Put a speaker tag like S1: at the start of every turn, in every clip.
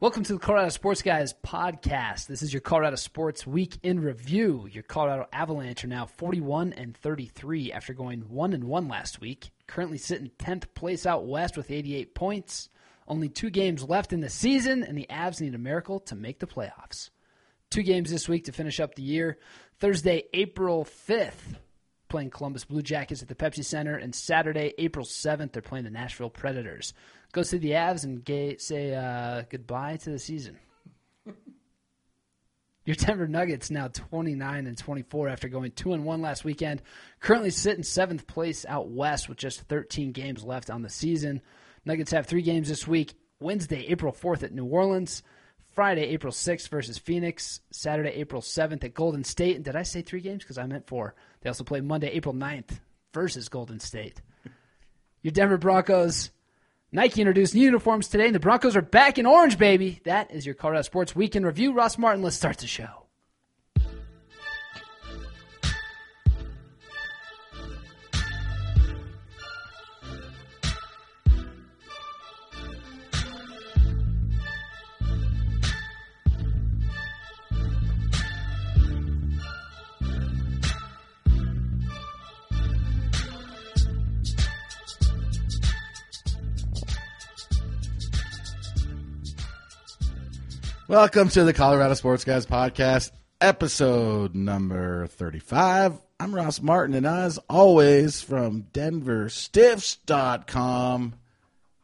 S1: Welcome to the Colorado Sports Guys podcast. This is your Colorado Sports Week in Review. Your Colorado Avalanche are now 41 and 33 after going 1 and 1 last week. Currently sitting 10th place out west with 88 points. Only two games left in the season, and the Avs need a miracle to make the playoffs. Two games this week to finish up the year. Thursday, April 5th, playing Columbus Blue Jackets at the Pepsi Center, and Saturday, April 7th, they're playing the Nashville Predators. Go see the Avs and gay, say uh, goodbye to the season. Your Denver Nuggets now 29 and 24 after going 2 and 1 last weekend. Currently sitting seventh place out west with just 13 games left on the season. Nuggets have three games this week Wednesday, April 4th at New Orleans. Friday, April 6th versus Phoenix. Saturday, April 7th at Golden State. And did I say three games? Because I meant four. They also play Monday, April 9th versus Golden State. Your Denver Broncos. Nike introduced new uniforms today, and the Broncos are back in orange, baby. That is your Colorado Sports Weekend Review. Ross Martin, let's start the show.
S2: Welcome to the Colorado Sports Guys Podcast, episode number 35. I'm Ross Martin, and as always, from DenverStiffs.com,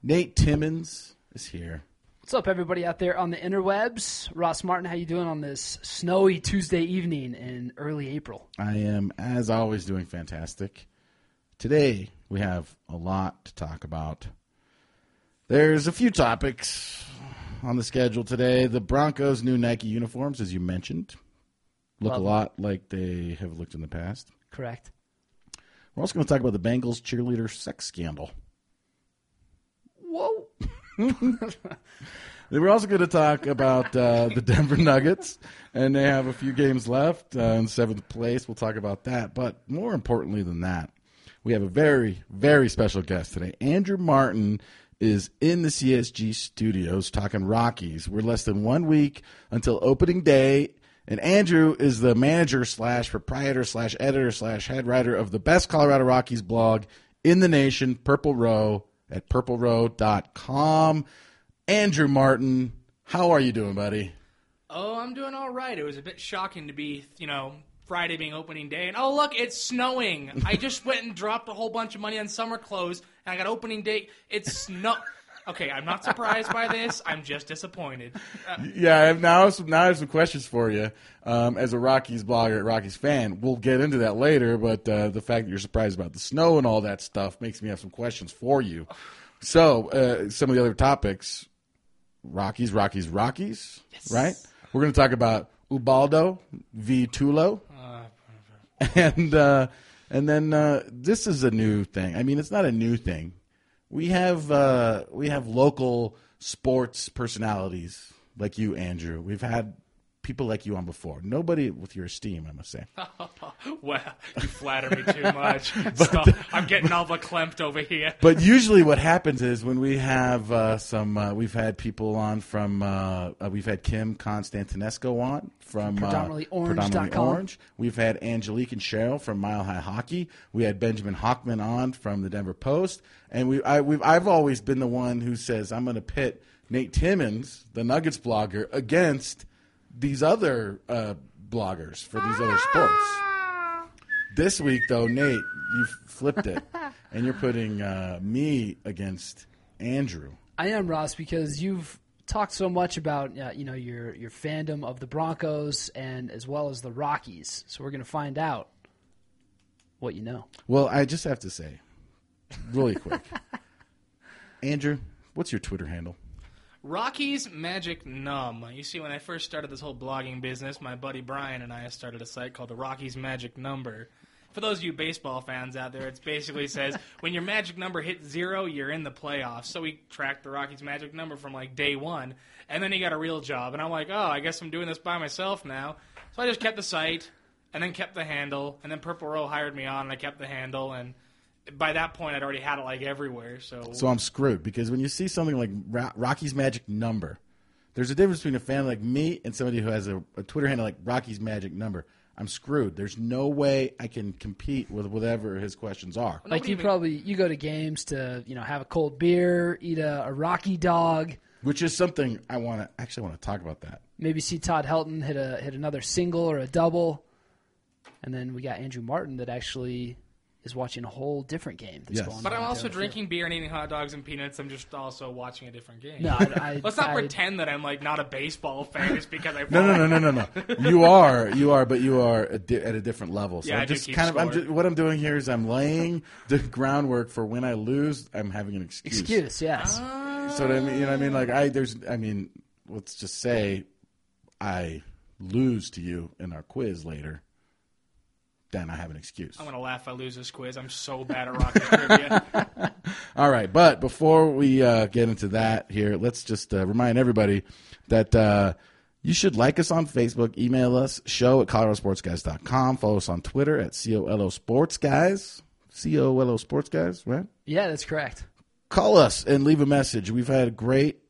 S2: Nate Timmons is here.
S1: What's up, everybody out there on the interwebs? Ross Martin, how you doing on this snowy Tuesday evening in early April?
S2: I am, as always, doing fantastic. Today, we have a lot to talk about. There's a few topics on the schedule today. The Broncos' new Nike uniforms, as you mentioned, look
S1: Love
S2: a lot like they have looked in the past.
S1: Correct.
S2: We're also going to talk about the Bengals cheerleader sex scandal.
S1: Whoa.
S2: We're also going to talk about uh, the Denver Nuggets, and they have a few games left uh, in seventh place. We'll talk about that. But more importantly than that, we have a very, very special guest today. Andrew Martin is in the CSG studios talking Rockies. We're less than one week until opening day. And Andrew is the manager slash proprietor slash editor slash head writer of the best Colorado Rockies blog in the nation, Purple Row at purplerow.com. Andrew Martin, how are you doing, buddy?
S3: Oh, I'm doing all right. It was a bit shocking to be, you know, Friday being opening day, and oh look, it's snowing. I just went and dropped a whole bunch of money on summer clothes, and I got opening day. It's snow. Okay, I'm not surprised by this. I'm just disappointed. Uh,
S2: Yeah, I have now some now I have some questions for you. Um, as a Rockies blogger, Rockies fan, we'll get into that later. But uh, the fact that you're surprised about the snow and all that stuff makes me have some questions for you. So, uh, some of the other topics: Rockies, Rockies, Rockies. Right? We're going to talk about Ubaldo v Tulo, and uh, and then uh, this is a new thing. I mean, it's not a new thing. We have uh, we have local sports personalities like you, Andrew. We've had people like you on before. Nobody with your esteem, I must say.
S3: well, you flatter me too much. Stop. I'm getting all verklempt over here.
S2: But usually, what happens is when we have uh, some, uh, we've had people on from, uh, uh, we've had Kim Constantinesco on from uh,
S1: PredominantlyOrange.com.
S2: Predominantly Orange. We've had Angelique and Cheryl from Mile High Hockey. We had Benjamin Hockman on from the Denver Post, and we, I, we've, I've always been the one who says I'm going to pit Nate Timmons, the Nuggets blogger, against these other uh, bloggers for these other sports. This week, though, Nate, you flipped it, and you're putting uh, me against Andrew.
S1: I am Ross because you've talked so much about uh, you know your your fandom of the Broncos and as well as the Rockies. So we're going to find out what you know.
S2: Well, I just have to say, really quick, Andrew, what's your Twitter handle?
S3: Rockies Magic Numb. You see, when I first started this whole blogging business, my buddy Brian and I started a site called the Rockies Magic Number. For those of you baseball fans out there, it basically says when your magic number hits zero, you're in the playoffs. So we tracked the Rockies' magic number from like day one, and then he got a real job, and I'm like, oh, I guess I'm doing this by myself now. So I just kept the site, and then kept the handle, and then Purple Row hired me on, and I kept the handle, and by that point, I'd already had it like everywhere. So,
S2: So I'm screwed because when you see something like Ro- Rockies Magic Number, there's a difference between a fan like me and somebody who has a, a Twitter handle like Rockies Magic Number. I'm screwed. There's no way I can compete with whatever his questions are.
S3: Nobody
S1: Like you
S3: even-
S1: probably you go to games to you know have a cold beer, eat a, a Rocky dog,
S2: Which is something I want to actually want to talk about that.
S1: maybe see Todd Helton hit a hit another single or a double, and then we got Andrew Martin that actually is watching a whole different game. That's
S2: Yes.
S1: going
S3: But
S1: on
S3: I'm also
S1: there on the
S3: drinking beer and eating hot dogs and peanuts. I'm just also watching a different game.
S1: No, I, I,
S3: Let's not
S1: I-
S3: pretend that I'm like not a baseball fan just because I.
S2: No, no, no, no, no, no. You are, you are, but you are a di- at a different level. So
S3: yeah,
S2: I'm
S3: I do
S2: just
S3: keep
S2: kind of, I'm just, what I'm doing here is I'm laying the groundwork for when I lose. I'm having an excuse.
S1: Excuse, yes. Ah.
S2: So what I mean, you know, what I mean, like I, there's, I mean, let's just say I lose to you in our quiz later. Then I have an excuse.
S3: I'm gonna laugh if I lose this quiz. I'm so bad at Rocky trivia.
S2: All right, but before we uh, get into that here, let's just uh, remind everybody that uh, you should like us on Facebook, email us, show at coloradosportsguys.com, follow us on Twitter at COLO Sports Guys, COLO Sports Guys, right?
S1: yeah, that's correct.
S2: Call us and leave a message. We've had great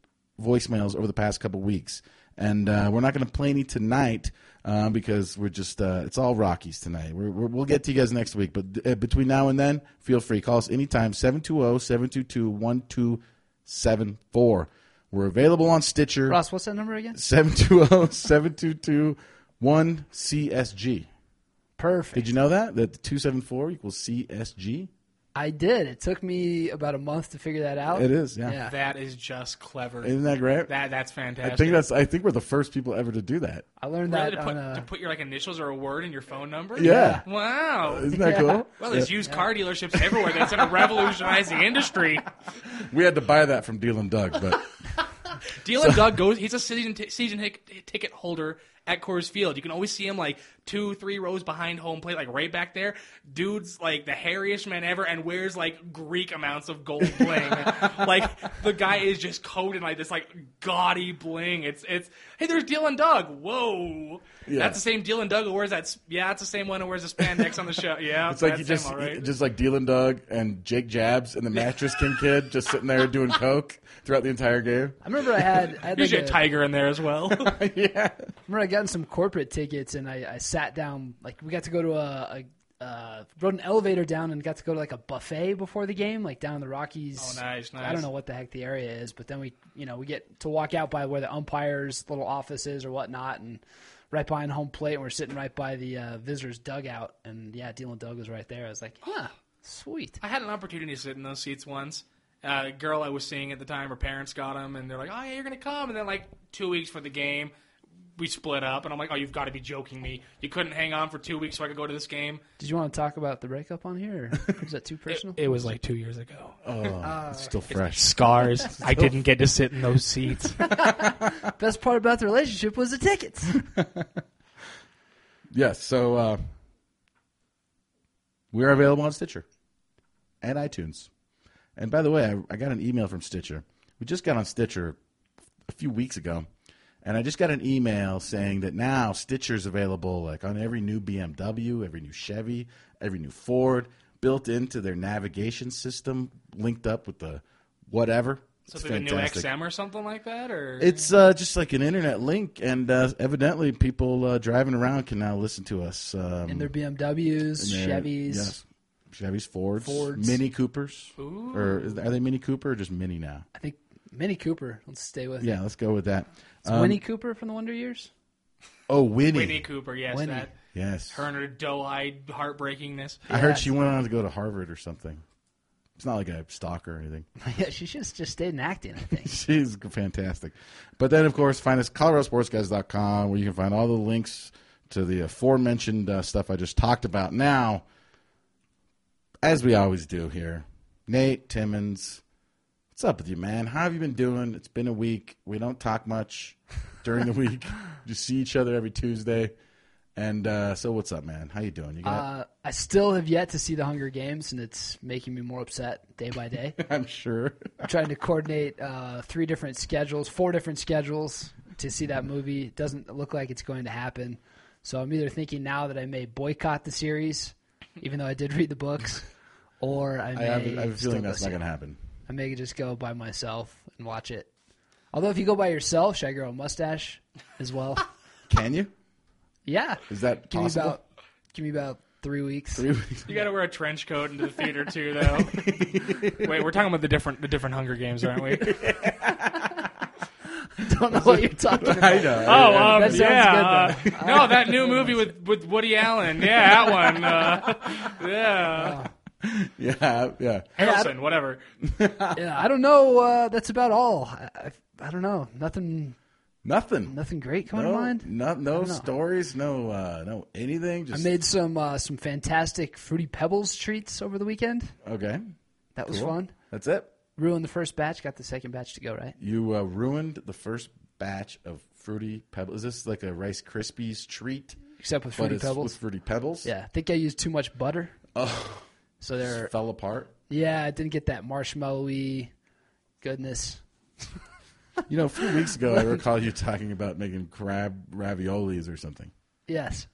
S2: voicemails over the past couple weeks, and uh, we're not going to play any tonight uh, because we're just uh, it's all Rockies tonight. We're, we're, we'll get to you guys next week, but uh, between now and then, feel free call us anytime oh, 720-722-1274. We're available on Stitcher.
S1: Ross, what's that number again?
S2: oh, 720-722-1CSG.
S1: Perfect.
S2: Did you know that that 274 equals CSG?
S1: I did. It took me about a month to figure that out.
S2: It is, yeah.
S1: Yeah.
S3: that is just clever.
S2: Isn't that great?
S3: that that's fantastic.
S2: I think that's. I think we're the first people ever to do that.
S1: I learned
S3: really
S1: that
S3: to put,
S1: on
S3: uh,
S1: to
S3: put your like initials or a word in your phone number.
S2: Yeah.
S3: Wow.
S2: Isn't that
S1: Yeah.
S2: cool?
S3: Well, there's used car dealerships everywhere that's going to revolutionize the industry.
S2: We had to buy that from Dealin' Doug, but
S3: Dealin' Doug goes. He's a season t- season hic- ticket holder at Coors Field. You can always see him like two, three rows behind home plate, like right back there. Dude's like the hairiest man ever, and wears like Greek amounts of gold bling. like the guy is just coated like this like gaudy bling. It's it's hey, there's Dealin' Doug. Whoa,
S2: Yeah.
S3: that's the same Dealin' Doug who wears that. Yeah, it's the same one who wears the spandex on the show. Yeah,
S2: it's like
S3: that's
S2: you just,
S3: right.
S2: just like Dealin' Doug and Jake Jabs and the Mattress King kid just sitting there doing coke throughout the entire game.
S1: I remember I had. I had
S3: There's
S1: like
S3: a
S1: a,
S3: tiger in there as well.
S2: yeah, I
S1: remember I gotten some corporate tickets and I, I sat down like we got to go to a, a uh, rode an elevator down and got to go to like a buffet before the game like down in the Rockies.
S3: Oh, nice, nice.
S1: I don't know what the heck the area is, but then we you know we get to walk out by where the umpires' little office is or whatnot, and right behind home plate, and we're sitting right by the uh, visitors' dugout, and yeah, Dealin' Doug was right there. I was like, huh, sweet.
S3: I had an opportunity to sit in those seats once. Uh, girl I was seeing at the time, her parents got them, and they're like, "Oh yeah, you're gonna come." And then like two weeks for the game, we split up, and I'm like, "Oh, you've got to be joking me! You couldn't hang on for two weeks so I could go to this game."
S1: Did you want to talk about the breakup on here? Or is that too personal?
S3: It was like two years ago.
S2: oh, it's still fresh.
S3: Scars. I didn't get to sit in those seats.
S1: Best part about the relationship was the tickets.
S2: Yes, so uh, we're available on Stitcher and iTunes. And by the way, I, I got an email from Stitcher. We just got on Stitcher a few weeks ago, and I just got an email saying that now Stitcher's available like on every new BMW, every new Chevy, every new Ford, built into their navigation system, linked up with the whatever.
S3: So
S2: It's
S3: through the new. XM or something like that, or
S2: It's uh, just like an internet link, and uh, evidently people uh, driving around can now listen to us. Um,
S1: and their BMWs,
S2: and they're-
S1: Chevys.
S2: yes, Chevys, Fords,
S1: Fords.
S2: Mini Coopers, or is, are they Mini Cooper or just Mini now?
S1: I think Mini Cooper. Let's stay with.
S2: Yeah, let's go with that.
S1: It's
S2: Um,
S1: Winnie Cooper from the Wonder Years.
S2: Oh, Winnie.
S3: Winnie Cooper, yes,
S1: Winnie.
S3: that
S2: Yes.
S3: her and her doe-eyed heartbreakingness.
S2: I heard she went on to go to Harvard or something. It's not like a stalker or anything.
S1: yeah, she should just stayed in acting. I think.
S2: She's fantastic. But then, of course, find us at coloradosportsguys.com where you can find all the links to the aforementioned uh, stuff I just talked about. Now, as we always do here, Nate Timmons, what's up with you, man? How have you been doing? It's been a week. We don't talk much during the week. Just see each other every Tuesday. And uh, so, what's up, man? How you doing? You got?
S1: Uh, I still have yet to see the Hunger Games, and it's making me more upset day by day.
S2: I'm sure.
S1: I'm trying to coordinate uh, three different schedules, four different schedules to see that movie. It doesn't look like it's going to happen. So I'm either thinking now that I may boycott the series, even though I did read the books, or I
S2: I
S1: may.
S2: have, I have a feeling that's not going to happen.
S1: I may just go by myself and watch it. Although if you go by yourself, should I grow a mustache as well?
S2: Can you?
S1: yeah.
S2: Is that
S1: Give me about give me about three weeks.
S2: Three weeks.
S3: You got to wear a trench coat into the theater too, though. Wait, we're talking about the different the different Hunger Games, aren't we?
S1: don't know what you're talking about.
S2: I know.
S3: Oh, um,
S1: That
S3: yeah.
S1: good,
S3: uh, no, that new movie with, with Woody Allen. Yeah, that one. Uh, yeah.
S2: Yeah, yeah.
S3: Harrelson, whatever.
S1: Yeah, I don't know. Uh, that's about all. I, I, I don't know. Nothing.
S2: Nothing.
S1: Nothing great coming
S2: no,
S1: to mind.
S2: No, no stories. No, uh, no anything.
S1: I
S2: Just
S1: made some uh, some fantastic fruity pebbles treats over the weekend.
S2: okay.
S1: That was
S2: Cool.
S1: fun.
S2: That's it.
S1: Ruined the first batch. Got the second batch to go. Right.
S2: You uh, ruined the first batch of fruity pebbles. Is this like a Rice Krispies treat?
S1: Except with
S2: But
S1: fruity
S2: it's
S1: pebbles.
S2: with fruity pebbles.
S1: Yeah, I think I used too much butter.
S2: Oh,
S1: So they're
S2: fell apart.
S1: yeah, I didn't get that marshmallowy goodness.
S2: You know, a few weeks ago, I recall you talking about making crab raviolis or something.
S1: Yes.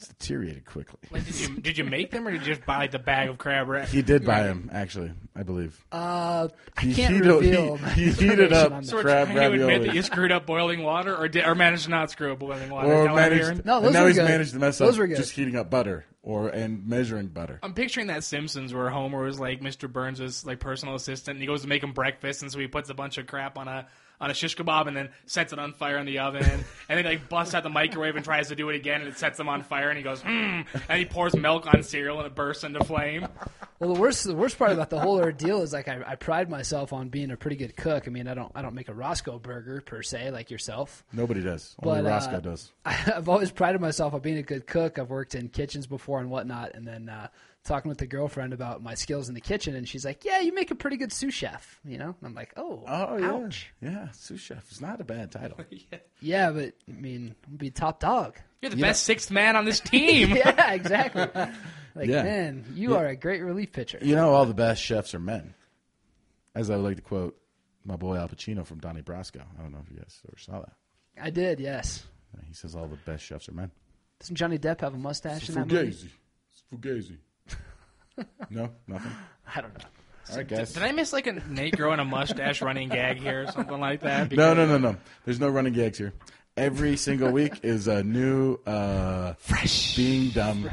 S2: It's deteriorated quickly.
S3: Like, did you did you make them or did you just buy the bag of crab wraps?
S2: He did buy them, actually. I believe.
S1: Uh, I
S2: He
S1: can't
S2: heated-
S1: reveal.
S2: he- he heated up
S1: on that.
S3: So
S2: crab
S3: trying to admit that you screwed up boiling water, or did, or managed to not screw up boiling water.
S2: Or
S3: that what I'm
S2: managed,
S3: hearing?
S1: No,
S2: and
S1: those
S2: now
S1: were
S2: he's
S1: good.
S2: managed to mess
S1: Those
S2: up
S1: were good.
S2: just heating up butter or and measuring butter.
S3: I'm picturing that Simpsons where Homer was like Mr. Burns' like personal assistant, and he goes to make him breakfast, and so he puts a bunch of crap on a on a shish kebab and then sets it on fire in the oven, and then like busts out the microwave and tries to do it again, and it sets him on fire, and he goes hmm, and he pours milk on cereal, and it bursts into flame.
S1: Well, the worst the worst part about the whole ordeal is like I, I pride myself on being a pretty good cook. I mean, I don't I don't make a Roscoe burger per se like yourself.
S2: Nobody does. Only
S1: But, uh,
S2: Roscoe does.
S1: I've always prided myself on being a good cook. I've worked in kitchens before and whatnot, and then uh, talking with the girlfriend about my skills in the kitchen, and she's like, "Yeah, you make a pretty good sous chef," you know. And I'm like, "Oh,
S2: Oh yeah,
S1: ouch."
S2: yeah. Sous chef is not a bad title.
S1: Yeah, yeah, but I mean, I'll be top dog.
S3: You're the best sixth man on this team.
S1: yeah, exactly. Like,
S2: Yeah.
S1: man, you are a great relief pitcher.
S2: you know, all the best chefs are men. As I would like to quote my boy Al Pacino from Donnie Brasco. I don't know if you guys ever saw that.
S1: I did, yes.
S2: He says all the best chefs are men.
S1: Doesn't Johnny Depp have a mustache in that movie?
S2: Fugazi. Fugazi. No, nothing.
S1: I don't know.
S2: All right, guys.
S3: Did I miss like a Nate growing a mustache running gag here or something like that?
S2: No, no, no, no. There's no running gags here. Every single week is a new uh, fresh being dumb.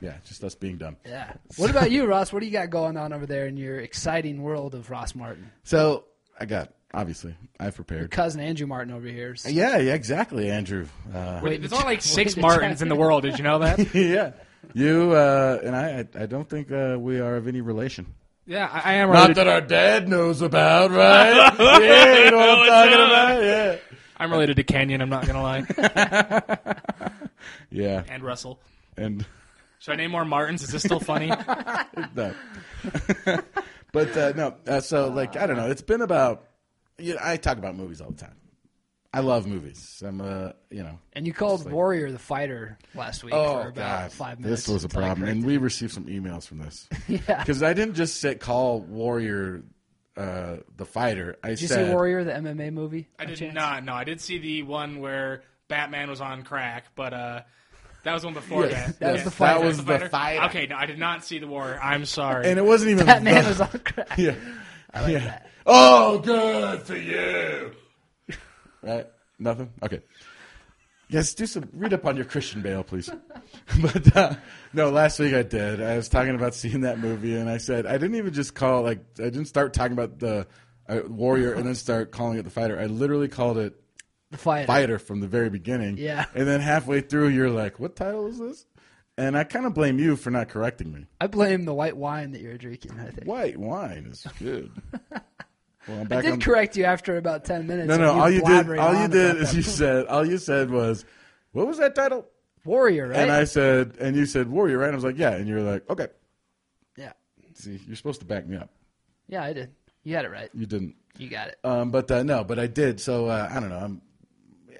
S2: Yeah, just us being dumb.
S1: Yeah. What about you, Ross? What do you got going on over there in your exciting world of Ross Martin?
S2: So I got obviously I've prepared.
S1: Cousin Andrew Martin over here. is
S2: Yeah, yeah, exactly, Andrew. Uh,
S1: waiting
S3: There's only like six
S1: waiting to check.
S3: Martins in the world. Did you know that?
S2: yeah, you uh, and I. I I don't think uh, we are of any relation.
S3: Yeah, I, I am.
S2: Not
S3: Related,
S2: that our dad knows about, right? yeah, you know what I'm talking about. Yeah,
S3: I'm related to Kenyon. I'm not gonna lie.
S2: yeah,
S3: And Russell.
S2: and
S3: Should I name more Martins? Is this still funny?
S2: no. but uh, no, uh, so like I don't know. It's been about. You know, I talk about movies all the time. I love movies. I'm a you know.
S1: And you called Warrior the fighter last week for about
S2: God,
S1: five minutes.
S2: this was a problem, and we received some emails from this
S1: yeah.
S2: because I didn't just say call Warrior uh, the fighter. I
S1: Did you
S2: said
S1: see Warrior, the MMA movie?
S3: I did
S1: chance?
S3: not. No, I did see the one where Batman was on crack, but uh, that was one before
S2: Yes,
S3: that.
S1: That was the fighter.
S2: That was the fighter.
S3: Okay, no, I did not see the war. I'm sorry.
S2: and it wasn't even
S1: Batman
S2: the-
S1: was on crack.
S2: Yeah.
S1: I like
S2: yeah.
S1: that.
S2: Oh, good for you. Right? Nothing? Okay. Yes, do some read up on your Christian Bale, please. but uh, no, last week I did. I was talking about seeing that movie, and I said I didn't even just call like I didn't start talking about the I, warrior, and then start calling it the fighter. I literally called it
S1: The fighter.
S2: fighter from the very beginning.
S1: Yeah.
S2: And then halfway through, you're like, "What title is this?" And I kind of blame you for not correcting me.
S1: I blame the white wine that you were drinking. I think.
S2: White wine is good. well,
S1: I did
S2: on.
S1: correct you after about ten minutes.
S2: no, no. All you did, all you did is you said, all you said was, "What was that title?"
S1: warrior, right?
S2: And I said, and you said warrior, right? I was like, "Yeah," and you're like, "Okay."
S1: yeah,
S2: See, you're supposed to back me up.
S1: yeah, I did. You had it right.
S2: You didn't.
S1: You got it.
S2: Um, but uh, no, but I did. So uh, I don't know. I'm,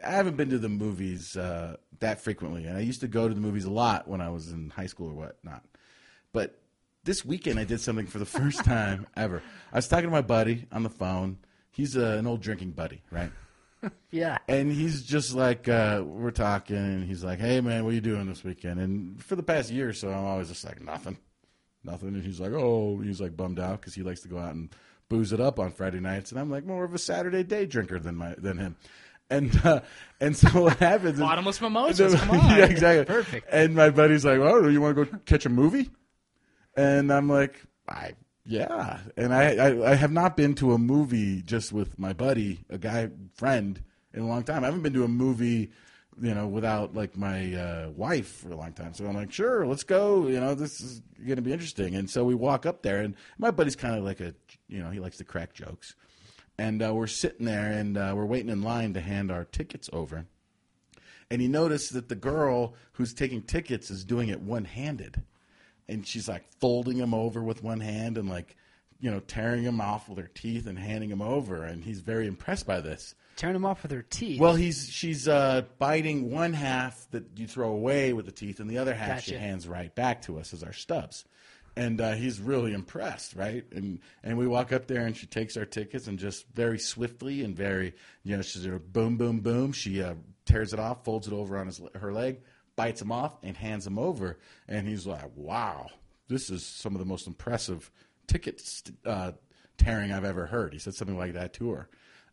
S2: I haven't been to the movies uh, that frequently, and I used to go to the movies a lot when I was in high school or whatnot. But this weekend, I did something for the first time ever. I was talking to my buddy on the phone. He's uh, an old drinking buddy, right?
S1: Yeah.
S2: And he's just like, uh, we're talking, and he's like, hey, man, what are you doing this weekend? And for the past year or so, I'm always just like, nothing. Nothing. And he's like, oh, he's like bummed out because he likes to go out and booze it up on Friday nights. And I'm like more of a Saturday day drinker than my than him. And uh, and so what happens
S3: Bottomless mimosas. Come on.
S2: yeah, exactly.
S1: Perfect.
S2: And my buddy's like, "Oh, you want to go catch a movie?" And I'm like, "I yeah." And I, I I have not been to a movie just with my buddy, a guy friend, in a long time. I haven't been to a movie, you know, without like my uh, wife for a long time. So I'm like, "Sure, let's go." You know, this is going to be interesting. And so we walk up there, and my buddy's kind of like a, you know, he likes to crack jokes. And uh, we're sitting there, and uh, we're waiting in line to hand our tickets over and he noticed that the girl who's taking tickets is doing it one handed. And she's like folding him over with one hand and like, you know, tearing him off with her teeth and handing him over. And he's very impressed by this.
S1: tearing him off with her teeth.
S2: Well, he's she's uh, biting one half that you throw away with the teeth, and the other half she hands right back to us as our stubs. And uh, he's really impressed, right? And and we walk up there, and she takes our tickets, and just very swiftly and very, you know, she's like, boom, boom, boom. She uh, tears it off, folds it over on his her leg, bites him off, and hands him over. And he's like, "Wow, this is some of the most impressive ticket uh, tearing I've ever heard." He said something like that to her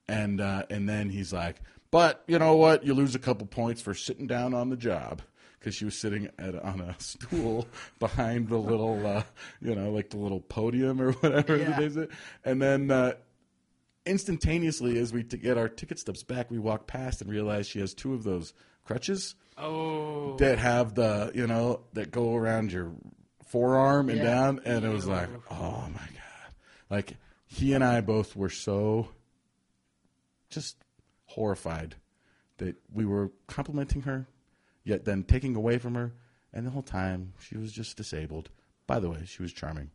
S2: and uh, and then he's like, "But you know what? You lose a couple points for sitting down on the job." Because she was sitting at, on a stool behind the little, uh, you know, like the little podium or whatever
S1: Yeah.
S2: it is. And then uh, instantaneously, as we t- get our ticket stubs back, we walk past and realize she has two of those crutches
S3: Oh.
S2: that have the, you know, that go around your forearm and
S1: Yeah.
S2: down. And it was like, oh my God. Like, he and I both were so just horrified that we were complimenting her, yet then taking away from her. And the whole time, she was just disabled. By the way, she was charming.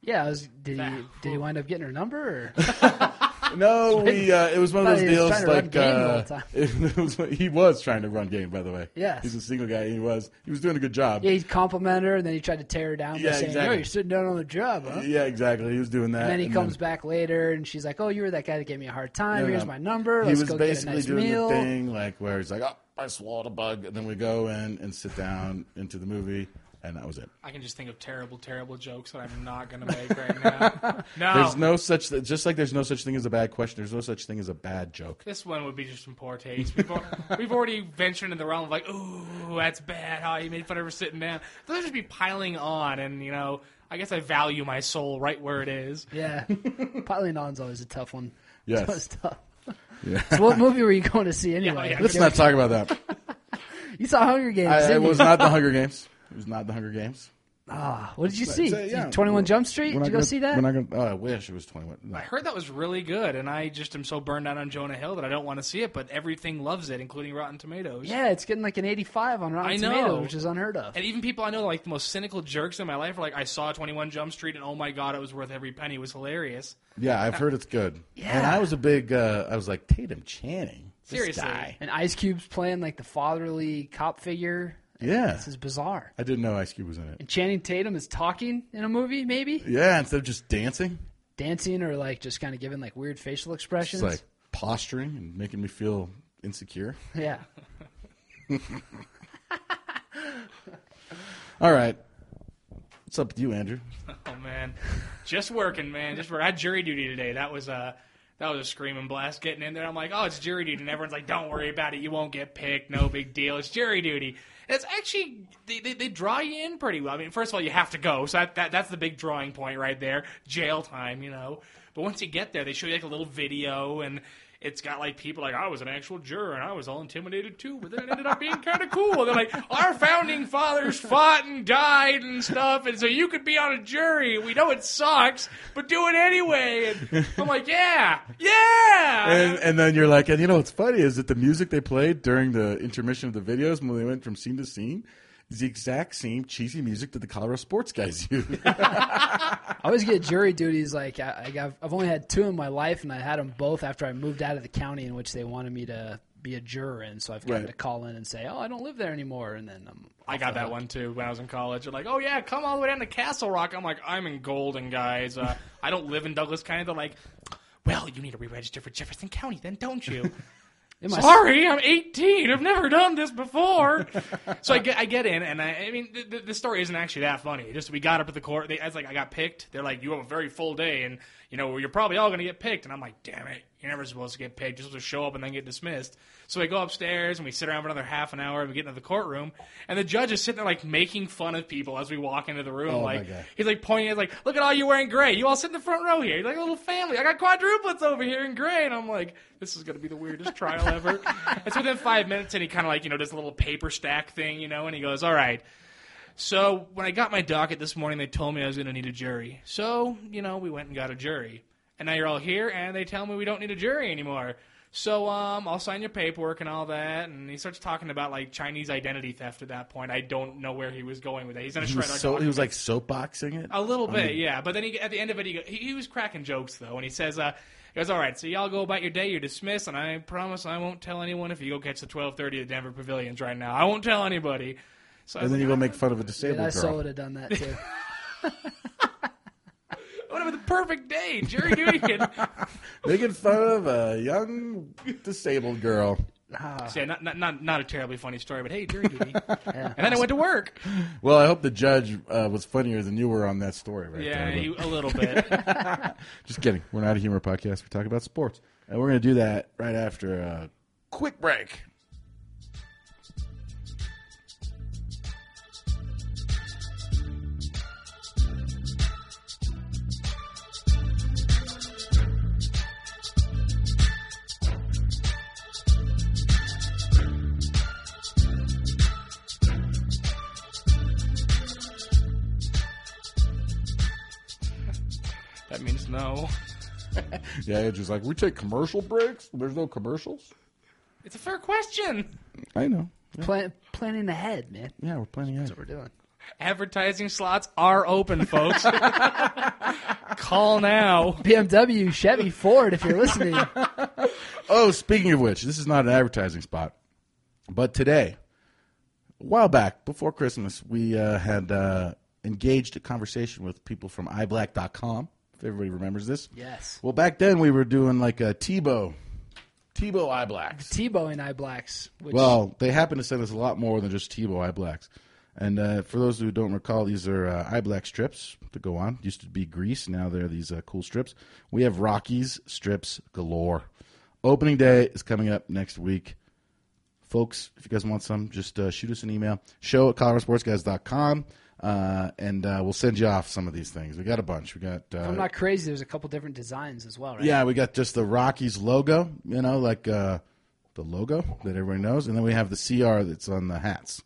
S1: yeah. I was, did he did he wind up getting her number?
S2: No, we. Uh, it was one of those deals
S1: trying to run
S2: like uh, it was, he was trying to run game. By the way,
S1: Yes.
S2: he's a single guy. He was. He was doing a good job.
S1: Yeah, he complimented her, and then he tried to tear her down by
S2: Yeah,
S1: saying,
S2: exactly.
S1: "No, you're sitting down on the job, huh?"
S2: Yeah, exactly. He was doing that.
S1: And then he
S2: and
S1: comes back later, and she's like, "Oh, you were that guy that gave me a hard time.
S2: No,
S1: Here's
S2: no.
S1: my number.
S2: He
S1: Let's
S2: was
S1: go get a
S2: basically
S1: nice
S2: doing
S1: meal."
S2: the thing like where he's like, "Oh, I swallowed a bug," and then we go in and sit down into the movie, and that was it.
S3: I can just think of terrible, terrible jokes that I'm not going to make right now. No.
S2: There's no such just like there's no such thing as a bad question. There's no such thing as a bad joke.
S3: This one would be just in poor taste. We've, al- we've already ventured in the realm of like, ooh, that's bad. How you made fun of her sitting down. Those just be piling on, and you know, I guess I value my soul right where it is.
S1: Yeah, piling on's always a tough one.
S2: Yes.
S1: It's tough.
S2: Yeah.
S1: So, what movie were you going to see anyway?
S3: yeah,
S2: Let's not talk about that.
S1: You saw Hunger Games.
S2: I, it
S1: didn't you?
S2: was not the Hunger Games. It was not the Hunger Games.
S1: Ah, what did you see?
S2: So, yeah.
S1: Twenty One Jump Street. Did
S2: not
S1: you go
S2: gonna-
S1: see that?
S2: We're not gonna, oh, I wish it was 21. No.
S3: I heard that was really good, and I just am so burned out on Jonah Hill that I don't want to see it. But everything loves it, including Rotten Tomatoes.
S1: yeah, it's getting like an eighty-five on Rotten
S3: I know.
S1: Tomatoes, which is unheard of.
S3: And even people I know, like the most cynical jerks in my life, are like, "I saw Twenty One Jump Street, and oh my god, it was worth every penny. It was hilarious."
S2: Yeah, I've heard it's good.
S1: Yeah.
S2: And I was a big, uh, I was like, Tatum Channing. This
S3: Seriously.
S2: guy.
S1: And Ice Cube's playing like the fatherly cop figure.
S2: Yeah.
S1: This is bizarre.
S2: I didn't know Ice Cube was in it.
S1: And Channing Tatum is talking in a movie, maybe
S2: Yeah, instead of just dancing,
S1: dancing or like just kind of giving like weird facial
S2: it's
S1: expressions.
S2: like posturing and making me feel insecure.
S1: yeah,
S2: All right. What's up with you, Andrew?
S3: Oh man, just working, man. Just work. I had jury duty today. That was a that was a screaming blast getting in there. I'm like, oh, it's jury duty, and everyone's like, don't worry about it. You won't get picked. No big deal. It's jury duty. It's actually they, they, they draw you in pretty well. I mean, first of all, you have to go, so that, that that's the big drawing point right there. Jail time, you know. But once you get there, they show you like a little video and. It's got like people like I was an actual juror and I was all intimidated too, but then it ended up being kind of cool. They're like, our founding fathers fought and died and stuff, and so you could be on a jury. We know it sucks, but do it anyway. And I'm like, yeah, yeah.
S2: And, and then you're like, and you know what's funny is that the music they played during the intermission of the videos when they went from scene to scene is the exact same cheesy music that the Colorado sports guys use.
S1: I always get jury duties. Like I, I got, I've only had two in my life, and I had them both after I moved out of the county in which they wanted me to be a juror in. So I've gotten
S2: Right.
S1: to call in and say, "Oh, I don't live there anymore," and then I'm.
S3: I got that one too when I was in college. They're like, "Oh yeah, come all the way down to Castle Rock." I'm like, "I'm in Golden, guys. Uh, I don't live in Douglas County." They're like, "Well, you need to re-register for Jefferson County, then, don't you?" Sorry, I'm 18. I've never done this before. so I get, I get in, and I, I mean, the, story isn't actually that funny. Just we got up at the court. They, I was like, I got picked. They're like, you have a very full day, and you know you're probably all going to get picked. And I'm like, damn it, you're never supposed to get picked. You're supposed to show up and then get dismissed. So we go upstairs and we sit around for another half an hour and we get into the courtroom, and the judge is sitting there like making fun of people as we walk into the room.
S2: Oh,
S3: like he's like pointing at like, look at all you wearing gray. You all sit in the front row here. You're like a little family. I got quadruplets over here in gray, and I'm like, this is gonna be the weirdest trial ever. it's within five minutes, and he kind of like you know does a little paper stack thing, you know, and he goes, all right. So when I got my docket this morning, they told me I was going to need a jury. So you know, we went and got a jury, and now you're all here, and they tell me we don't need a jury anymore. So um, I'll sign your paperwork and all that. And he starts talking about like Chinese identity theft at that point. I don't know where he was going with it. He's going to
S2: he,
S3: shred
S2: was so, he was like soapboxing it.
S3: A little
S2: on
S3: bit,
S2: the-
S3: yeah. But then he, at the end of it, he, go, he, he was cracking jokes though, and he says, uh, "He goes, all right, so y'all go about your day. You're dismissed, and I promise I won't tell anyone if you go catch the 12:30 at Denver Pavilions right now. I won't tell anybody." So
S2: And
S3: was
S2: then you go make fun of a
S1: Dude,
S2: disabled
S1: I so
S2: girl.
S1: would have done that too.
S3: "Would have been the perfect day, jury duty." And,
S2: Making fun of a young disabled girl.
S1: Ah,
S3: so yeah, not, not not not a terribly funny story, but hey, jury duty.
S1: yeah.
S3: And then I went to work.
S2: Well, I hope the judge uh, was funnier than you were on that story right
S3: Yeah,
S2: there. but-
S3: you, a little bit.
S2: Just kidding. We're not a humor podcast. We talk about sports. And we're going to do that right after a quick break.
S3: That means no.
S2: Yeah, Andrew's like, we take commercial breaks? There's no commercials?
S3: It's a fair question.
S2: I know.
S1: Plan, planning ahead, man.
S2: Yeah, we're planning ahead.
S1: That's what we're doing.
S3: Advertising slots are open, folks. Call now.
S1: BMW, Chevy, Ford, if you're listening.
S2: Oh, speaking of which, this is not an advertising spot. But today, a while back, before Christmas, we uh, had uh, engaged a conversation with people from iBlack.com, if everybody remembers this.
S1: Yes.
S2: Well, back then we were doing like a Tebow, Tebow eye blacks.
S1: Tebow and eye blacks. Which,
S2: Well, they happen to send us a lot more than just Tebow eye blacks. And uh, for those who don't recall, these are uh, eye black strips to go on. Used to be grease, now they're these uh, cool strips. We have Rockies strips galore. Opening day is coming up next week. Folks, if you guys want some, just uh, shoot us an email. Show at coloradosportsguys.com, uh, and uh, we'll send you off some of these things. We got a bunch. We got. Uh,
S1: I'm not crazy, there's a couple different designs as well, right?
S2: yeah, we got just the Rockies logo, you know, like uh, the logo that everybody knows, and then we have the CR that's on the hats.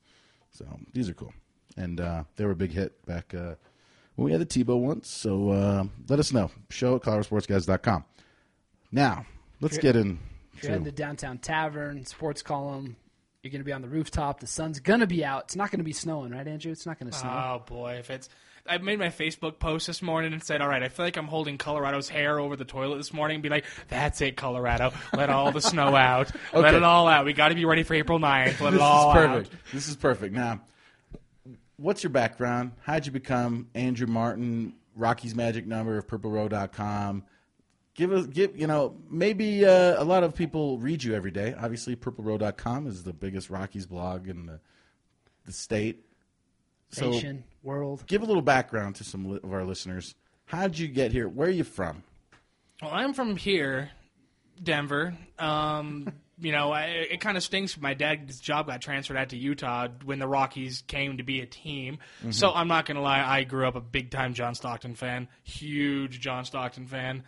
S2: So these are cool, and uh, they were a big hit back uh, when we had the Tebow ones. So uh, let us know. Show at coloradosportsguys.com. Now let's get in.
S1: If you're to downtown tavern, sports column, you're going to be on the rooftop. The sun's going to be out. It's not going to be snowing, right, Andrew? It's not going to snow.
S3: Oh boy, if it's I made my Facebook post this morning and said, "All right, I feel like I'm holding Colorado's hair over the toilet this morning." And be like, "That's it, Colorado. Let all the snow out. Let it all out. We got to be ready for April 9th. Let
S2: This
S3: it all out.
S2: This is perfect.
S3: out."
S2: This is perfect. Now, what's your background? How'd you become Andrew Martin, Rockies Magic Number of PurpleRow.com? Give us, give you know, maybe uh, a lot of people read you every day. Obviously, PurpleRow.com is the biggest Rockies blog in the, the state. So,
S1: Nation, world.
S2: give a little background to some of our listeners. How'd you get here? Where are you from?
S3: Well, I'm from here, Denver. Um, you know, I, it kind of stinks. My dad's job got transferred out to Utah when the Rockies came to be a team. So I'm not gonna lie, I grew up a big time John Stockton fan, huge John Stockton fan.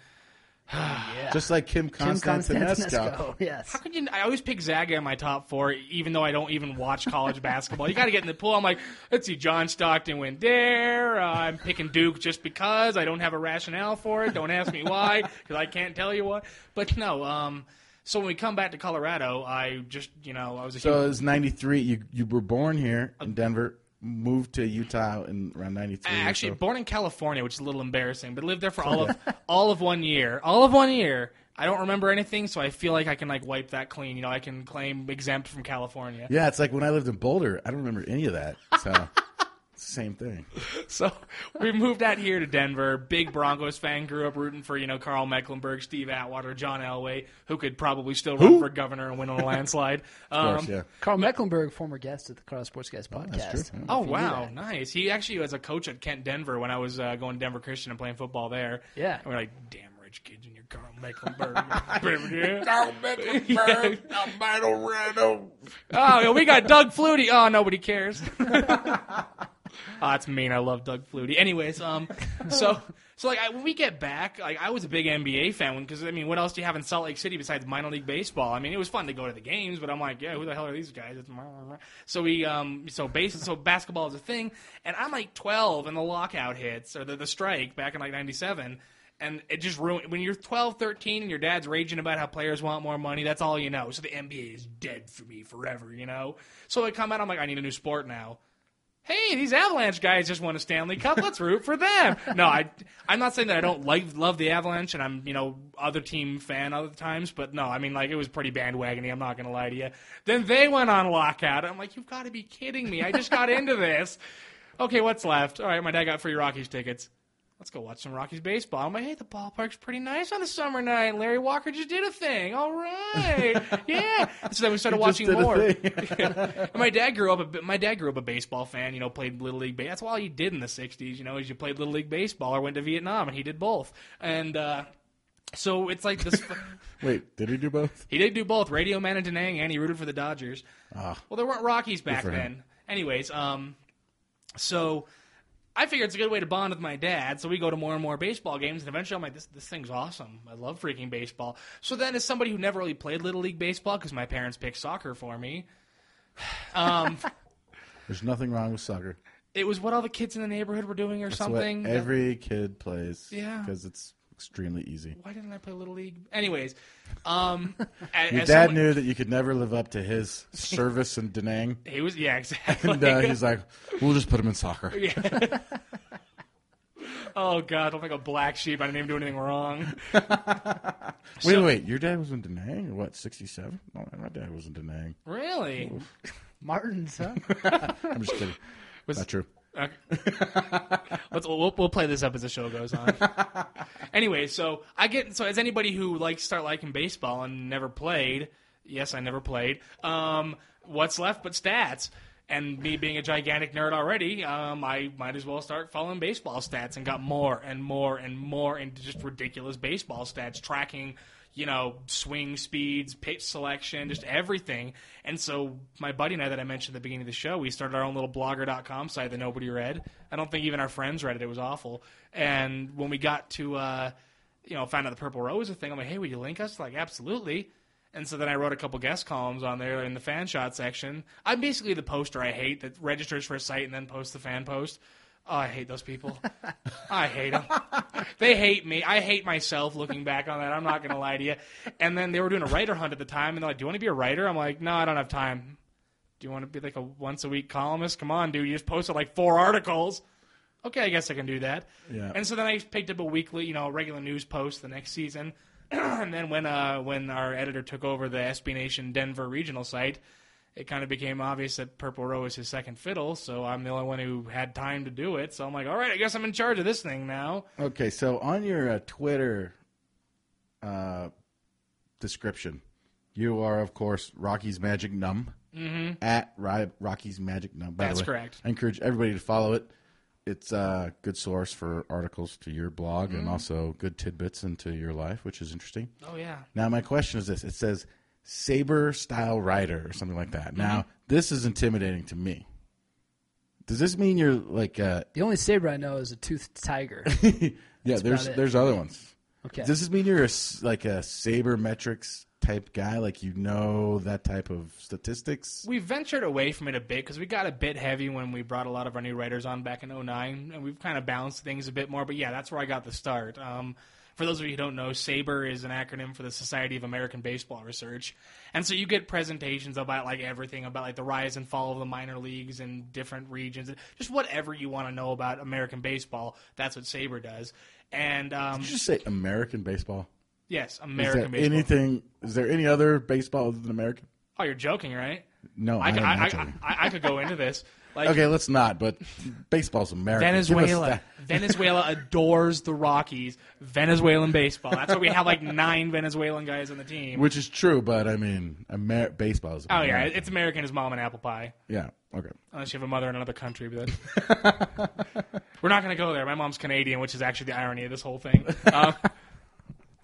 S1: Yeah.
S2: Just like Kim
S1: Kim
S2: Constantinesco.
S1: Constantinesco. Yes.
S3: How could you? I always pick Zaga in my top four, even though I don't even watch college basketball. You got to get in the pool. I'm like, let's see, John Stockton went there. Uh, I'm picking Duke just because I don't have a rationale for it. Don't ask me why, because I can't tell you why. But no. Um, so when we come back to Colorado, I just, you know, I was a
S2: So
S3: huge,
S2: it was 93. You, you were born here in Denver, moved to Utah in around 93. Ah,
S3: actually
S2: so.
S3: born in California, which is a little embarrassing, but lived there for all of all of one year. All of one year. I don't remember anything, so I feel like I can like wipe that clean. You know, I can claim exempt from California.
S2: Yeah, it's like when I lived in Boulder. I don't remember any of that. So same thing.
S3: So we moved out here to Denver. Big Broncos fan. Grew up rooting for you know Karl Mecklenburg, Steve Atwater, John Elway, who could probably still run
S2: Who?
S3: for governor and win on a landslide.
S2: Of
S3: Um,
S2: course, yeah.
S1: Karl Mecklenburg, former guest at the Colorado Sports Guys podcast.
S2: That's true.
S3: Oh
S1: If you knew
S3: wow, nice. He actually was a coach at Kent Denver when I was uh, going to Denver Christian and playing football there.
S1: Yeah.
S3: and we're like, damn rich kids in your Karl Mecklenburg.
S2: Karl Mecklenburg, Alberto Reno.
S3: Oh, we got Doug Flutie. Oh, nobody cares. Oh, that's mean. I love Doug Flutie. Anyways, um, so so like I, when we get back, like I was a big NBA fan because I mean, what else do you have in Salt Lake City besides minor league baseball? I mean, it was fun to go to the games, but I'm like, yeah, who the hell are these guys? It's so we um so base so basketball is a thing, and I'm like 12 and the lockout hits or the the strike back in like '97. And it just ruined when you're 12, 13, and your dad's raging about how players want more money. That's all you know. So the NBA is dead for me forever, you know. So I come out, I'm like, I need a new sport now. Hey, these Avalanche guys just won a Stanley Cup. Let's root for them. No, I, I'm not saying that I don't like love the Avalanche, and I'm you know other team fan other times, but no, I mean like it was pretty bandwagony. I'm not gonna lie to you. Then they went on lockout. I'm like, you've got to be kidding me. I just got into this. Okay, what's left? All right, my dad got free Rockies tickets. Let's go watch some Rockies baseball. I'm like, hey, the ballpark's pretty nice on a summer night. Larry Walker just did a thing. All right, yeah. So then we started watching more.
S2: thing.
S3: My dad grew up. A, my dad grew up a baseball fan. You know, played little league. Ba- That's all you did in the '60s. You know, is you played little league baseball or went to Vietnam, and he did both. And uh, so it's like this.
S2: Wait, did he do both?
S3: he did do both, Radio Man and Da Nang, and he rooted for the Dodgers.
S2: Ah.
S3: Well, there weren't Rockies back
S2: for him.
S3: then. Anyways, um, so I figure it's a good way to bond with my dad. So we go to more and more baseball games, and eventually I'm like, this this thing's awesome. I love freaking baseball. So then, as somebody who never really played little league baseball because my parents picked soccer for me, um,
S2: There's nothing wrong with soccer.
S3: it was what all the kids in the neighborhood were doing or something.
S2: what every kid plays.
S3: Yeah.
S2: Because it's extremely easy.
S3: Why didn't I play little league? Anyways, um, as,
S2: Your
S3: as
S2: dad
S3: someone-
S2: knew that you could never live up to his service in Da Nang.
S3: he was yeah exactly.
S2: And uh, he's like, we'll just put him in soccer.
S3: oh god, I'm like a black sheep. I didn't even do anything wrong.
S2: Wait, wait, your dad was in Da Nang? Or what, 67? No, my dad was in Da Nang.
S3: Really?
S1: Martin's, huh?
S2: I'm just kidding. Not true.
S3: Okay. Let's we'll, we'll play this up as the show goes on. anyway, so I get so as anybody who likes start liking baseball and never played, yes, I never played. Um, what's left but stats? And me being a gigantic nerd already, um, I might as well start following baseball stats and got more and more and more into just ridiculous baseball stats, tracking, you know, swing speeds, pitch selection, just everything. And so my buddy and I that I mentioned at the beginning of the show, we started our own little blogger.com site that nobody read. I don't think even our friends read it. It was awful. And when we got to, uh, you know, found out the Purple Row's a thing, I'm like, hey, will you link us? Like, absolutely. And so then I wrote a couple guest columns on there in the fan shot section. I'm basically the poster I hate that registers for a site and then posts the fan post. Oh, I hate those people. I hate them. They hate me. I hate myself looking back on that. I'm not going to lie to you. And then they were doing a writer hunt at the time, and they're like, Do you want to be a writer? I'm like, No, I don't have time. Do you want to be like a once a week columnist? Come on, dude. You just posted like four articles. Okay, I guess I can do that.
S2: Yeah.
S3: And so then I picked up a weekly, you know, regular news post the next season. and then when uh, when our editor took over the SB Nation Denver regional site, it kind of became obvious that Purple Row is his second fiddle. So I'm the only one who had time to do it. So I'm like, all right, I guess I'm in charge of this thing now.
S2: Okay, so on your uh, Twitter uh, description, you are, of course, Rockies Magic Num. Mm-hmm. At Ry- Rockies Magic Num. By
S3: That's
S2: the way,
S3: correct.
S2: I encourage everybody to follow it. It's a good source for articles to your blog
S3: Mm-hmm.
S2: and also good tidbits into your life, which is interesting.
S3: Oh yeah.
S2: Now, my question is this: It says saber style rider or something like that.
S3: Mm-hmm.
S2: Now, this is intimidating to me. Does this mean you're like? Uh,
S1: The only saber I know is a toothed tiger.
S2: yeah, there's there's other ones.
S1: Okay.
S2: Does this mean you're a s like a sabermetrics type guy? Like you know that type of statistics?
S3: We ventured away from it a bit because we got a bit heavy when we brought a lot of our new writers on back in 09, and we've kind of balanced things a bit more. But yeah, that's where I got the start. Um, for those of you who don't know, SABR is an acronym for the Society of American Baseball Research. And so you get presentations about like everything about like the rise and fall of the minor leagues in different regions, and just whatever you want to know about American baseball. That's what SABR does. And um,
S2: Did you just say American baseball?
S3: yes,
S2: Is
S3: American
S2: there
S3: baseball.
S2: anything? Is there any other baseball other than American?
S3: Oh, you're joking, right?
S2: No,
S3: I,
S2: I,
S3: could- I,
S2: not
S3: I. I, I could go into this. Like,
S2: Okay, let's not. But baseball's American.
S3: Venezuela. Venezuela adores the Rockies. Venezuelan baseball. That's why we have like nine Venezuelan guys on the team.
S2: which is true, but I mean, Amer- baseball is.
S3: oh yeah, it's American as mom and apple pie.
S2: yeah. Okay.
S3: Unless you have a mother in another country, but we're not going to go there. My mom's Canadian, which is actually the irony of this whole thing. Um,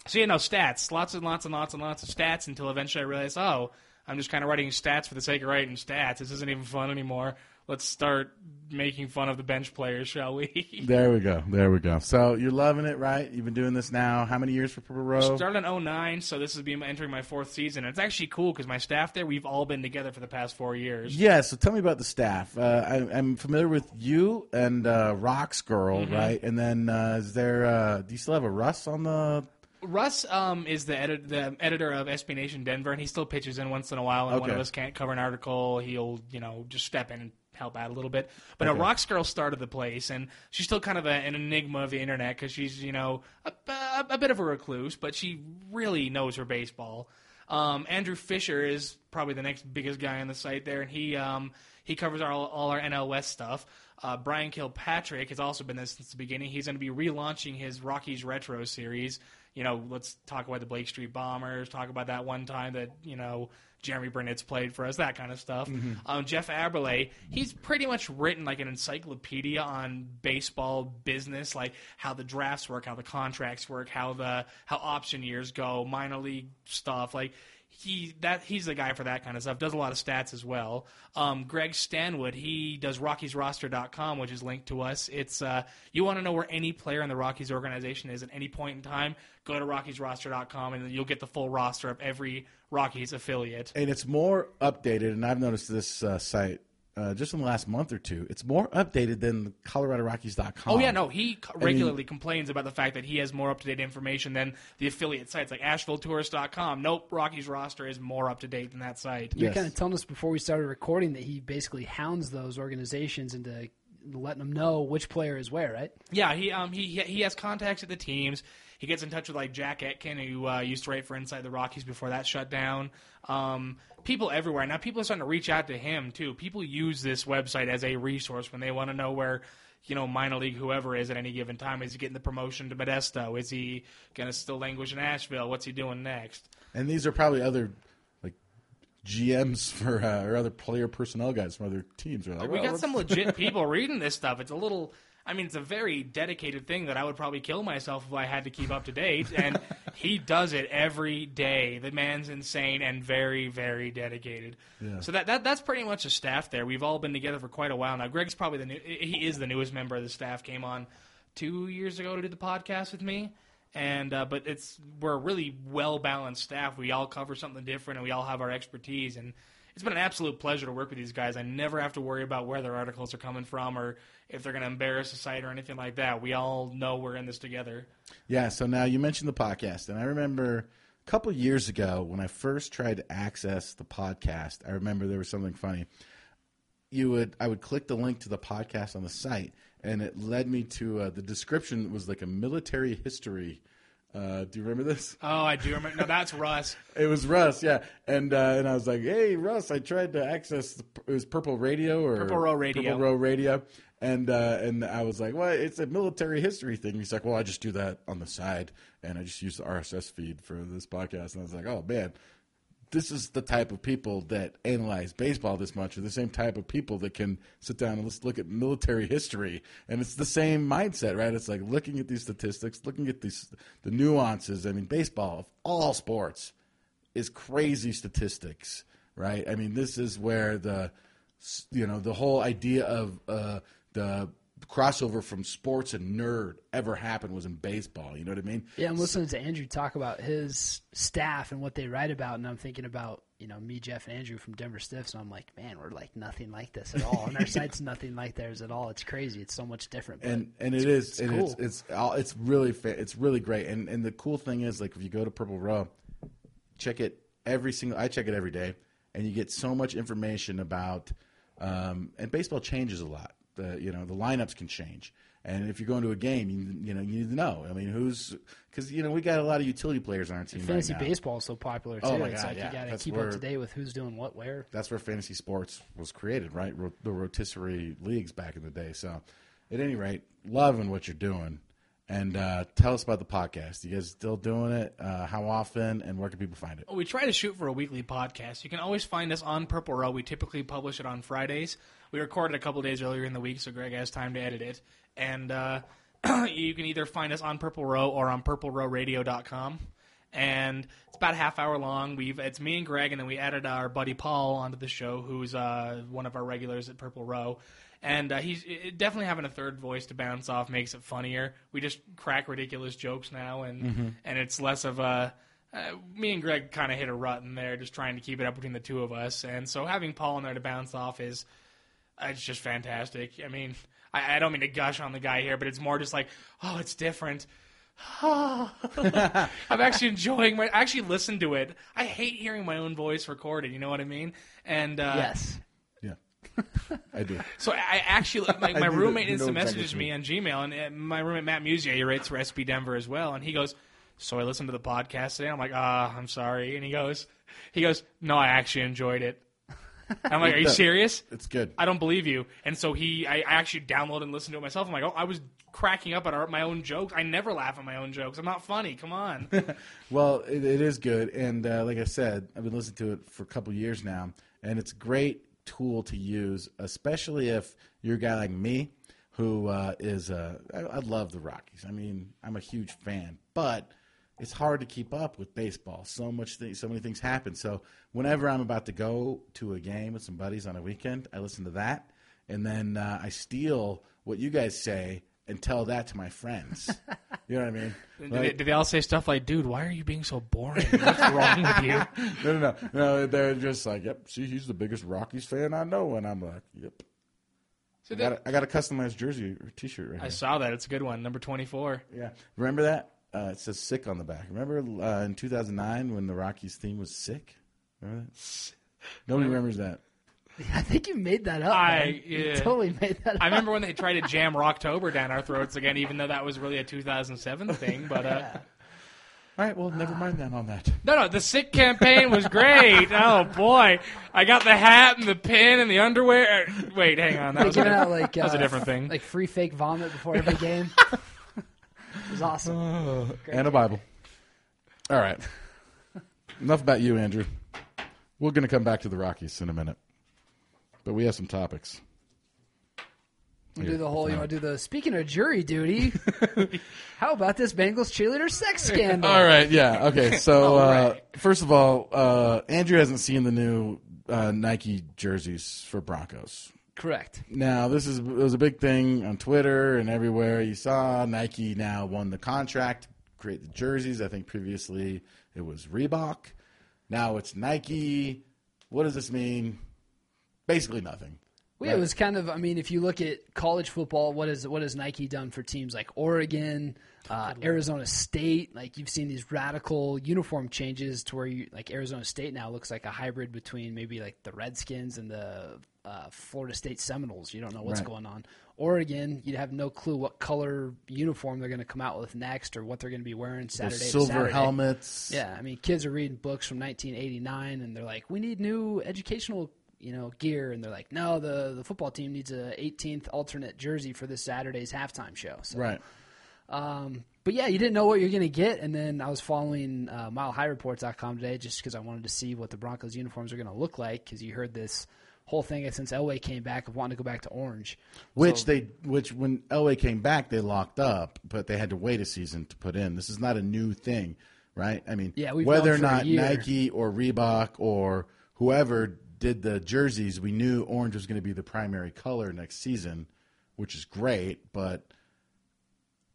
S3: so you know, stats, lots and lots and lots and lots of stats until eventually I realized, oh, I'm just kind of writing stats for the sake of writing stats. This isn't even fun anymore. Let's start making fun of the bench players, shall we?
S2: There we go. There we go. So you're loving it, right? You've been doing this now. How many years for Purple Row?
S3: Started in 09, so this is being entering my fourth season. And it's actually cool because my staff there, we've all been together for the past four years.
S2: Yeah, so tell me about the staff. Uh, I, I'm familiar with you and uh, Rox Girl,
S3: Mm-hmm.
S2: right? And then uh, is there? Uh, do you still have a Russ on the?
S3: Russ um, is the, edit- the editor of SB Nation Denver, and he still pitches in once in a while. And one of us can't cover an article, he'll you know just step in and help out a little bit. But a Rox Girl started the place, and she's still kind of a, an enigma of the internet because she's you know a, a, a bit of a recluse, but she really knows her baseball. Um, Andrew Fisher is probably the next biggest guy on the site there, and he um, he covers our, all our NL West stuff. Uh, Brian Kilpatrick has also been there since the beginning. He's going to be relaunching his Rockies Retro series. You know, let's talk about the Blake Street Bombers, talk about that one time that, you know, Jeromy Burnitz played for us, that kind of stuff. Um, Jeff Aberle, he's pretty much written like an encyclopedia on baseball business, like how the drafts work, how the contracts work, how the how option years go, minor league stuff. Like he that he's the guy for that kind of stuff. Does a lot of stats as well. Um, Greg Stanwood, he does RockiesRoster.com, which is linked to us. It's uh, you want to know where any player in the Rockies organization is at any point in time, go to RockiesRoster.com and you'll get the full roster of every Rockies affiliate.
S2: And it's more updated, and I've noticed this uh, site uh, just in the last month or two. It's more updated than ColoradoRockies.com.
S3: Oh yeah, no, he c- regularly complains about the fact that he has more up to date information than the affiliate sites like AshevilleTourist.com. Nope, Rockies roster is more up to date than that site.
S1: You're
S2: Yes.
S1: kind of telling us before we started recording that he basically hounds those organizations into letting them know which player is where, right?
S3: Yeah, he um he he has contacts at the teams. He gets in touch with like Jack Etkin, who uh, used to write for Inside the Rockies before that shut down. Um, people everywhere now. People are starting to reach out to him too. People use this website as a resource when they want to know where you know minor league whoever is at any given time. Is he getting the promotion to Modesto? Is he gonna still languish in Asheville? What's he doing next?
S2: And these are probably other like GMs for uh, or other player personnel guys from other teams. Like,
S3: we
S2: well,
S3: got some legit people reading this stuff. It's a little. I mean, it's a very dedicated thing that I would probably kill myself if I had to keep up to date. And he does it every day. The man's insane and very, very dedicated. So that, that that's pretty much the staff there. We've all been together for quite a while now. Greg's probably the new. He is the newest member of the staff. Came on two years ago to do the podcast with me. And uh, but it's we're a really well balanced staff. We all cover something different, and we all have our expertise. And it's been an absolute pleasure to work with these guys. I never have to worry about where their articles are coming from or if they're going to embarrass the site or anything like that. We all know we're in this together.
S2: Yeah, so now you mentioned the podcast, and I remember a couple years ago when I first tried to access the podcast, I remember there was something funny. You would I would click the link to the podcast on the site, and it led me to uh, the description was like a military history. Uh, do you remember this?
S3: Oh, I do remember. No, that's Russ.
S2: It was Russ, yeah, and uh, and I was like, "Hey, Russ, I tried to access the, it was Purple Radio or
S3: Purple Row Radio.
S2: Purple Row Radio," and uh, and I was like, "Well, it's a military history thing." He's like, "Well, I just do that on the side, and I just use the RSS feed for this podcast." And I was like, "Oh man." This is the type of people that analyze baseball this much, or the same type of people that can sit down and let's look at military history, and it's the same mindset, right? It's like looking at these statistics, looking at these the nuances. I mean, baseball, of all sports, is crazy statistics, right? I mean, this is where the you know the whole idea of uh, the crossover from sports and nerd ever happened was in baseball. You know what I mean?
S1: Yeah, I'm listening to Andrew talk about his staff and what they write about, and I'm thinking about you know me, Jeff, and Andrew from Denver Stiffs, and I'm like, man, we're like nothing like this at all, and our site's nothing like theirs at all. It's crazy. It's so much different. But
S2: and and it is
S1: it's
S2: and
S1: cool.
S2: it's it's all- it's really fa- it's really great and and the cool thing is like if you go to Purple Row, check it every single I check it every day and you get so much information about um, and baseball changes a lot. The you know the lineups can change. And if you're going to a game, you, you know you need to know. I mean, who's because you know we got a lot of utility players on our team.
S1: fantasy
S2: right now.
S1: baseball is so popular too.
S2: Oh my
S1: it's
S2: God,
S1: like
S2: yeah.
S1: you got to keep
S2: where-
S1: up to date with who's doing what where.
S2: that's where fantasy sports was created, right? Ro- the rotisserie leagues back in the day. So, at any rate, loving what you're doing, and uh, tell us about the podcast. You guys still doing it? Uh, how often? And where can people find it?
S3: We try to shoot for a weekly podcast. You can always find us on Purple Row. We typically publish it on Fridays. We recorded a couple days earlier in the week, so Greg has time to edit it. And uh, you can either find us on Purple Row or on purplerowradio.com. And it's about a half hour long. We've it's me and Greg, and then we added our buddy Paul onto the show, who's uh, one of our regulars at Purple Row. And uh, he's it, definitely having a third voice to bounce off makes it funnier. We just crack ridiculous jokes now, and and it's less of a uh, me and Greg kind of hit a rut in there, just trying to keep it up between the two of us. And so having Paul in there to bounce off is it's just fantastic. I mean, I, I don't mean to gush on the guy here, but it's more just like, oh, it's different. I'm actually enjoying my. I actually listen to it. I hate hearing my own voice recorded. You know what I mean? And uh,
S1: yes,
S2: Yeah, I do.
S3: so I actually, my, my
S2: I that-
S3: roommate instant
S2: exactly
S3: messages me on Gmail, and uh, my roommate Matt Musier, he writes for SB Denver as well, and he goes, "So I listened to the podcast today." I'm like, "Ah, I'm sorry," and he goes, "He goes, no, I actually enjoyed it." I'm like, "Are you serious?"
S2: It's good.
S3: I don't believe you. And so he, I, I actually downloaded and listened to it myself. I'm like, oh, I was cracking up at our, my own jokes. I never laugh at my own jokes. I'm not funny. Come on.
S2: Well, it, it is good, and uh, like I said, I've been listening to it for a couple years now, and it's a great tool to use, especially if you're a guy like me, who uh, is uh, I, I love the Rockies. I mean, I'm a huge fan, but it's hard to keep up with baseball. So much, th- so many things happen. So whenever I'm about to go to a game with some buddies on a weekend, I listen to that, and then uh, I steal what you guys say and tell that to my friends. you know what I mean?
S3: Did,
S2: Like-
S3: they, did they all say stuff like, dude, why are you being so boring? What's wrong with you?
S2: no, no, no, no. They're just like, yep. See, he's the biggest Rockies fan I know, and I'm like, yep.
S3: So
S2: I got, a, I got a customized jersey or T-shirt right here.
S3: I
S2: here.
S3: that. that. It's a good one. Number 24.
S2: Yeah, remember that? Uh, it says "sick" on the back. Remember uh, in 2009 when the Rockies theme was "sick"? Remember that? Nobody remembers that.
S1: I think you made that up.
S3: I-
S1: man. You totally made that up.
S3: I remember when they tried to jam Rocktober down our throats again, even though that was really a 2007 thing. But uh,
S2: All right, well, never mind that on that.
S3: no, no, the sick campaign was great. Oh boy, I got the hat and the pin and the underwear. Uh, Wait, hang on, that
S1: They
S3: was a
S1: giving out like
S3: that was a
S1: uh,
S3: different thing.
S1: like free fake vomit before every game. It was awesome.
S2: and a Bible. All right. Enough about you, Andrew. We're going to come back to the Rockies in a minute, but we have some topics.
S1: You do the whole. You to do the. Speaking of jury duty, how about this Bengals cheerleader sex scandal?
S2: All right, yeah, okay. So, uh,
S3: right.
S2: first of all, uh, Andrew hasn't seen the new uh, Nike jerseys for Broncos.
S1: Correct.
S2: Now, this is it was a big thing on Twitter and everywhere. You saw Nike now won the contract create the jerseys. I think previously it was Reebok. Now it's Nike. What does this mean? Basically nothing.
S1: Well, yeah, it was kind of. I mean, if you look at college football, what is what has Nike done for teams like Oregon, uh, Arizona State? Like you've seen these radical uniform changes to where you like Arizona State now looks like a hybrid between maybe like the Redskins and the uh, Florida State Seminoles. You don't know what's
S2: Right.
S1: going on. Oregon, you'd have no clue what color uniform they're going to come out with next or what they're going to be wearing Saturday. to
S2: silver
S1: Saturday.
S2: helmets.
S1: Yeah, I mean, kids are reading books from 1989, and they're like, "We need new educational, you know, gear," and they're like, "No, the the football team needs a 18th alternate jersey for this Saturday's halftime show." So,
S2: Right.
S1: um, but yeah, you didn't know what you're going to get, and then I was following uh, MileHighReports.com today just because I wanted to see what the Broncos uniforms are going to look like because you heard this whole thing since Elway came back of wanting to go back to orange.
S2: Which
S1: So-
S2: they, which when Elway came back, they locked up, but they had to wait a season to put in. This is not a new thing, right? I mean,
S1: Yeah, we've
S2: whether or
S1: known for a
S2: not. Nike or Reebok or whoever did the jerseys, we knew orange was going to be the primary color next season which is great, but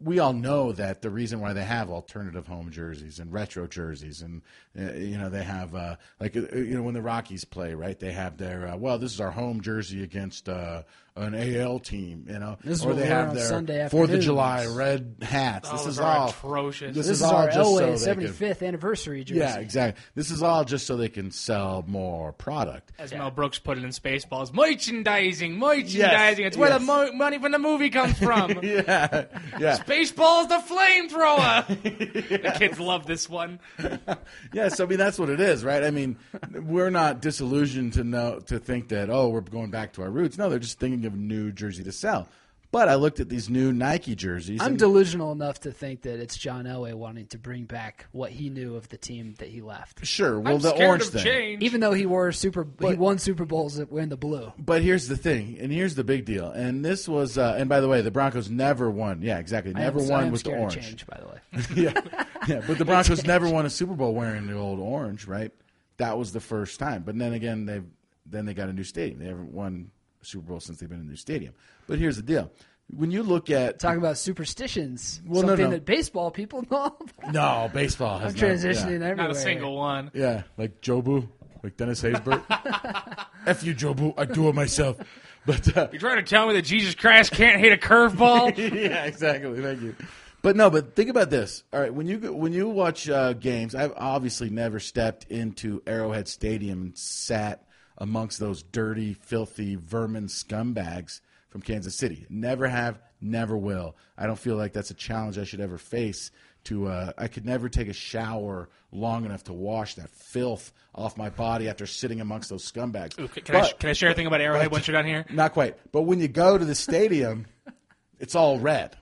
S2: we all know that the reason why they have alternative home jerseys and retro jerseys and uh, you know they have uh, like uh, you know when the Rockies play right they have their uh, well this is our home jersey against uh, an AL team you know
S1: This is
S2: or they have
S1: on
S2: their
S1: Sunday
S2: Fourth of. July red hats
S3: Oh,
S2: this is all
S3: atrocious.
S2: this,
S1: This
S2: is,
S1: is
S2: all
S1: our
S2: just so
S1: Elway
S2: they can-
S1: 75th anniversary jersey.
S2: yeah exactly this is all just so they can sell more product
S3: As Mel Brooks put it in Spaceballs, merchandising, merchandising. it's where
S2: yes.
S3: the mo- money from the movie comes from.
S2: yeah yeah
S3: Baseball's the flamethrower. the kids love this one.
S2: yeah, so I mean that's what it is, right? I mean, we're not disillusioned to know to think that oh we're going back to our roots. No, they're just thinking of new jersey to sell. But I looked at these new Nike jerseys.
S1: I'm
S2: and-
S1: delusional enough to think that it's John Elway wanting to bring back what he knew of the team that he left.
S2: sure. Well,
S3: I'm
S2: the orange
S3: of
S2: thing.
S3: change.
S1: Even though he wore super, he
S2: But-
S1: won Super Bowls wearing the blue.
S2: But here's the thing, and here's the big deal. And this was, uh, and by the way, the Broncos never won. Yeah, exactly.
S1: I
S2: Never
S1: am, I
S2: won
S1: am
S2: with the
S1: scared of
S2: orange.
S1: change, by the way.
S2: yeah, yeah. But the Broncos never won a Super Bowl wearing the old orange, right? That was the first time. But then again, they then they got a new stadium. They haven't won a Super Bowl since they've been in a new stadium. But here's the deal: when you look at
S1: Talking about superstitions,
S2: Well, no,
S1: something
S2: no.
S1: that baseball people know. about.
S2: no baseball has
S1: I'm
S2: no-
S1: transitioning
S2: yeah.
S1: everywhere.
S3: Not a single one.
S2: Yeah, like Jobu, like Dennis Haysbert. F you, Jobu. I do it myself. But uh,
S3: You're trying to tell me that Jesus Christ can't hit a curveball?
S2: yeah, exactly. Thank you. But no, but think about this. All right, when you when you watch uh, games, I've obviously never stepped into Arrowhead Stadium and sat amongst those dirty, filthy vermin scumbags from Kansas City. Never have, never will. I don't feel like that's a challenge I should ever face. To uh, I could never take a shower long enough to wash that filth off my body after sitting amongst those scumbags.
S3: Ooh, can, I, can I share a thing about Arrowhead once you're done here?
S2: not quite. But when you go to the stadium, it's all red.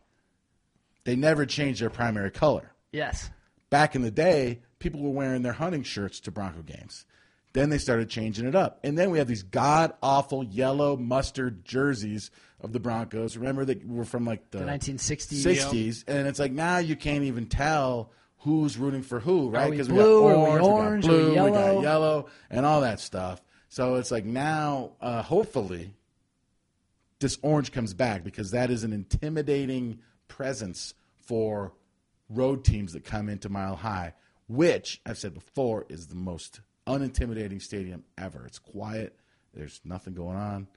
S2: They never change their primary color.
S1: Yes.
S2: Back in the day, people were wearing their hunting shirts to Bronco games. Then they started changing it up. And then we have these god awful yellow mustard jerseys of the Broncos. Remember that were from like the,
S1: The 1960s.
S2: 60s. And it's like now you can't even tell who's rooting for who, right?
S1: we
S2: we?
S1: Are
S2: got
S1: we
S2: orange,
S1: orange?
S2: we got blue, we
S1: yellow?
S2: got yellow, and all that stuff. So it's like now, uh, hopefully, this orange comes back because that is an intimidating presence for road teams that come into Mile High, which I've said before is the most unintimidating stadium ever. It's quiet, there's nothing going on,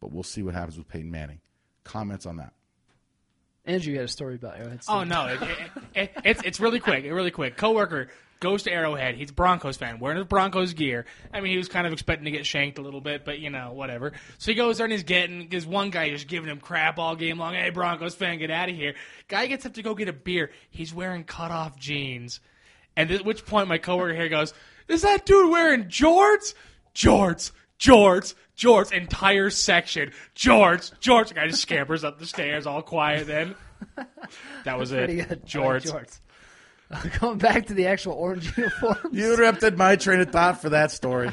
S2: but we'll see what happens with Peyton Manning. Comments on that?
S1: Andrew, you had a story about Arrowhead.
S3: Oh no, it, it, it, it's it's really quick. It's really quick. Coworker goes to Arrowhead. He's a Broncos fan, wearing his Broncos gear. I mean, he was kind of expecting to get shanked a little bit, but you know, whatever. So he goes there and he's getting because one guy just giving him crap all game long. Hey, Broncos fan, get out of here. Guy gets up to go get a beer. He's wearing cut off jeans, and at which point my coworker here goes, "Is that dude wearing jorts? Jorts." Jorts, Jorts, entire section. Jorts, Jorts. The guy just scampers up the stairs, all quiet. Then that was it.
S1: good. I
S3: Jorts.
S1: like jorts. Going back to the actual orange uniforms.
S2: You interrupted my train of thought for that story.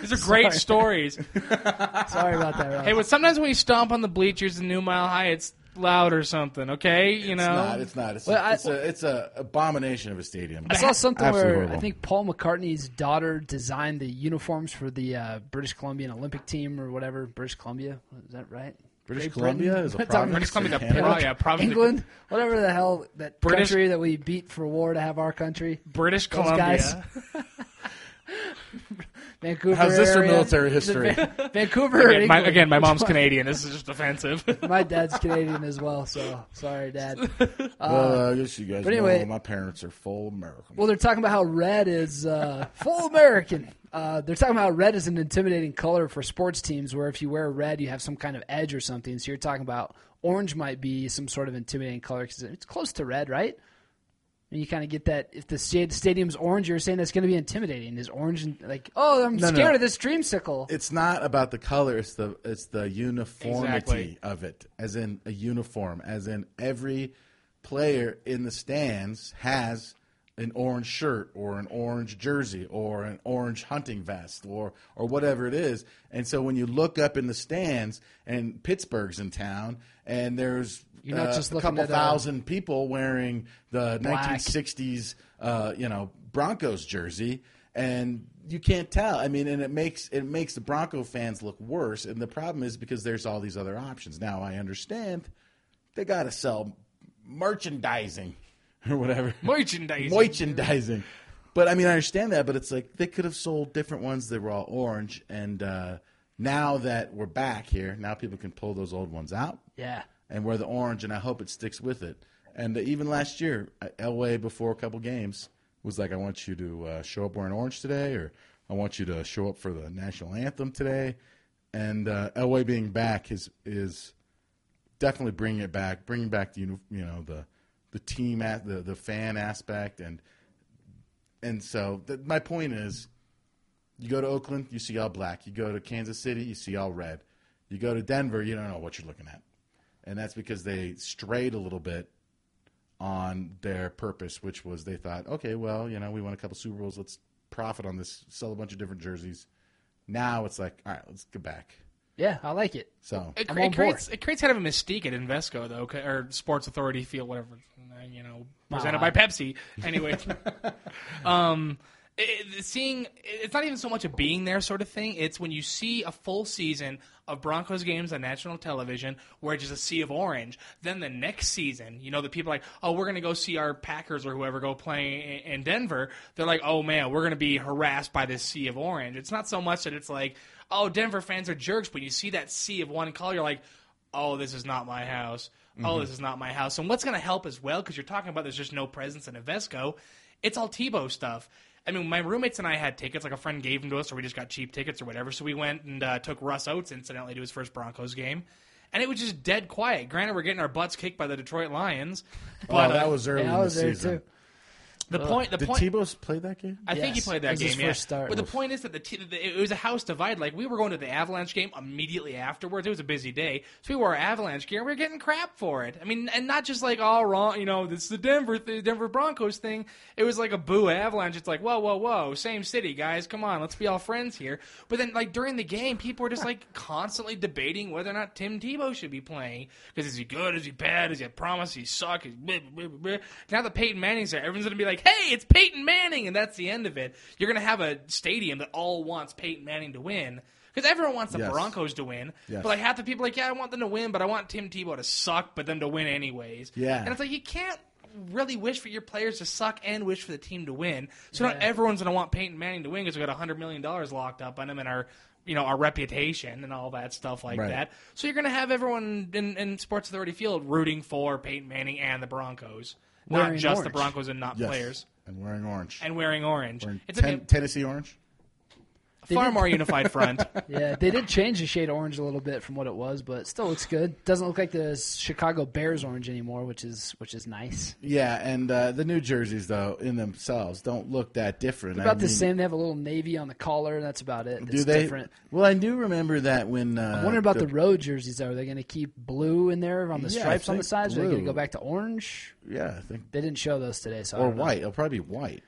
S3: These are great stories.
S1: Sorry about that. Rob.
S3: Hey, but sometimes when you stomp on the bleachers in New Mile High, it's loud or something. Okay, you know.
S2: It's not. It's not. It's,
S1: Well,
S2: a,
S1: I-
S2: it's a it's a abomination of a stadium.
S1: I saw something
S2: Absolutely
S1: where
S2: horrible.
S1: I think Paul McCartney's daughter designed the uniforms for the uh, British Columbian Olympic team or whatever. British Columbia, is that right?
S2: British
S1: Great
S2: Columbia
S1: Britain?
S2: is a
S1: We're
S2: province
S3: British Columbia,
S2: in
S3: the
S2: Canada?
S3: yeah, province-
S1: England, whatever the hell that
S3: British-
S1: country that we beat for war to have our country.
S3: British
S1: Those
S3: Columbia.
S1: guys. Vancouver.
S2: How's this for
S1: area.
S2: military history?
S1: Vancouver.
S3: Again my, again, my mom's? Canadian. This is just offensive.
S1: My dad's Canadian as well, so sorry, Dad.
S2: well, I guess you guys
S1: but anyway-
S2: know my parents are full American.
S1: Well, they're talking about how red is uh, full American. Uh, they're talking about red is an intimidating color for sports teams, where if you wear red, you have some kind of edge or something. So you're talking about orange might be some sort of intimidating color because it's close to red, right? And you kind of get that if the stadium's orange, you're saying that's going to be intimidating. Is orange and, like, oh, I'm
S2: No, no.
S1: scared of this dreamsicle?
S2: it's not about the color; it's the it's the uniformity
S3: Exactly.
S2: of it, as in a uniform, as in every player in the stands has an orange shirt or an orange jersey or an orange hunting vest or or whatever it is. And so when you look up in the stands and Pittsburgh's in town and there's
S1: You're not
S2: uh,
S1: just
S2: a couple
S1: at, uh,
S2: thousand people wearing the
S1: Black.
S2: 1960s uh, you know Broncos jersey and you can't tell. I mean, and it makes it makes the Bronco fans look worse. And the problem is because there's all these other options. Now I understand they got to sell merchandising or whatever
S3: Merchandising.
S2: merchandising. But I mean, I understand that, but it's like they could have sold different ones that were all orange. And uh, now that we're back here, now people can pull those old ones out
S1: Yeah.
S2: And wear the orange, and I hope it sticks with it. And even last year, Elway before a couple games was like, "I want you to uh, show up wearing orange today," or "I want you to show up for the national anthem today." And uh, Elway being back is is definitely bringing it back, bringing back the you know the the team at the the fan aspect, and and so my point is, you go to Oakland, you see all black. You go to Kansas City, you see all red. You go to Denver, you don't know what you're looking at and that's because they strayed a little bit on their purpose, which was they thought, okay, well, you know, we won a couple Super Bowls, let's profit on this, sell a bunch of different jerseys. Now it's like, all right, let's get back.
S1: Yeah, I like it.
S2: So
S3: It,
S1: I'm
S3: cre-
S1: on
S3: it creates it creates kind of a mystique at Invesco though, or Sports Authority Field, whatever uh, you know, presented by Pepsi. Anyway, um, it, seeing it's not even so much a being there sort of thing. It's when you see a full season of Broncos games on national television where it's just a sea of orange. Then the next season, you know, the people are like, oh, we're gonna go see our Packers or whoever go play in, in Denver. They're like, oh man, we're gonna be harassed by this sea of orange. It's not so much that it's like, oh, Denver fans are jerks, but you see that sea of one color, you're like, oh, this is not my house. Oh, mm-hmm. this is not my house. And what's going to help as well, because you're talking about there's just no presence in Invesco it's all Tebow stuff. I mean, my roommates and I had tickets, like a friend gave them to us, or we just got cheap tickets or whatever. So we went and uh, took Russ Oates, incidentally, to his first Broncos game. And it was just dead quiet. Granted, we're getting our butts kicked by the Detroit Lions. But
S2: oh, that
S3: uh,
S2: was early
S1: Yeah,
S2: in the
S1: was there
S2: season.
S1: too.
S3: The point. The
S2: Did
S3: point.
S2: Tebow play that game?
S3: I think he
S1: Yes.
S3: played
S1: It
S3: that
S1: was
S3: game.
S1: his
S3: yeah.
S1: first start.
S3: But the point is that the, t- the it was a house divide. Like we were going to the Avalanche game immediately afterwards. It was a busy day, so we wore our Avalanche gear. and We were getting crap for it. I mean, and not just like all wrong. You know, this is the Denver th- Denver Broncos thing. It was like a boo Avalanche. It's like whoa, whoa, whoa, same city, guys. Come on, let's be all friends here. But then, like during the game, people were just like constantly debating whether or not Tim Tebow should be playing because is he good? Is he bad? Is he a promise? He suck? Is blah, blah, blah, blah. Now that Peyton Manning's there, everyone's gonna be like, "Hey, it's Peyton Manning," and that's the end of it. You're gonna have a stadium that all wants Peyton Manning to win. Because everyone wants the
S2: Yes.
S3: Broncos to win,
S2: Yes.
S3: but like half the people are like, yeah, I want them to win, but I want Tim Tebow to suck, but them to win anyways.
S2: Yeah.
S3: and it's like you can't really wish for your players to suck and wish for the team to win. So not everyone's gonna want Peyton Manning to win because we got hundred million dollars locked up on him and our, you know, our reputation and all that stuff like
S2: Right.
S3: that. So you're gonna have everyone in, in Sports Authority Field rooting for Peyton Manning and the Broncos, not
S1: Wearing
S3: just the. Broncos and not
S2: Yes.
S3: players
S2: And wearing orange.
S3: and wearing orange.
S2: Wearing
S3: it's a
S2: ten-
S3: bit-
S2: Tennessee orange.
S3: Far
S1: did-
S3: more unified front.
S1: Yeah, they did change the shade of orange a little bit from what it was, but still looks good. Doesn't look like the Chicago Bears orange anymore, which is which is nice.
S2: Yeah, and uh, the new jerseys though in themselves don't look that different.
S1: About
S2: I
S1: the
S2: mean,
S1: same. They have a little navy on the collar. That's about it.
S2: Do
S1: It's
S2: they?
S1: different.
S2: Well, I do remember that when uh,
S1: I'm wondering about the, road jerseys. Though, are they going to keep blue in there on the
S2: Yeah,
S1: stripes on the sides? Or are they going to go back to orange?
S2: Yeah, I think
S1: They didn't show those today, so I
S2: or
S1: don't know.
S2: white. It'll probably be white.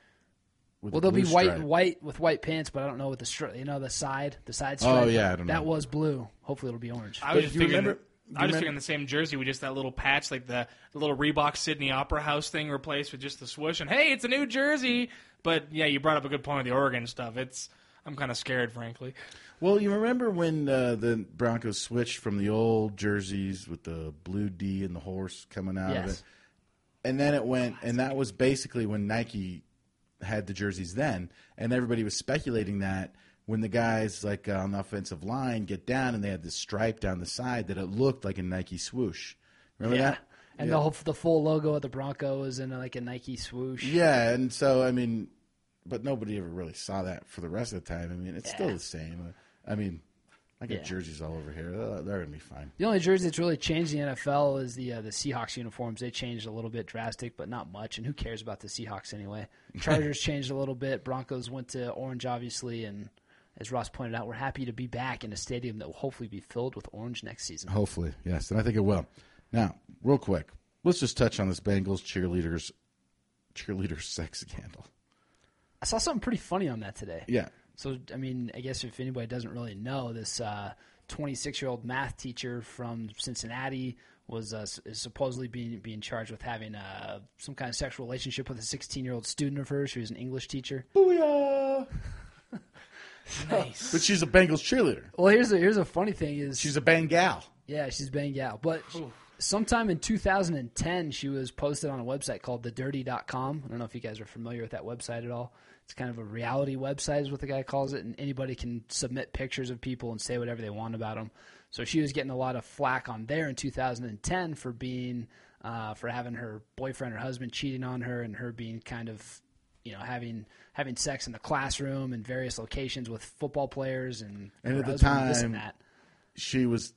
S2: With
S1: Well,
S2: the
S1: they'll be
S2: blue
S1: white
S2: stripe.
S1: and white with white pants, but I don't know what the stri- you know the side the side
S2: Oh,
S1: stripe.
S2: yeah, I don't know.
S1: That was blue. Hopefully, it'll be orange.
S3: I was
S2: But
S3: just
S2: do
S3: figuring.
S2: remember-
S3: I
S2: you
S3: was
S2: remember-
S3: figuring the same jersey with just that little patch, like the, the little Reebok Sydney Opera House thing, replaced with just the swoosh. And hey, it's a new jersey. But yeah, you brought up a good point with the Oregon stuff. It's I'm kind of scared, frankly.
S2: Well, you remember when uh, the Broncos switched from the old jerseys with the blue D and the horse coming out of it, and then it went, and that was basically when Nike had the jerseys then, and everybody was speculating that when the guys like uh, on the offensive line get down and they had this stripe down the side that it looked like a Nike swoosh. Remember
S1: yeah,
S2: that?
S1: and
S2: yeah.
S1: the whole, the full logo of the Broncos and like a Nike swoosh.
S2: Yeah, and so I mean, but nobody ever really saw that for the rest of the time. I mean, it's still the same. I mean, I got
S1: Yeah.
S2: jerseys all over here. They're, they're gonna be fine.
S1: The only jersey that's really changed in the NFL is the uh, the Seahawks uniforms. They changed a little bit drastic, but not much. And who cares about the Seahawks anyway? Chargers changed a little bit. Broncos went to orange, obviously, and as Ross pointed out, we're happy to be back in a stadium that will hopefully be filled with orange next season.
S2: Hopefully, yes, and I think it will. Now, real quick, let's just touch on this Bengals cheerleaders cheerleader sex scandal.
S1: I saw something pretty funny on that today.
S2: Yeah,
S1: So, I mean, I guess if anybody doesn't really know, this 26 year old math teacher from Cincinnati was uh, is supposedly being being charged with having uh, some kind of sexual relationship with a 16 year old student of hers. She was an English teacher.
S2: Booyah!
S3: Nice.
S2: But she's a Bengals cheerleader.
S1: Well, here's a here's a funny thing is
S2: She's a Bengal.
S1: Yeah, she's out. But sometime in 2010, she was posted on a website called thedirty.com. I don't know if you guys are familiar with that website at all. It's kind of a reality website, is what the guy calls it, and anybody can submit pictures of people and say whatever they want about them. So she was getting a lot of flack on there in 2010 for being, uh, for having her boyfriend or husband cheating on her, and her being kind of, you know, having having sex in the classroom and various locations with football players and,
S2: And at the
S1: and
S2: time-
S1: that
S2: She was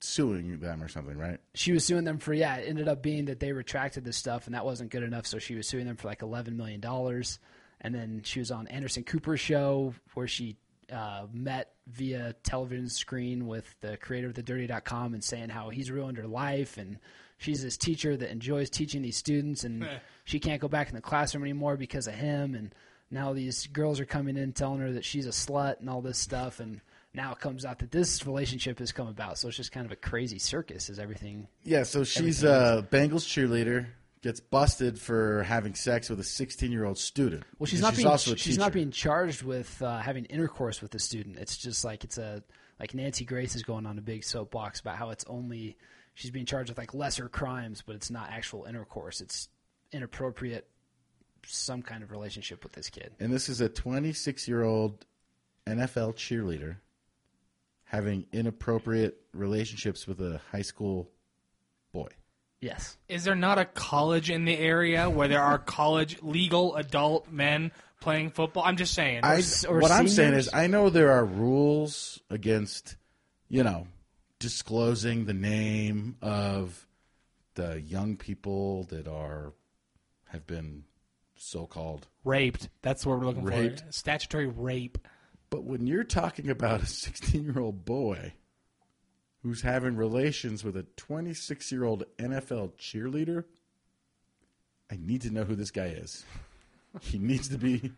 S2: suing them or something, right?
S1: she was suing them for yeah it ended up being that they retracted this stuff and that wasn't good enough so she was suing them for like 11 million dollars and then she was on anderson cooper's show where she uh, met via television screen with the creator of the dirty.com and saying how he's ruined her life and she's this teacher that enjoys teaching these students and she can't go back in the classroom anymore because of him. And now these girls are coming in telling her that she's a slut and all this stuff. And now it comes out that this relationship has come about. So it's just kind of a crazy circus as everything.
S2: Yeah, so she's a Bengals cheerleader, gets busted for having sex with a 16 year old student.
S1: Well, she's not being
S2: also a
S1: she's not being charged with uh, having intercourse with the student. It's just like it's a like Nancy Grace is going on a big soapbox about how it's only she's being charged with like lesser crimes, but it's not actual intercourse. It's inappropriate some kind of relationship with this kid.
S2: And this is a 26 year old NFL cheerleader having inappropriate relationships with a high school boy.
S1: Yes.
S3: Is there not a college in the area where there are college legal adult men playing football? I'm just saying.
S2: I,
S1: or
S2: what I'm saying is, I know there are rules against, you know, disclosing the name of the young people that are have been so-called.
S3: raped. That's what we're looking
S2: Raped?
S3: for. Statutory rape.
S2: But when you're talking about a 16-year-old boy who's having relations with a 26-year-old NFL cheerleader, I need to know who this guy is. He needs to be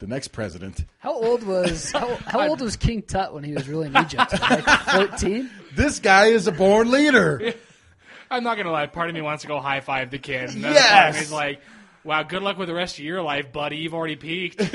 S2: the next president.
S1: How old was how, how old was King Tut when he was really in Egypt? Like fourteen.
S2: This guy is a born leader.
S3: I'm not gonna lie. Part of me wants to go high five the kid. And
S2: Yes!
S3: Part of me is like, wow, good luck with the rest of your life, buddy. You've already peaked.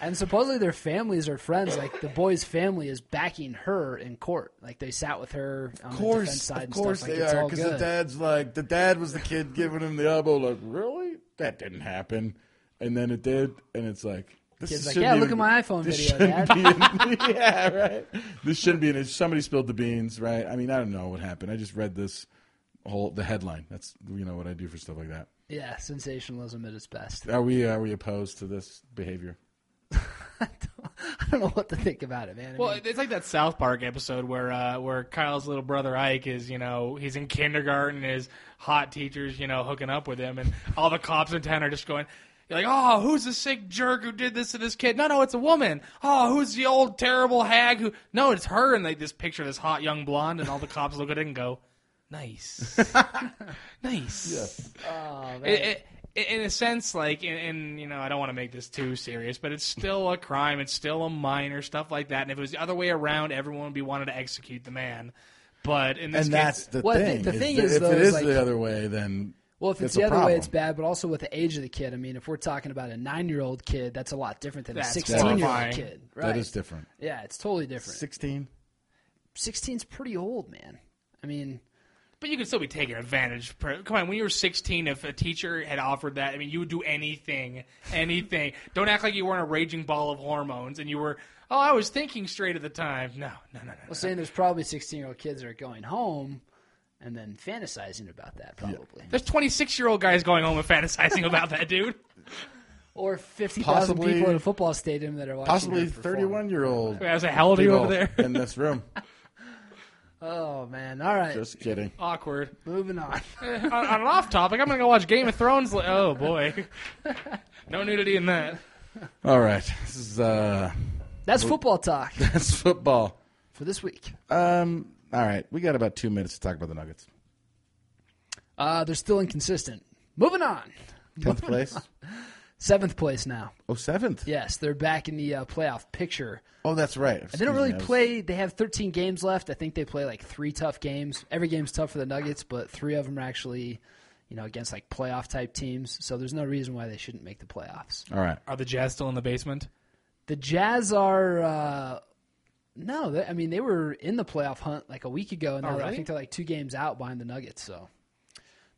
S1: And supposedly their families are friends. Like the boy's family is backing her in court. Like they sat with her on
S2: Of
S1: the defense side
S2: of
S1: and
S2: course
S1: stuff. Like
S2: they
S1: it's
S2: are. Because the dad's like, the dad was the kid giving him the elbow. Like, really? That didn't happen. And then it did, and it's like, this
S1: Kid's like,
S2: shouldn't
S1: "Yeah, look at my iPhone video, Dad."
S2: in- yeah, right. This shouldn't be. In, it. somebody spilled the beans, right? I mean, I don't know what happened. I just read this whole the headline. That's you know what I do for stuff like that.
S1: Yeah, sensationalism at its best.
S2: Are we are we opposed to this behavior?
S1: I don't know what to think about it, man. I
S3: well,
S1: mean,
S3: it's like that South Park episode where uh, where Kyle's little brother Ike is, you know, he's in kindergarten. And his hot teachers, you know, hooking up with him, and all the cops in town are just going. You're like, oh, who's the sick jerk who did this to this kid? No, no, it's a woman. Oh, who's the old terrible hag who? No, it's her. And they this picture of this hot young blonde, and all the cops look at it and go, nice, nice.
S2: Yes.
S1: oh, man.
S3: It, it, in a sense, like, in, in you know, I don't want to make this too serious, but it's still a crime. It's still a minor stuff like that. And if it was the other way around, everyone would be wanting to execute the man. But in this
S2: And
S3: case,
S2: that's the
S1: Well, the-
S2: thing.
S1: the thing
S2: that
S1: is,
S2: if
S1: though,
S2: it
S1: is
S2: is
S1: like-
S2: the other way, then
S1: well, if it's
S2: that's
S1: the
S2: a
S1: other way, it's bad. But also with the age of the kid, I mean, if we're talking about a nine-year-old kid, that's a lot different than a sixteen-year-old kid. Right?
S2: that is different.
S1: Yeah, it's totally different.
S2: Sixteen.
S1: 16's pretty old, man. I mean,
S3: but you could still be taking advantage. Come on, when you were 16, if a teacher had offered that, I mean, you would do anything, anything. Don't act like you weren't a raging ball of hormones and you were. Oh, I was thinking straight at the time. No, no, no, no.
S1: well, saying there's probably 16-year-old kids that are going home and then fantasizing about that, probably,
S3: There's 26 year old guys going home and fantasizing about that, dude.
S1: or 50,000
S2: Possibly-
S1: people in a football stadium that are watching.
S2: Possibly thirty-one year old
S3: I was like, how old you over there?
S2: in this room.
S1: Oh man! All right,
S2: Just kidding.
S3: Awkward.
S1: moving on.
S3: on, on an off topic, I'm gonna go watch Game of Thrones. li- Oh boy, no nudity in that.
S2: All right, this is uh,
S1: That's football talk
S2: that's football.
S1: for this week.
S2: Um, all right, we got about two minutes to talk about the Nuggets.
S1: Uh, they're still inconsistent. Moving on.
S2: Tenth place.
S1: Seventh place now.
S2: Oh, seventh.
S1: Yes, they're back in the uh, playoff picture.
S2: Oh, that's right.
S1: And they don't really
S2: me, was-
S1: play. They have 13 games left. I think they play like three tough games. Every game's tough for the Nuggets, but three of them are actually, you know, against like playoff type teams. So there's no reason why they shouldn't make the playoffs.
S2: All right.
S3: Are the Jazz still in the basement?
S1: The Jazz are. Uh, no, they, I mean they were in the playoff hunt like a week ago, and
S3: Oh,
S1: now I think they're like two games out behind the Nuggets. So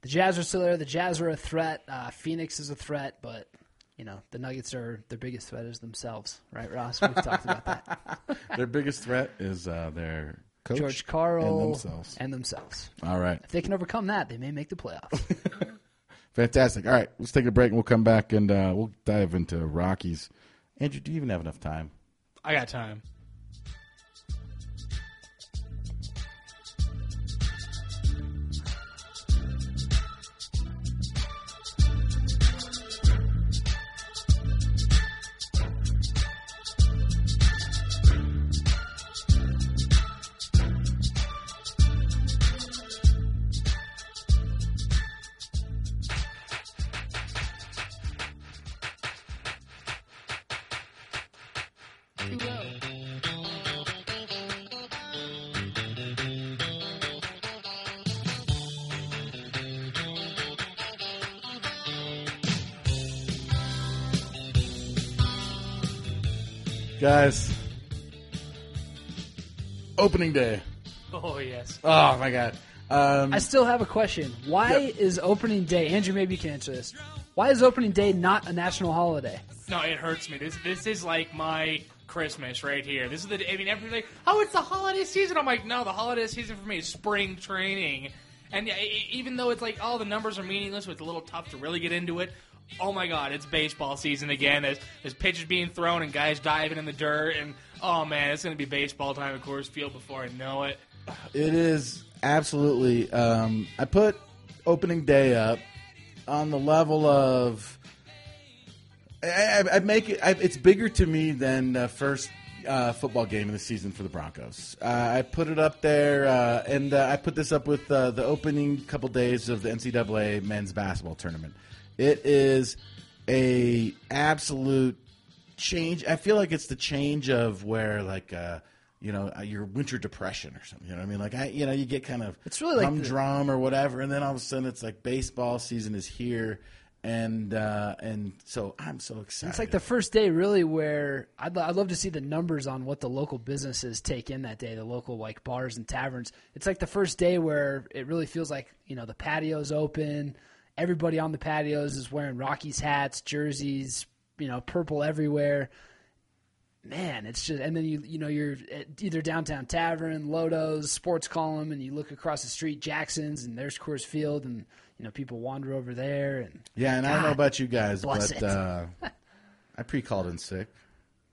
S1: the Jazz are still there. The Jazz are a threat. Uh, Phoenix is a threat, but you know the Nuggets are their biggest threat is themselves, right, Ross? We've talked about that.
S2: Their biggest threat is uh, their coach
S1: George Karl
S2: and themselves.
S1: and themselves.
S2: All right.
S1: If they can overcome that, they may make the playoffs.
S2: Fantastic. All right, let's take a break and we'll come back and uh, we'll dive into Rockies. Andrew, do you even have enough time?
S3: I got time.
S2: Opening day.
S3: Oh yes.
S2: Oh, my God. Um,
S1: I still have a question. Why
S2: Yeah.
S1: is opening day? Andrew, maybe you can answer this. Why is opening day not a national holiday?
S3: No, it hurts me. This this is like my Christmas right here. This is the. I mean, everybody. Oh, it's the holiday season. I'm like, no, the holiday season for me is spring training. And e- even though it's like, oh, the numbers are meaningless, so it's a little tough to really get into it. Oh my God, it's baseball season again. There's, there's pitches being thrown and guys diving in the dirt, and oh man, it's going to be baseball time at Coors Field before I know it.
S2: It is absolutely. Um, I put opening day up on the level of. I, I, I make it. I, it's bigger to me than the first uh, football game of the season for the Broncos. Uh, I put it up there, uh, and uh, I put this up with uh, the opening couple days of the NCAA men's basketball tournament. It is a absolute change. I feel like it's the change of where like. Uh, you know, uh, your winter depression or something. You know what I mean? Like, I, you know, you get kind of
S1: It's really like the-
S2: or whatever, and then all of a sudden it's like baseball season is here, and uh, and so I'm so excited.
S1: It's like the first day, really, where I'd, I'd love to see the numbers on what the local businesses take in that day, the local like bars and taverns. It's like the first day where it really feels like you know the patio's open, everybody on the patios is wearing Rockies hats, jerseys, you know, purple everywhere. Man, it's just, and then you you know you're at either downtown tavern, Lodo's, Sports Column, and you look across the street, Jackson's, and there's Coors Field, and you know people wander over there, and
S2: yeah, and I don't know about you guys, but uh, I pre-called in sick.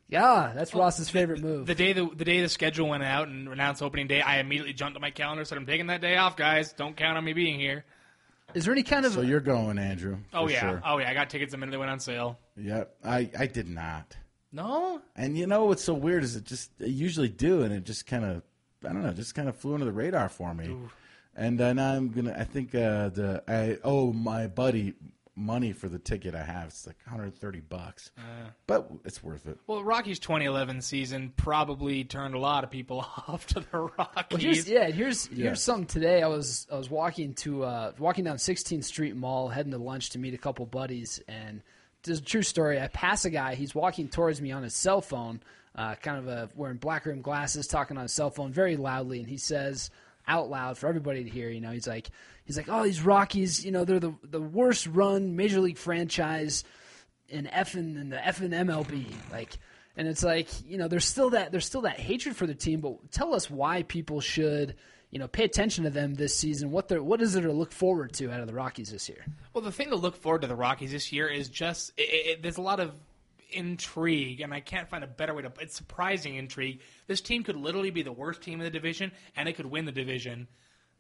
S1: yeah, that's Ross's favorite move.
S3: The day the, the day the schedule went out and announced opening day, I immediately jumped on my calendar, said I'm taking that day off, guys. Don't count on me being here.
S1: Is there any kind of
S2: So you're going, Andrew?
S3: Oh yeah,
S2: sure.
S3: oh yeah. I got tickets the minute they went on sale.
S2: Yep, I I did not.
S3: No,
S2: And you know what's so weird is it just I usually do, and it just kind of I don't know, just kind of flew under the radar for me. And uh, now I'm gonna. I think uh, the I oh my buddy money for the ticket I have. It's like 130 bucks, but it's worth it.
S3: well, Rockies 2011 season probably turned a lot of people off to the Rockies.
S1: Well, here's, yeah, here's
S2: Yeah.
S1: here's something today. I was I was walking to uh, walking down 16th Street Mall, heading to lunch to meet a couple buddies, and this is a true story. I pass a guy. He's walking towards me on his cell phone, uh, kind of a, wearing black rim glasses, talking on his cell phone very loudly, and he says out loud for everybody to hear. You know, he's like he's like, oh, these Rockies, you know, they're the the worst run major league franchise in effing in the effing MLB. Like, and it's like you know, there's still that there's still that hatred for the team. But tell us why people should you know pay attention to them this season. What they're what is there to look forward to out of the Rockies this year?
S3: Well, the thing to look forward to the Rockies this year is just it, it, there's a lot of intrigue, and I can't find a better way to. It's surprising intrigue. This team could literally be the worst team in the division, and it could win the division.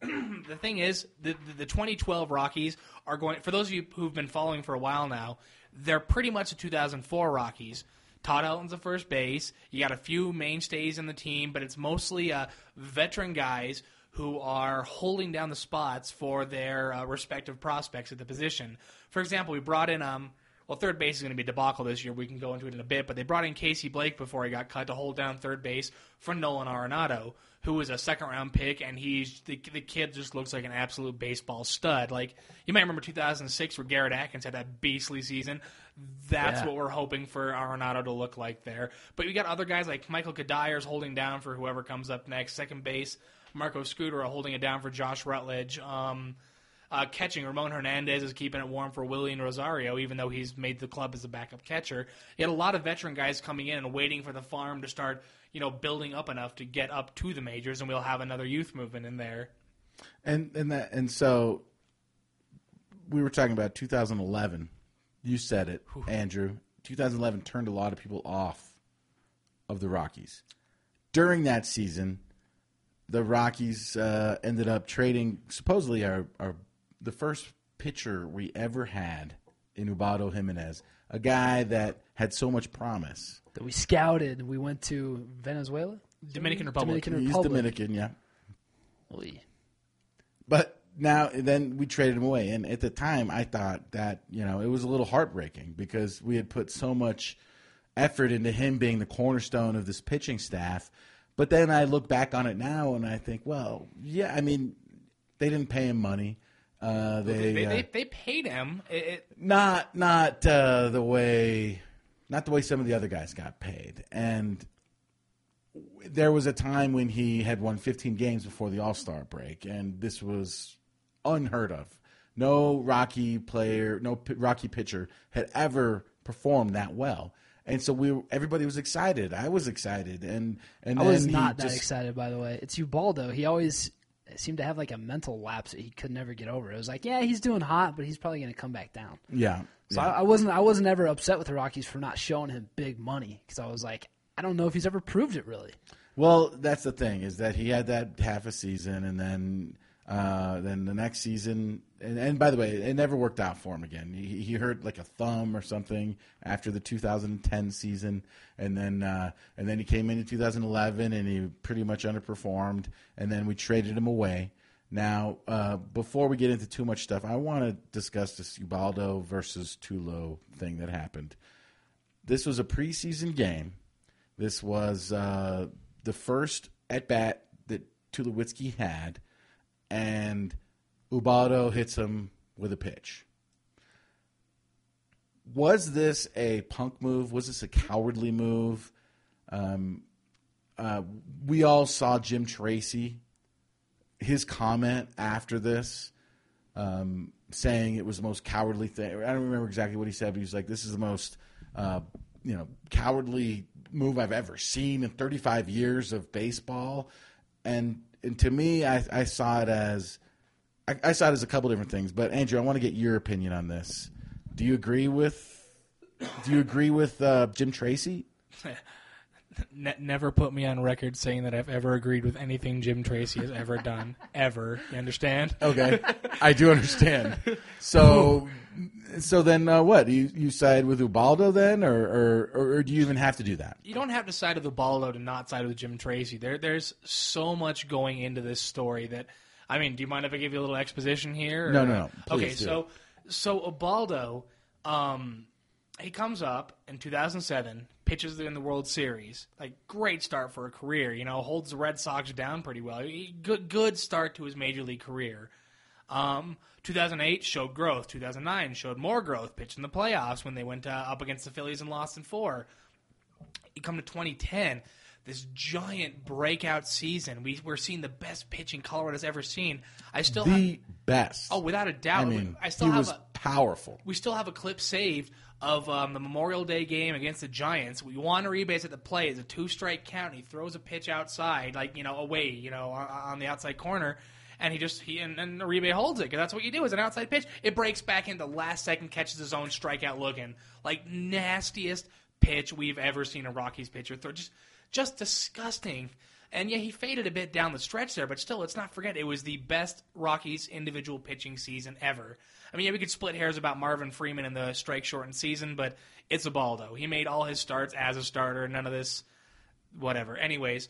S3: the thing is, the, the the 2012 Rockies are going. For those of you who've been following for a while now, they're pretty much the 2004 Rockies. Todd Helton's the first base. You got a few mainstays in the team, but it's mostly uh, veteran guys who are holding down the spots for their uh, respective prospects at the position. For example, we brought in um, well, third base is going to be a debacle this year. We can go into it in a bit, but they brought in Casey Blake before he got cut to hold down third base for Nolan Arenado, who was a second round pick, and he's the, the kid just looks like an absolute baseball stud. Like you might remember 2006 where Garrett Atkins had that beastly season. That's
S1: Yeah.
S3: what we're hoping for Arenado to look like there. But you got other guys like Michael Cuddyer's holding down for whoever comes up next. Second base, Marco Scutaro holding it down for Josh Rutledge. Um, uh, catching, Ramon Hernandez is keeping it warm for Wilin Rosario, even though he's made the club as a backup catcher. You had a lot of veteran guys coming in and waiting for the farm to start, you know, building up enough to get up to the majors, and we'll have another youth movement in there.
S2: And and that and so we were talking about 2011. You said it, Andrew. 2011 turned a lot of people off of the Rockies. During that season, the Rockies uh, ended up trading supposedly our, our the first pitcher we ever had in Ubaldo Jimenez, a guy that had so much promise.
S1: That we scouted. We went to Venezuela,
S3: Dominican Republic.
S1: Dominican
S2: He's
S1: Republic.
S2: Dominican, yeah.
S1: Oy.
S2: But now then we traded him away, and at the time I thought that you know it was a little heartbreaking because we had put so much effort into him being the cornerstone of this pitching staff. But then I look back on it now and I think, well, yeah, I mean, they didn't pay him money. Uh, they,
S3: They,
S2: uh,
S3: they, they paid him. It, it,
S2: not not uh, the way not the way some of the other guys got paid and there was a time when he had won 15 games before the all-star break and this was unheard of no rocky player no p- rocky pitcher had ever performed that well and so we everybody was excited i was excited and and
S1: I was not that
S2: just-
S1: excited, by the way. It's Ubaldo. He always seemed to have like a mental lapse that he could never get over. It was like, yeah, he's doing hot, but he's probably going to come back down.
S2: yeah
S1: So
S2: yeah.
S1: I, I wasn't. I wasn't ever upset with the Rockies for not showing him big money because I was like, I don't know if he's ever proved it really.
S2: Well, that's the thing is that he had that half a season, and then uh, then the next season, and, and by the way, it never worked out for him again. He, he hurt like a thumb or something after the 2010 season, and then uh, and then he came into 2011 and he pretty much underperformed, and then we traded him away. Now, uh, before we get into too much stuff, I want to discuss this Ubaldo versus Tulo thing that happened. This was a preseason game. This was uh, the first at bat that Tulowitzki had, and Ubaldo hits him with a pitch. Was this a punk move? Was this a cowardly move? Um, uh, we all saw Jim Tracy, his comment after this, um, saying it was the most cowardly thing. I don't remember exactly what he said, but he was like, "This is the most, uh, you know, cowardly move I've ever seen in 35 years of baseball." And and to me, I, I saw it as, I, I saw it as a couple different things. But Andrew, I want to get your opinion on this. Do you agree with? Do you agree with uh, Jim Tracy?
S3: ne- never put me on record saying that I've ever agreed with anything Jim Tracy has ever done. ever. You understand?
S2: Okay, I do understand. So, so then uh, what? You you side with Ubaldo then, or, or or do you even have to do that?
S3: you don't have to side with Ubaldo to not side with Jim Tracy. There, there's so much going into this story that, I mean, do you mind if I give you a little exposition here?
S2: No, no, no. Please
S3: okay,
S2: do.
S3: so so Ubaldo, um, he comes up in 2007, pitches in the World Series, like great start for a career. You know, holds the Red Sox down pretty well. Good, good start to his major league career. Um, 2008 showed growth. 2009 showed more growth. Pitched in the playoffs when they went uh, up against the Phillies and lost in four you come to 2010, this giant breakout season. We we're seeing the best pitching Colorado's ever seen. I still have,
S2: The best.
S3: oh, without a doubt.
S2: I mean,
S3: I still
S2: he
S3: have
S2: was
S3: a,
S2: powerful.
S3: we still have a clip saved of um, the Memorial Day game against the Giants. We Juan Uribe's at the plate. It's a two strike count. He throws a pitch outside, like you know, away, you know, on, on the outside corner. And he just he and, and Uribe holds it because that's what you do. Is an outside pitch. It breaks back into the last second, catches his own strikeout looking like nastiest pitch we've ever seen a Rockies pitcher throw. Just just disgusting. And yeah, he faded a bit down the stretch there, but still, let's not forget it was the best Rockies individual pitching season ever. I mean, yeah, we could split hairs about Marvin Freeman in the strike shortened season, but it's a ball though. He made all his starts as a starter. None of this, whatever. Anyways,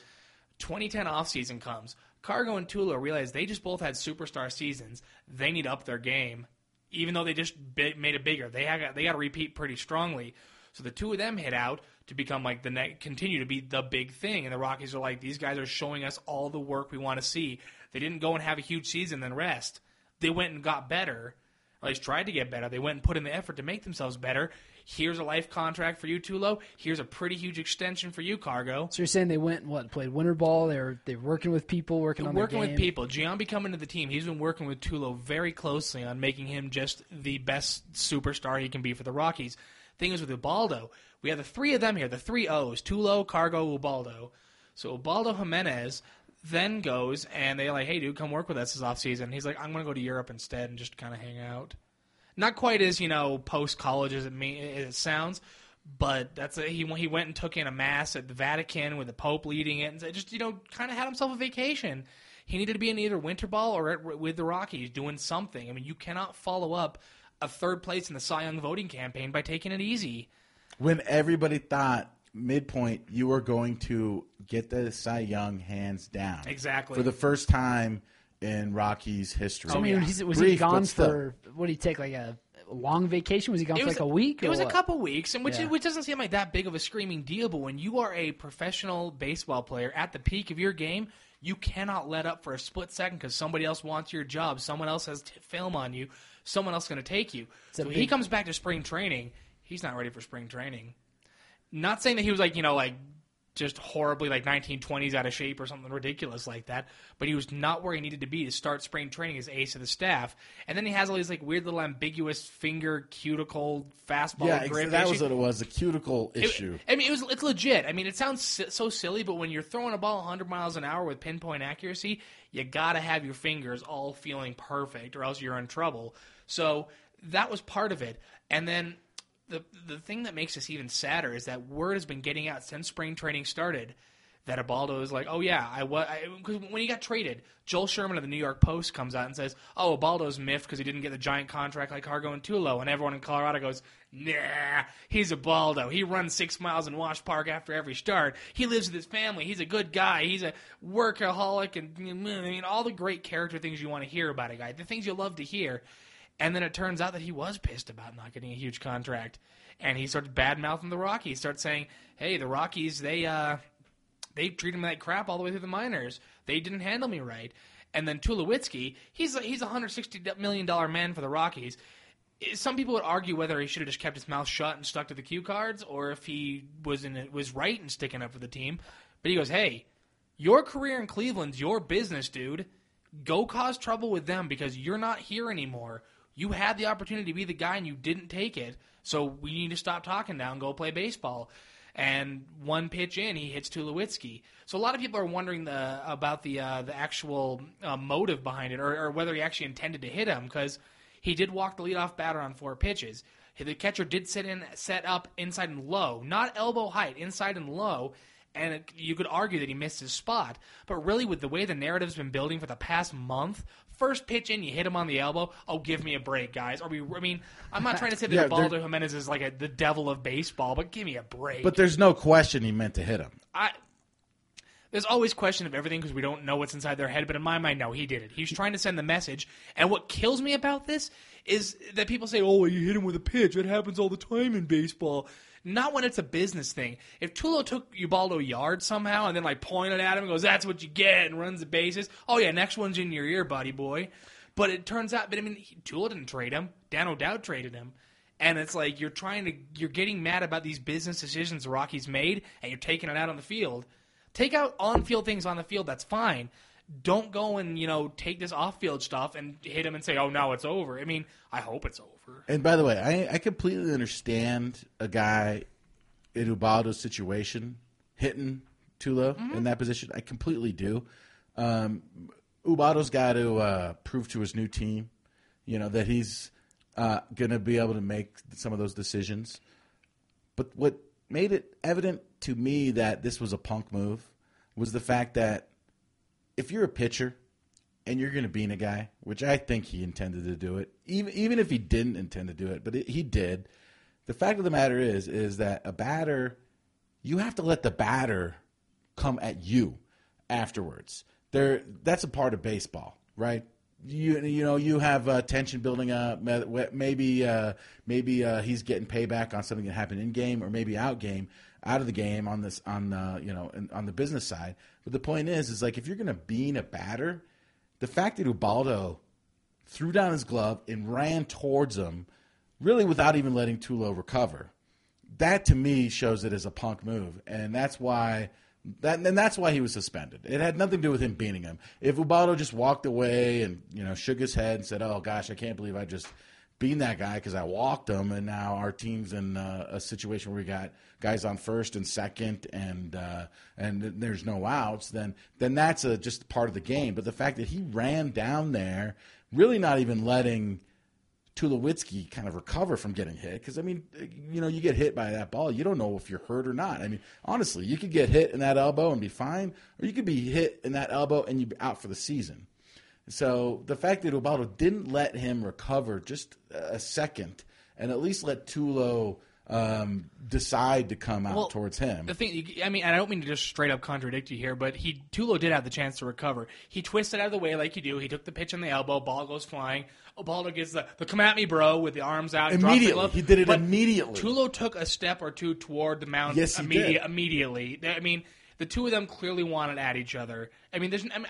S3: 2010 offseason comes. Cargo and Tulo realize they just both had superstar seasons. They need to up their game. even though they just made it bigger. They got they got to repeat pretty strongly. So the two of them hit out to become like the next, continue to be the big thing, and the Rockies are like these guys are showing us all the work we want to see. They didn't go and have a huge season then rest. They went and got better, or at least tried to get better. They went and put in the effort to make themselves better. Here's a life contract for you, Tulo. Here's a pretty huge extension for you, Cargo.
S1: So you're saying they went and what played winter ball? They're they're working with people, working on
S3: working with people. Giambi coming to the team. He's been working with Tulo very closely on making him just the best superstar he can be for the Rockies. Thing is with Ubaldo, we have the three of them here, the three O's: Tulo, Cargo, Ubaldo. So Ubaldo Jimenez then goes and they're like, "Hey, dude, come work with us this offseason. He's like, "I'm going to go to Europe instead and just kind of hang out." Not quite as you know post college as it it sounds, but that's a, he he went and took in a mass at the Vatican with the Pope leading it, and just you know kind of had himself a vacation. He needed to be in either winter ball or at, with the Rockies doing something. I mean, you cannot follow up a third place in the Cy Young voting campaign by taking it easy.
S2: When everybody thought midpoint you were going to get the Cy Young hands down.
S3: Exactly.
S2: For the first time in Rocky's history.
S1: So, I mean,
S3: yeah.
S1: he's, was
S2: Brief,
S1: he gone
S2: but still.
S1: for what did he take like a long vacation? Was he gone
S3: It
S1: for
S3: was
S1: like a week?
S3: It
S1: or
S3: was a couple weeks, and which
S1: Yeah.
S3: which doesn't seem like that big of a screaming deal. But when you are a professional baseball player at the peak of your game, you cannot let up for a split second because somebody else wants your job. Someone else has t- film on you. Someone else is going to take you.
S1: a
S3: So he comes back to spring training. He's not ready for spring training. Not saying that he was like you know like just horribly like 1920s out of shape or something ridiculous like that, but he was not where he needed to be to start spring training as ace of the staff. And then he has all these like weird little ambiguous finger cuticle fastball
S2: yeah,
S3: grip.
S2: that was what it was, a cuticle
S3: It-
S2: issue.
S3: I mean, it was it's legit. I mean, it sounds so silly, but when you're throwing a ball 100 miles an hour with pinpoint accuracy, you got to have your fingers all feeling perfect, or else you're in trouble. So that was part of it. And then the the thing that makes this even sadder is that word has been getting out since spring training started that Ubaldo is like, oh yeah, I was because when he got traded, Joel Sherman of the New York Post comes out and says, oh, Ubaldo's miffed because he didn't get the giant contract like Cargo and Tulo, and everyone in Colorado goes, nah, he's Ubaldo. He runs six miles in Wash Park after every start. He lives with his family. He's a good guy. He's a workaholic, and I mean all the great character things you want to hear about a guy, the things you love to hear. And then it turns out that he was pissed about not getting a huge contract, and he starts bad mouthing the Rockies. Starts saying, "Hey, the Rockies, they uh, they treated me like crap all the way through the minors. They didn't handle me right." And then Tulowitzki, he's a, he's a hundred sixty million dollar man for the Rockies. Some people would argue whether he should have just kept his mouth shut and stuck to the cue cards, or if he was in was right in sticking up for the team. But he goes, "Hey, your career in Cleveland's your business, dude. Go cause trouble with them because you're not here anymore. You had the opportunity to be the guy and you didn't take it. So we need to stop talking now and go play baseball." And one pitch in, he hits Tulowitzki. So a lot of people are wondering the, about the uh, the actual uh, motive behind it, or, or whether he actually intended to hit him, because he did walk the leadoff batter on four pitches. The catcher did sit in, set up inside and low, not elbow height, inside and low, and you could argue that he missed his spot. But really, with the way the narrative's been building for the past month, first pitch in, you hit him on the elbow. Oh, give me a break, guys. Are we? I mean, I'm not trying to say that
S2: Yeah,
S3: Baldo Jimenez is like a, the devil of baseball, but give me a break.
S2: But there's no question he meant to hit him.
S3: I there's always question of everything because we don't know what's inside their head. But in my mind, no, he did it. He was trying to send the message. And what kills me about this is that people say, "Oh, you hit him with a pitch. That happens all the time in baseball." Not when it's a business thing. If Tulo took Ubaldo yard somehow and then like pointed at him and goes, "That's what you get," and runs the bases. Oh yeah, next one's in your ear, buddy boy. But it turns out, but I mean, he, Tulo didn't trade him. Dan O'Dowd traded him. And it's like you're trying to, you're getting mad about these business decisions the Rockies made, and you're taking it out on the field. Take out on-field things on the field. That's fine. Don't go and you know take this off-field stuff and hit him and say, "Oh, now it's over." I mean, I hope it's over.
S2: And by the way, I, I completely understand a guy in Ubaldo's situation hitting Tulo
S3: Mm-hmm.
S2: in that position. I completely do. Um, Ubaldo's got to uh, prove to his new team, you know, that he's uh, going to be able to make some of those decisions. But what made it evident to me that this was a punk move was the fact that if you're a pitcher and you're going to bean a guy, which I think he intended to do it, even even if he didn't intend to do it, but it, he did. The fact of the matter is, is that a batter, you have to let the batter come at you afterwards. There, that's a part of baseball, right? you you know you have uh, tension building up. Maybe uh, maybe uh, he's getting payback on something that happened in game, or maybe out game, out of the game on this on uh, you know on the business side. But the point is, is like if you're going to bean a batter, the fact that Ubaldo threw down his glove and ran towards him, really without even letting Tulo recover, that to me shows it as a punk move, and that's why. That, and that's why he was suspended. It had nothing to do with him beating him. If Ubaldo just walked away and you know shook his head and said, "Oh gosh, I can't believe I just being that guy because I walked him, and now our team's in uh, a situation where we got guys on first and second, and uh, and there's no outs. Then then that's a, just part of the game. But the fact that he ran down there, really not even letting Tulowitzki kind of recover from getting hit, because I mean, you know, you get hit by that ball, you don't know if you're hurt or not. I mean, honestly, you could get hit in that elbow and be fine, or you could be hit in that elbow and you be out for the season. So the fact that Ubaldo didn't let him recover just a second and at least let Tulo um, decide to come out
S3: Well,
S2: towards him.
S3: The thing, I mean, I don't mean to just straight up contradict you here, but he Tulo did have the chance to recover. He twisted out of the way like you do. He took the pitch on the elbow. Ball goes flying. Ubaldo gets the, the come at me, bro, with the arms out.
S2: Immediately. He did it
S3: But
S2: immediately.
S3: Tulo took a step or two toward the mound.
S2: Yes, he
S3: immedi-
S2: did.
S3: Immediately. I mean, the two of them clearly wanted at each other. I mean, there's. I mean,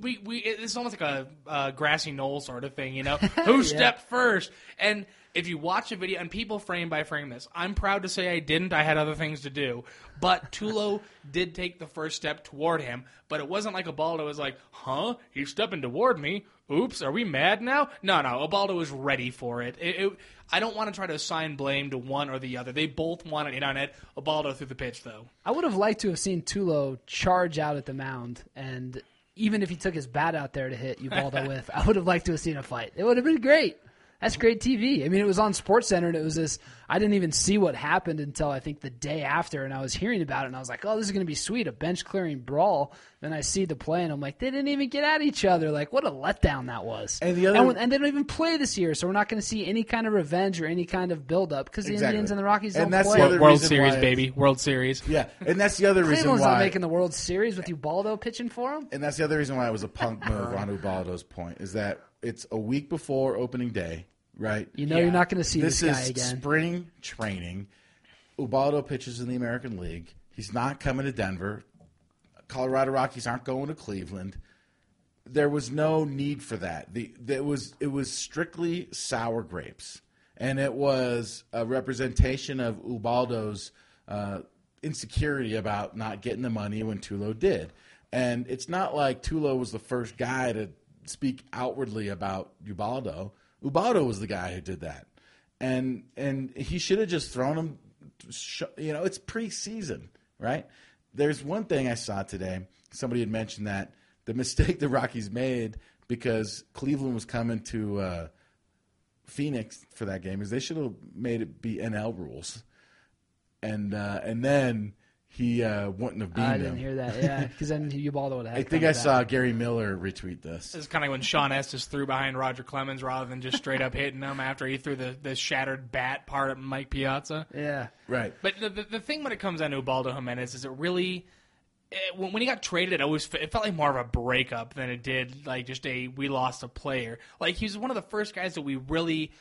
S3: we, we, it's almost like a uh, grassy knoll sort of thing, you know? Who stepped first? And if you watch a video, and people frame by frame this, I'm proud to say I didn't. I had other things to do. But Tulo did take the first step toward him, but it wasn't like Ubaldo was like, huh? He's stepping toward me. Oops, are we mad now? No, no, Ubaldo was ready for it. It- it- I don't want to try to assign blame to one or the other. They both wanted in on it. Ubaldo threw the pitch, though.
S1: I would have liked to have seen Tulo charge out at the mound, and even if he took his bat out there to hit Ubaldo with, I would have liked to have seen a fight. It would have been great. That's great TV. I mean, it was on Sports Center, and it was this. I didn't even see what happened until I think the day after, and I was hearing about it, and I was like, "Oh, this is going to be sweet, a bench clearing brawl." Then I see the play, and I'm like, "They didn't even get at each other. Like, what a letdown that was."
S2: And the other-
S1: when- and they don't even play this year, so we're not going to see any kind of revenge or any kind of build up because the
S2: Exactly.
S1: Indians and the Rockies
S2: And
S1: don't
S2: that's the
S1: play.
S2: other
S3: World Series,
S2: why-
S3: baby. World Series.
S2: yeah, and that's the other reason
S1: Cleveland's
S2: why.
S1: not making the World Series with Ubaldo pitching for him.
S2: and that's the other reason why it was a punk move on Ubaldo's point is that it's a week before opening day, right?
S1: You know
S3: Yeah.
S1: you're not going to see this,
S2: this
S1: guy
S2: is
S1: again.
S2: spring training. Ubaldo pitches in the American League. He's not coming to Denver. Colorado Rockies aren't going to Cleveland. There was no need for that. The that was it was strictly sour grapes, and it was a representation of Ubaldo's uh, insecurity about not getting the money when Tulo did. And it's not like Tulo was the first guy to speak outwardly about Ubaldo. Ubaldo was the guy who did that, and and he should have just thrown him. You know, it's preseason, right? There's one thing I saw today. Somebody had mentioned that the mistake the Rockies made because Cleveland was coming to uh, Phoenix for that game is they should have made it be NL rules, and uh, and then he uh, wouldn't have beaten
S1: I didn't
S2: him.
S1: hear that. Yeah, because then you Ubaldo would have.
S2: I think I saw Gary Miller retweet this.
S3: This is kind of when Shawn Estes threw behind Roger Clemens rather than just straight up hitting him after he threw the, the shattered bat part at Mike Piazza.
S1: Yeah,
S2: Right.
S3: But the, the, the thing when it comes down to Ubaldo Jimenez is it really. eh, When, when he got traded, it always fe- it felt like more of a breakup than it did like just a we lost a player. Like he was one of the first guys that we really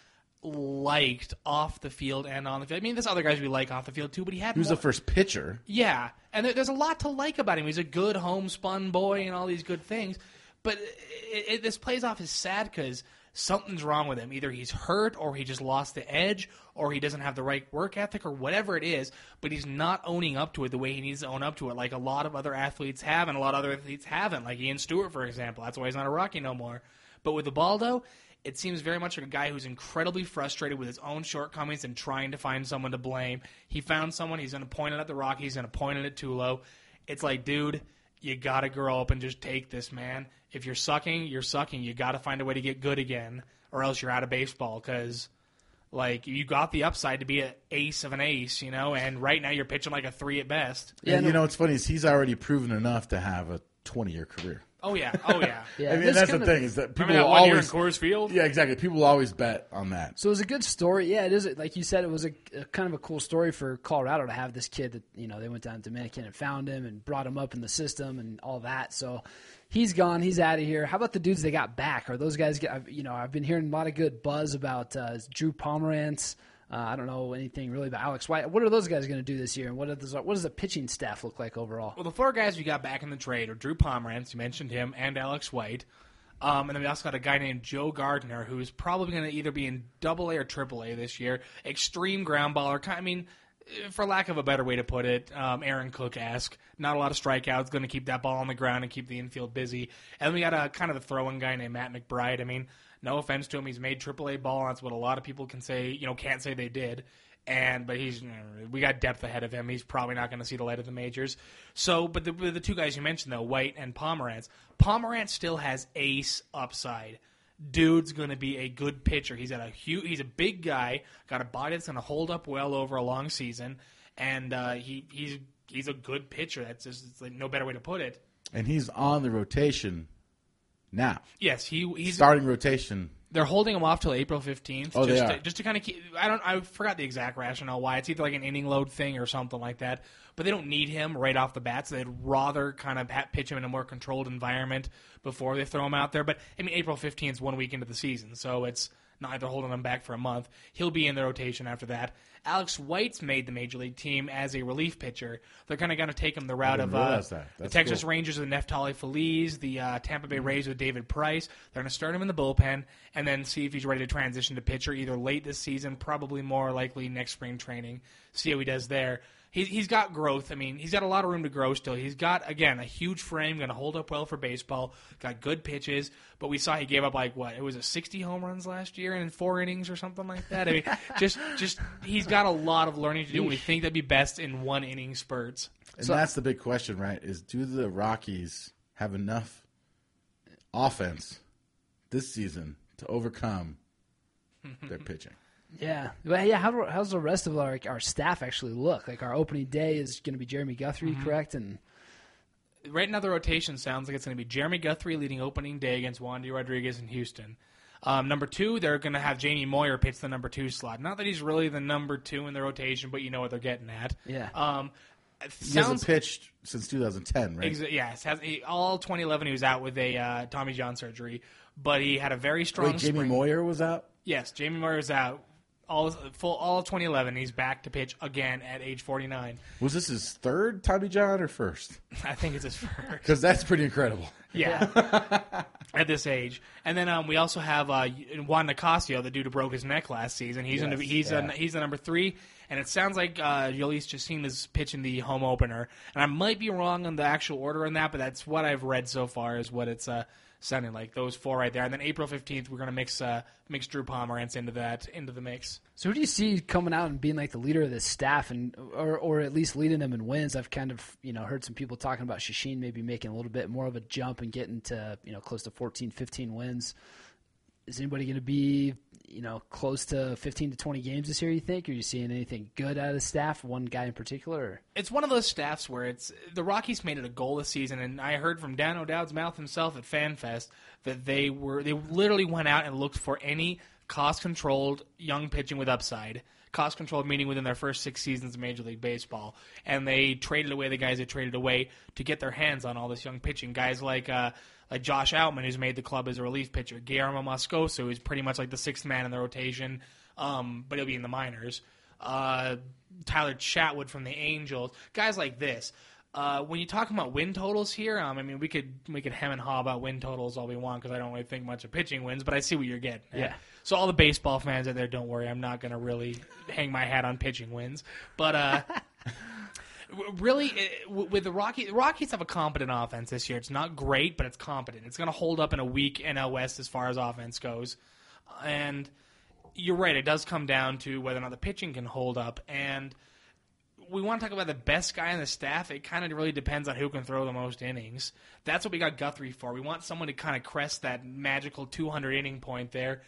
S3: liked off the field and on the field. I mean, there's other guys we like off the field too, but he had
S2: He was
S3: more-
S2: the first pitcher.
S3: yeah, and there, there's a lot to like about him. He's a good homespun boy and all these good things. But it, it, this plays off as sad because something's wrong with him. Either he's hurt, or he just lost the edge, or he doesn't have the right work ethic, or whatever it is. But he's not owning up to it the way he needs to own up to it, like a lot of other athletes have, and a lot of other athletes haven't. Like Ian Stewart, for example. That's why he's not a Rocky no more. But with Ubaldo, it seems very much like a guy who's incredibly frustrated with his own shortcomings and trying to find someone to blame. He found someone, he's going to point it at the Rockies, he's going to point it at Tulo. It's like, dude, you got to grow up and just take this, man. If you're sucking, you're sucking. You got to find a way to get good again, or else you're out of baseball because. Like you got the upside to be an ace of an ace, you know, and right now you're pitching like a three at best.
S1: Yeah,
S2: and
S1: no-
S2: you know what's funny is he's already proven enough to have a 20 year career.
S3: Oh yeah, oh yeah.
S1: Yeah,
S2: I mean,
S1: this
S2: that's the
S1: kinda-
S2: thing is that people
S3: Remember that
S2: will
S3: one year in
S2: always.
S3: Coors Field?
S2: Yeah, exactly. People will always bet on that.
S1: So it was a good story. Yeah, it is. Like you said, it was a, a kind of a cool story for Colorado to have this kid that you know they went down to Dominican and found him and brought him up in the system and all that. So he's gone. He's out of here. How about the dudes they got back? Are those guys? Get, I've- you know, I've been hearing a lot of good buzz about uh, Drew Pomeranz. Uh, I don't know anything really about Alex White. What are those guys going to do this year? And what, those, what does the pitching staff look like overall?
S3: Well, the four guys we got back in the trade are Drew Pomeranz, you mentioned him, and Alex White. Um, and then we also got a guy named Joe Gardner, who's probably going to either be in Double A or Triple A this year. Extreme ground baller. I mean, eh, for lack of a better way to put it, um, Aaron Cook esque. Not a lot of strikeouts. Going to keep that ball on the ground and keep the infield busy. And then we got a kind of a throw-in guy named Matt McBride. I mean, no offense to him, he's made Triple A ball. That's what a lot of people can say. You know, can't say they did and but he's we got depth ahead of him. He's probably not going to see the light of the majors. So, but the, the two guys you mentioned though, White and Pomeranz, Pomeranz still has ace upside. Dude's going to be a good pitcher. He's got a huge, he's a big guy, got a body that's going to hold up well over a long season, and uh, he he's he's a good pitcher. That's just like no better way to put it.
S2: And he's on the rotation now.
S3: Yes, he he's
S2: Starting rotation.
S3: they're holding him off till April fifteenth.
S2: Oh, they
S3: just
S2: are.
S3: To, just to kind of keep. I don't. I forgot the exact rationale why. It's either like an inning load thing or something like that. But they don't need him right off the bat, so they'd rather kind of pitch him in a more controlled environment before they throw him out there. But I mean, April fifteenth is one week into the season, so it's not they're holding him back for a month. He'll be in the rotation after that. Alex White's made the major league team as a relief pitcher. They're kind of going to take him the route of uh,
S2: that.
S3: the Texas
S2: cool.
S3: Rangers with Neftali Feliz, the uh, Tampa
S2: Mm-hmm.
S3: Bay Rays with David Price. They're going to start him in the bullpen and then see if he's ready to transition to pitcher either late this season, probably more likely next spring training. See how he does there. He, he's got growth. I mean, he's got a lot of room to grow still. He's got, again, a huge frame, going to hold up well for baseball, got good pitches, but we saw he gave up like, what, it was a 60 home runs last year in four innings or something like that. I mean, just, just, he's got a lot of learning to do, and we think that'd be best in one inning spurts.
S2: And that's the big question, right? Is do the Rockies have enough offense this season to overcome their pitching?
S1: Yeah, well, yeah. How, do- how's the rest of our our staff actually look? Like our opening day is going to be Jeremy Guthrie,
S3: Mm-hmm.
S1: correct? And
S3: right now the rotation sounds like it's going to be Jeremy Guthrie leading opening day against Wandy Rodriguez in Houston. Um, number two, they're going to have Jamie Moyer pitch the number two slot. Not that he's really the number two in the rotation, but you know what they're getting at.
S1: Yeah.
S3: Um, it
S2: He
S3: sounds
S2: hasn't pitched since 2010, right?
S3: Exa- yes, has, he, all 2011 he was out with a uh, Tommy John surgery, but he had a very strong.
S2: Wait, Jamie
S3: spring.
S2: Moyer was out.
S3: Yes, Jamie Moyer was out. All full all of 2011. He's back to pitch again at age 49.
S2: Was this his third Tommy John or first?
S3: I think it's his first.
S2: Because that's pretty incredible.
S3: Yeah. At this age, and then um, we also have uh, Juan Nicasio, the dude who broke his neck last season. He's
S2: Yes,
S3: in, he's
S2: yeah.
S3: a, he's the number three, and it sounds like uh, Yolis just seen this pitch in the home opener. And I might be wrong on the actual order on that, but that's what I've read so far is what it's uh, sounding like. Those four right there, and then April fifteenth, we're gonna mix uh, mix Drew Pomeranz into that into the mix.
S1: so, who do you see coming out and being like the leader of this staff, and or or at least leading them in wins? I've kind of you know heard some people talking about Chacin maybe making a little bit more of a jump and getting to you know close to 14, 15 wins. Is anybody going to be you know close to fifteen to twenty games this year? You think? Are you seeing anything good out of the staff? One guy in particular?
S3: It's one of those staffs where it's the Rockies made it a goal this season, and I heard from Dan O'Dowd's mouth himself at FanFest that they were they literally went out and looked for any cost controlled young pitching with upside. Cost controlled meaning within their first six seasons of Major League Baseball, and they traded away the guys they traded away to get their hands on all this young pitching. Guys like uh, like Josh Outman, who's made the club as a relief pitcher, Guillermo Moscoso, who's pretty much like the sixth man in the rotation, um, but he'll be in the minors uh, Tyler Chatwood from the Angels, guys like this. Uh, when you talk about win totals here, um, I mean we could we could hem and haw about win totals all we want because I don't really think much of pitching wins, but I see what you're getting. at.
S1: Yeah.
S3: So all the baseball fans out there, don't worry, I'm not going to really hang my hat on pitching wins, but uh, really uh, w- with the Rockies, the Rockies have a competent offense this year. It's not great, but it's competent. It's going to hold up in a weak NL West as far as offense goes, and you're right. It does come down to whether or not the pitching can hold up. And we want to talk about the best guy on the staff. It kind of really depends on who can throw the most innings. That's what we got Guthrie for. We want someone to kind of crest that magical 200 inning point there.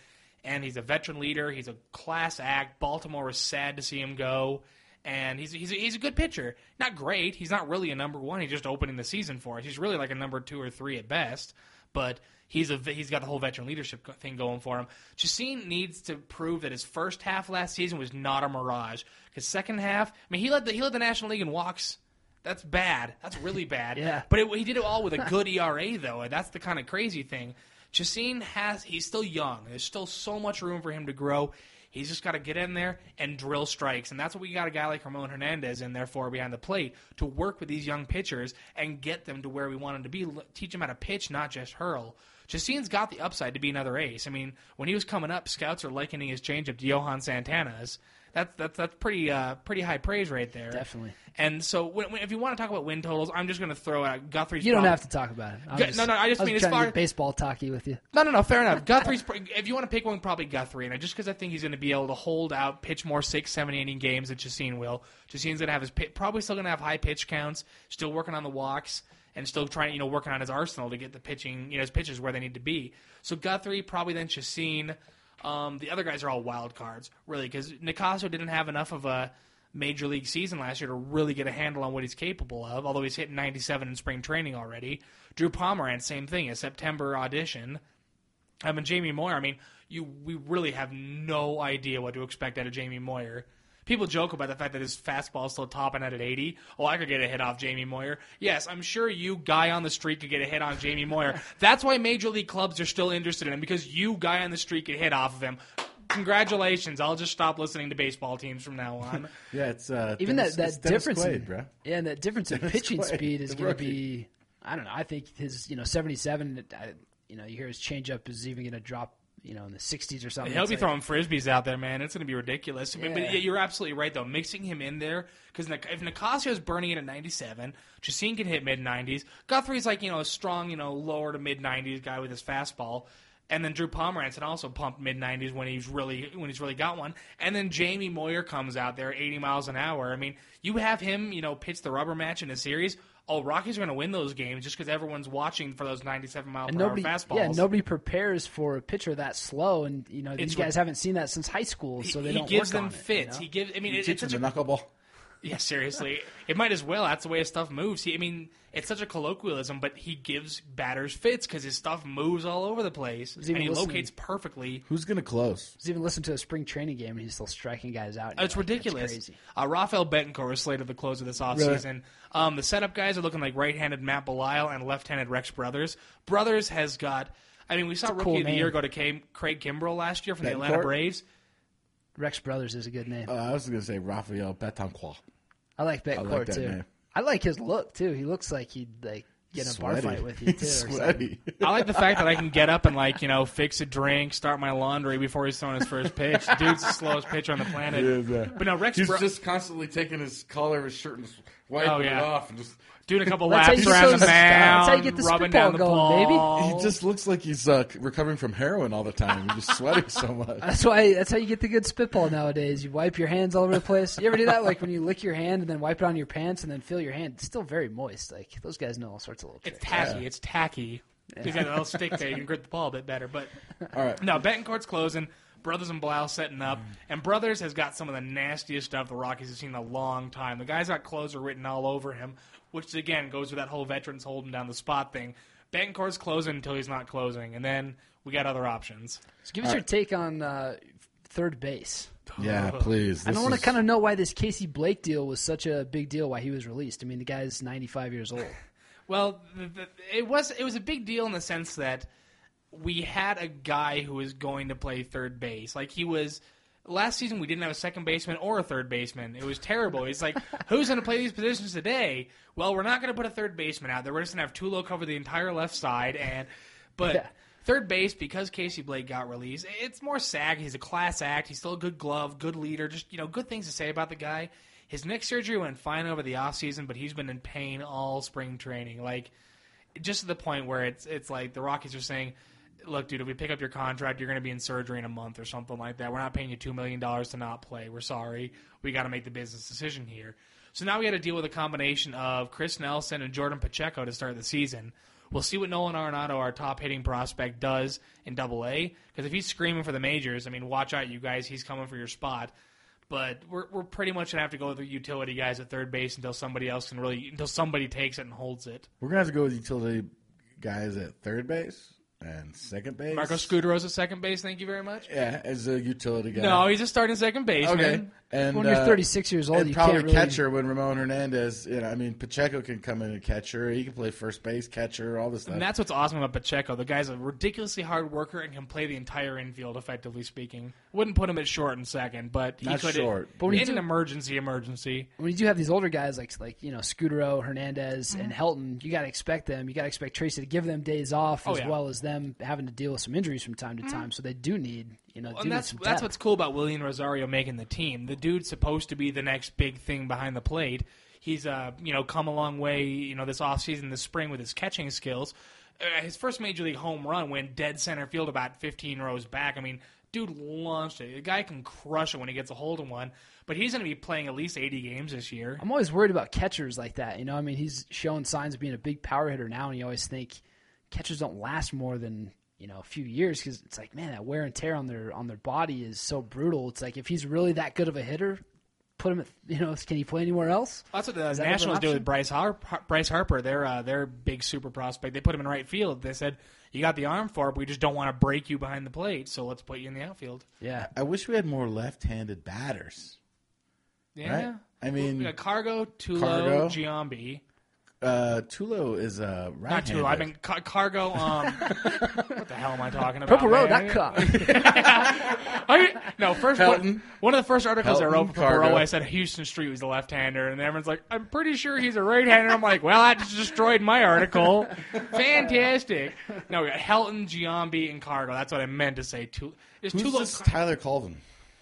S3: And he's a veteran leader. He's a class act. Baltimore was sad to see him go. And he's he's a, he's a good pitcher. Not great. He's not really a number one. He's just opening the season for us. He's really like a number two or three at best. But he's a he's got the whole veteran leadership thing going for him. Chacin needs to prove that his first half last season was not a mirage. Because second half, I mean, he led the he led the National League in walks. That's bad. That's really bad.
S1: Yeah.
S3: But it, he did it all with a good ERA though. and That's the kind of crazy thing. Chacin has he's still young. There's still so much room for him to grow. He's just got to get in there and drill strikes, and that's what we got a guy like Ramon Hernandez in there for behind the plate to work with these young pitchers and get them to where we want them to be. Teach them how to pitch, not just hurl. Chacin's got the upside to be another ace. I mean, when he was coming up, scouts are likening his changeup to Johan Santana's. That's that's that's pretty uh, pretty high praise right there.
S1: Definitely.
S3: And so, when, when- if you want to talk about win totals, I'm just going to throw out Guthrie's.
S1: You don't
S3: prob-
S1: have to talk about it. I'm
S3: Gu-
S1: just-
S3: no, no, I just
S1: was
S3: mean as far-
S1: baseball talky with you.
S3: No, no, no. Fair enough. Guthrie's. If you want to pick one, probably Guthrie, and just because I think he's going to be able to hold out, pitch more six, seven inning games than Chacin will. Chacin's going to have his probably still going to have high pitch counts, still working on the walks, and still trying, you know, working on his arsenal to get the pitching, you know, his pitches where they need to be. So Guthrie, probably then Chacin. Um, the other guys are all wild cards, really, because Nicasio didn't have enough of a major league season last year to really get a handle on what he's capable of. Although he's hitting 97 in spring training already. Drew Pomeranz, same thing, a September audition. I mean, Jamie Moyer. I mean, you we really have no idea what to expect out of Jamie Moyer. People joke about the fact that his fastball is still topping out at 80. Oh, I could get a hit off Jamie Moyer. Yes, I'm sure you, guy on the street, could get a hit on Jamie Moyer. That's why major league clubs are still interested in him because you, guy on the street, could hit off of him. Congratulations! I'll just stop listening to baseball teams from now on.
S2: Yeah, it's uh,
S1: Even
S2: Dennis-
S1: that, that
S2: Dennis
S1: difference,
S2: Quaid,
S1: in,
S2: bro.
S1: yeah, and that difference in pitching
S2: Quaid,
S1: speed is going to be. I don't know. I think his, you know, seventy-seven. I, you know, you hear his changeup is even going to drop, you know, in the sixties or something.
S3: He'll
S1: It's
S3: be
S1: like-
S3: throwing frisbees out there, man. It's going to be ridiculous. I mean,
S1: Yeah.
S3: but you're absolutely right, though. Mixing him in there because if Nicasio's burning it at 97, Chacin can hit mid 90s. Guthrie's like you know a strong, you know, lower to mid 90s guy with his fastball. And then Drew Pomeranz can also pumped mid 90s when he's really when he's really got one. And then Jamie Moyer comes out there 80 miles an hour. I mean, you have him, you know, pitch the rubber match in a series. Oh, Rockies are going to win those games just because everyone's watching for those 97 mile
S1: and
S3: per
S1: nobody,
S3: hour fastballs.
S1: yeah, nobody prepares for a pitcher that slow, and you know these
S3: It's
S1: guys
S3: ri-
S1: haven't seen that since high school, so they
S3: he
S1: don't
S3: gives
S1: work
S3: them
S1: on it, you
S3: fits.
S1: know?
S3: He gives. I mean,
S2: You
S3: it, it's
S2: him
S3: such a
S2: knuckleball.
S3: Yeah, seriously. it might as well. That's the way his stuff moves. He, I mean, it's such a colloquialism, but he gives batters fits because his stuff moves all over the place,
S1: even
S3: and he
S1: listening-
S3: locates perfectly.
S2: Who's gonna close?
S1: He's even listened to a spring training game, and he's still striking guys out.
S3: It's
S1: like, that's
S3: ridiculous.
S1: crazy.
S3: Uh, Rafael Betancourt was slated the close of this offseason. Um, the setup guys are looking like right-handed Matt Belisle and left-handed Rex Brothers. Brothers has got. I mean, we saw
S1: a
S3: rookie
S1: cool
S3: of the year
S1: name.
S3: go to Cam- Craig Kimbrel last year from the Atlanta Braves.
S1: Rex Brothers is a good name.
S2: Uh, I was gonna say Rafael Betancourt.
S1: I like Betancourt
S2: like that
S1: too.
S2: name.
S1: I like his look too. He looks like he'd like get in a bar fight with you too.
S2: He's
S1: or
S2: sweaty.
S3: I like the fact that I can get up and like you know fix a drink, start my laundry before he's throwing his first pitch. Dude's the slowest pitcher on the planet.
S2: He is, uh,
S3: But no, Rex
S2: He's
S3: Bro-
S2: just constantly taking his collar of his shirt and just wiping
S3: Oh, yeah.
S2: it off and just.
S3: Doing a couple
S1: That's how
S3: laps around the mound,
S1: that's how you get the
S3: rubbing
S1: spitball
S3: down the
S1: going, baby.
S3: ball.
S2: He just looks like he's uh, recovering from heroin all the time. He's just sweating so much.
S1: That's why. That's how you get the good spitball nowadays. You wipe your hands all over the place. You ever do that? Like when you lick your hand and then wipe it on your pants and then feel your hand. It's still very moist. Like those guys know all sorts of little tricks.
S3: It's
S1: tricks.
S3: tacky. It's tacky. You got a little stick there. You can grip the ball a bit better. But
S2: All right.
S3: no, Betancourt's closing. Brothers and Blau setting up,
S1: Mm.
S3: and Brothers has got some of the nastiest stuff the Rockies have seen in a long time. The guy's got closer written all over him, which again goes with that whole veterans holding down the spot thing. Betancourt's closing until he's not closing, and then we got other options.
S1: So give us your take on uh, third base.
S2: Yeah, please.
S1: I don't want to kind of know why this Casey Blake deal was such a big deal. Why he was released. I mean, the guy's 95 years old.
S3: Well, the, the, it was it was a big deal in the sense that we had a guy who was going to play third base. Like he was last season, we didn't have a second baseman or a third baseman. It was terrible. It's like who's going to play these positions today? Well, we're not going to put a third baseman out there. We're just going to have Tulo cover the entire left side, and but.
S1: Yeah.
S3: Third base, because Casey Blake got released, it's more sag. He's a class act. He's still a good glove, good leader. Just you know, good things to say about the guy. His neck surgery went fine over the offseason, but he's been in pain all spring training. Like just to the point where it's it's like the Rockies are saying, "Look, dude, if we pick up your contract, you're going to be in surgery in a month or something like that. We're not paying you two million dollars to not play. We're sorry. We got to make the business decision here." So now we got to deal with a combination of Chris Nelson and Jordan Pacheco to start the season. We'll see what Nolan Arenado, our top hitting prospect, does in Double A. Because if he's screaming for the majors, I mean, watch out, you guys. He's coming for your spot. But we're we're pretty much gonna have to go with the utility guys at third base until somebody else can really until somebody takes it and holds it.
S2: We're gonna have to go with utility guys at third base and second base.
S3: Marco Scutaro's at second base. Thank you very much.
S2: Yeah, as a utility guy.
S3: No, he's a starting second baseman.
S2: okay. And
S1: When you're
S2: uh,
S1: 36 years old,
S2: and
S1: you
S2: probably
S1: can't really.
S2: catcher when Ramon Hernandez. You know, I mean, Pacheco can come in and catcher. He can play first base, catcher, all this stuff.
S3: And that's what's awesome about Pacheco. The guy's a ridiculously hard worker and can play the entire infield, effectively speaking. Wouldn't put him at short and second, but he
S2: Not
S3: could
S2: short.
S1: But when
S3: in
S1: do-
S3: an emergency, emergency.
S1: when you do have these older guys like like you know Scutaro, Hernandez,
S3: Mm-hmm.
S1: and Helton, you got to expect them. You got to expect Tracy to give them days off
S3: Oh,
S1: as
S3: yeah.
S1: well as them having to deal with some injuries from time to time. So they do need you know. do
S3: And that's that's what's cool about Wilin Rosario making the team. The dude's supposed to be the next big thing behind the plate. He's uh you know come a long way you know this offseason this spring with his catching skills. Uh, his first major league home run went dead center field about 15 rows back. I mean, dude launched it. The guy can crush it when he gets a hold of one. But he's going to be playing at least 80 games this year.
S1: I'm always worried about catchers like that. You know, I mean, he's showing signs of being a big power hitter now, and you always think catchers don't last more than you know a few years because it's like, man, that wear and tear on their on their body is so brutal. It's like if he's really that good of a hitter, put him at you know, can he play anywhere else?
S3: That's what the
S1: Is that
S3: Nationals do with Bryce, Har- Bryce Harper. They're uh, their big super prospect. They put him in right field. They said, "You got the arm for it, but we just don't want to break you behind the plate, so let's put you in the outfield."
S1: Yeah,
S2: I wish we had more left-handed batters.
S3: Yeah,
S2: Right? I mean-
S3: we got Cargo, Tulo,
S2: Cargo.
S3: Giambi.
S2: Uh, Tulo is uh,
S3: Not
S2: right-handed.
S3: Tulo. I mean Car- Cargo. Um, what the hell am I talking about? man?
S1: PurpleRow.com.
S3: I, no, first one,
S2: Helton.
S3: one of the first articles I
S2: Helton,
S3: wrote for
S2: Cargo.
S3: Perot, I said Huston Street was a left-hander, and everyone's like, "I'm pretty sure he's a right-hander." I'm like, "Well, that just destroyed my article." Fantastic. No, we got Helton, Giambi, and Cargo. That's what I meant to say. Tu- There's
S2: Who's
S3: Tulo-
S2: this Tyler Colvin?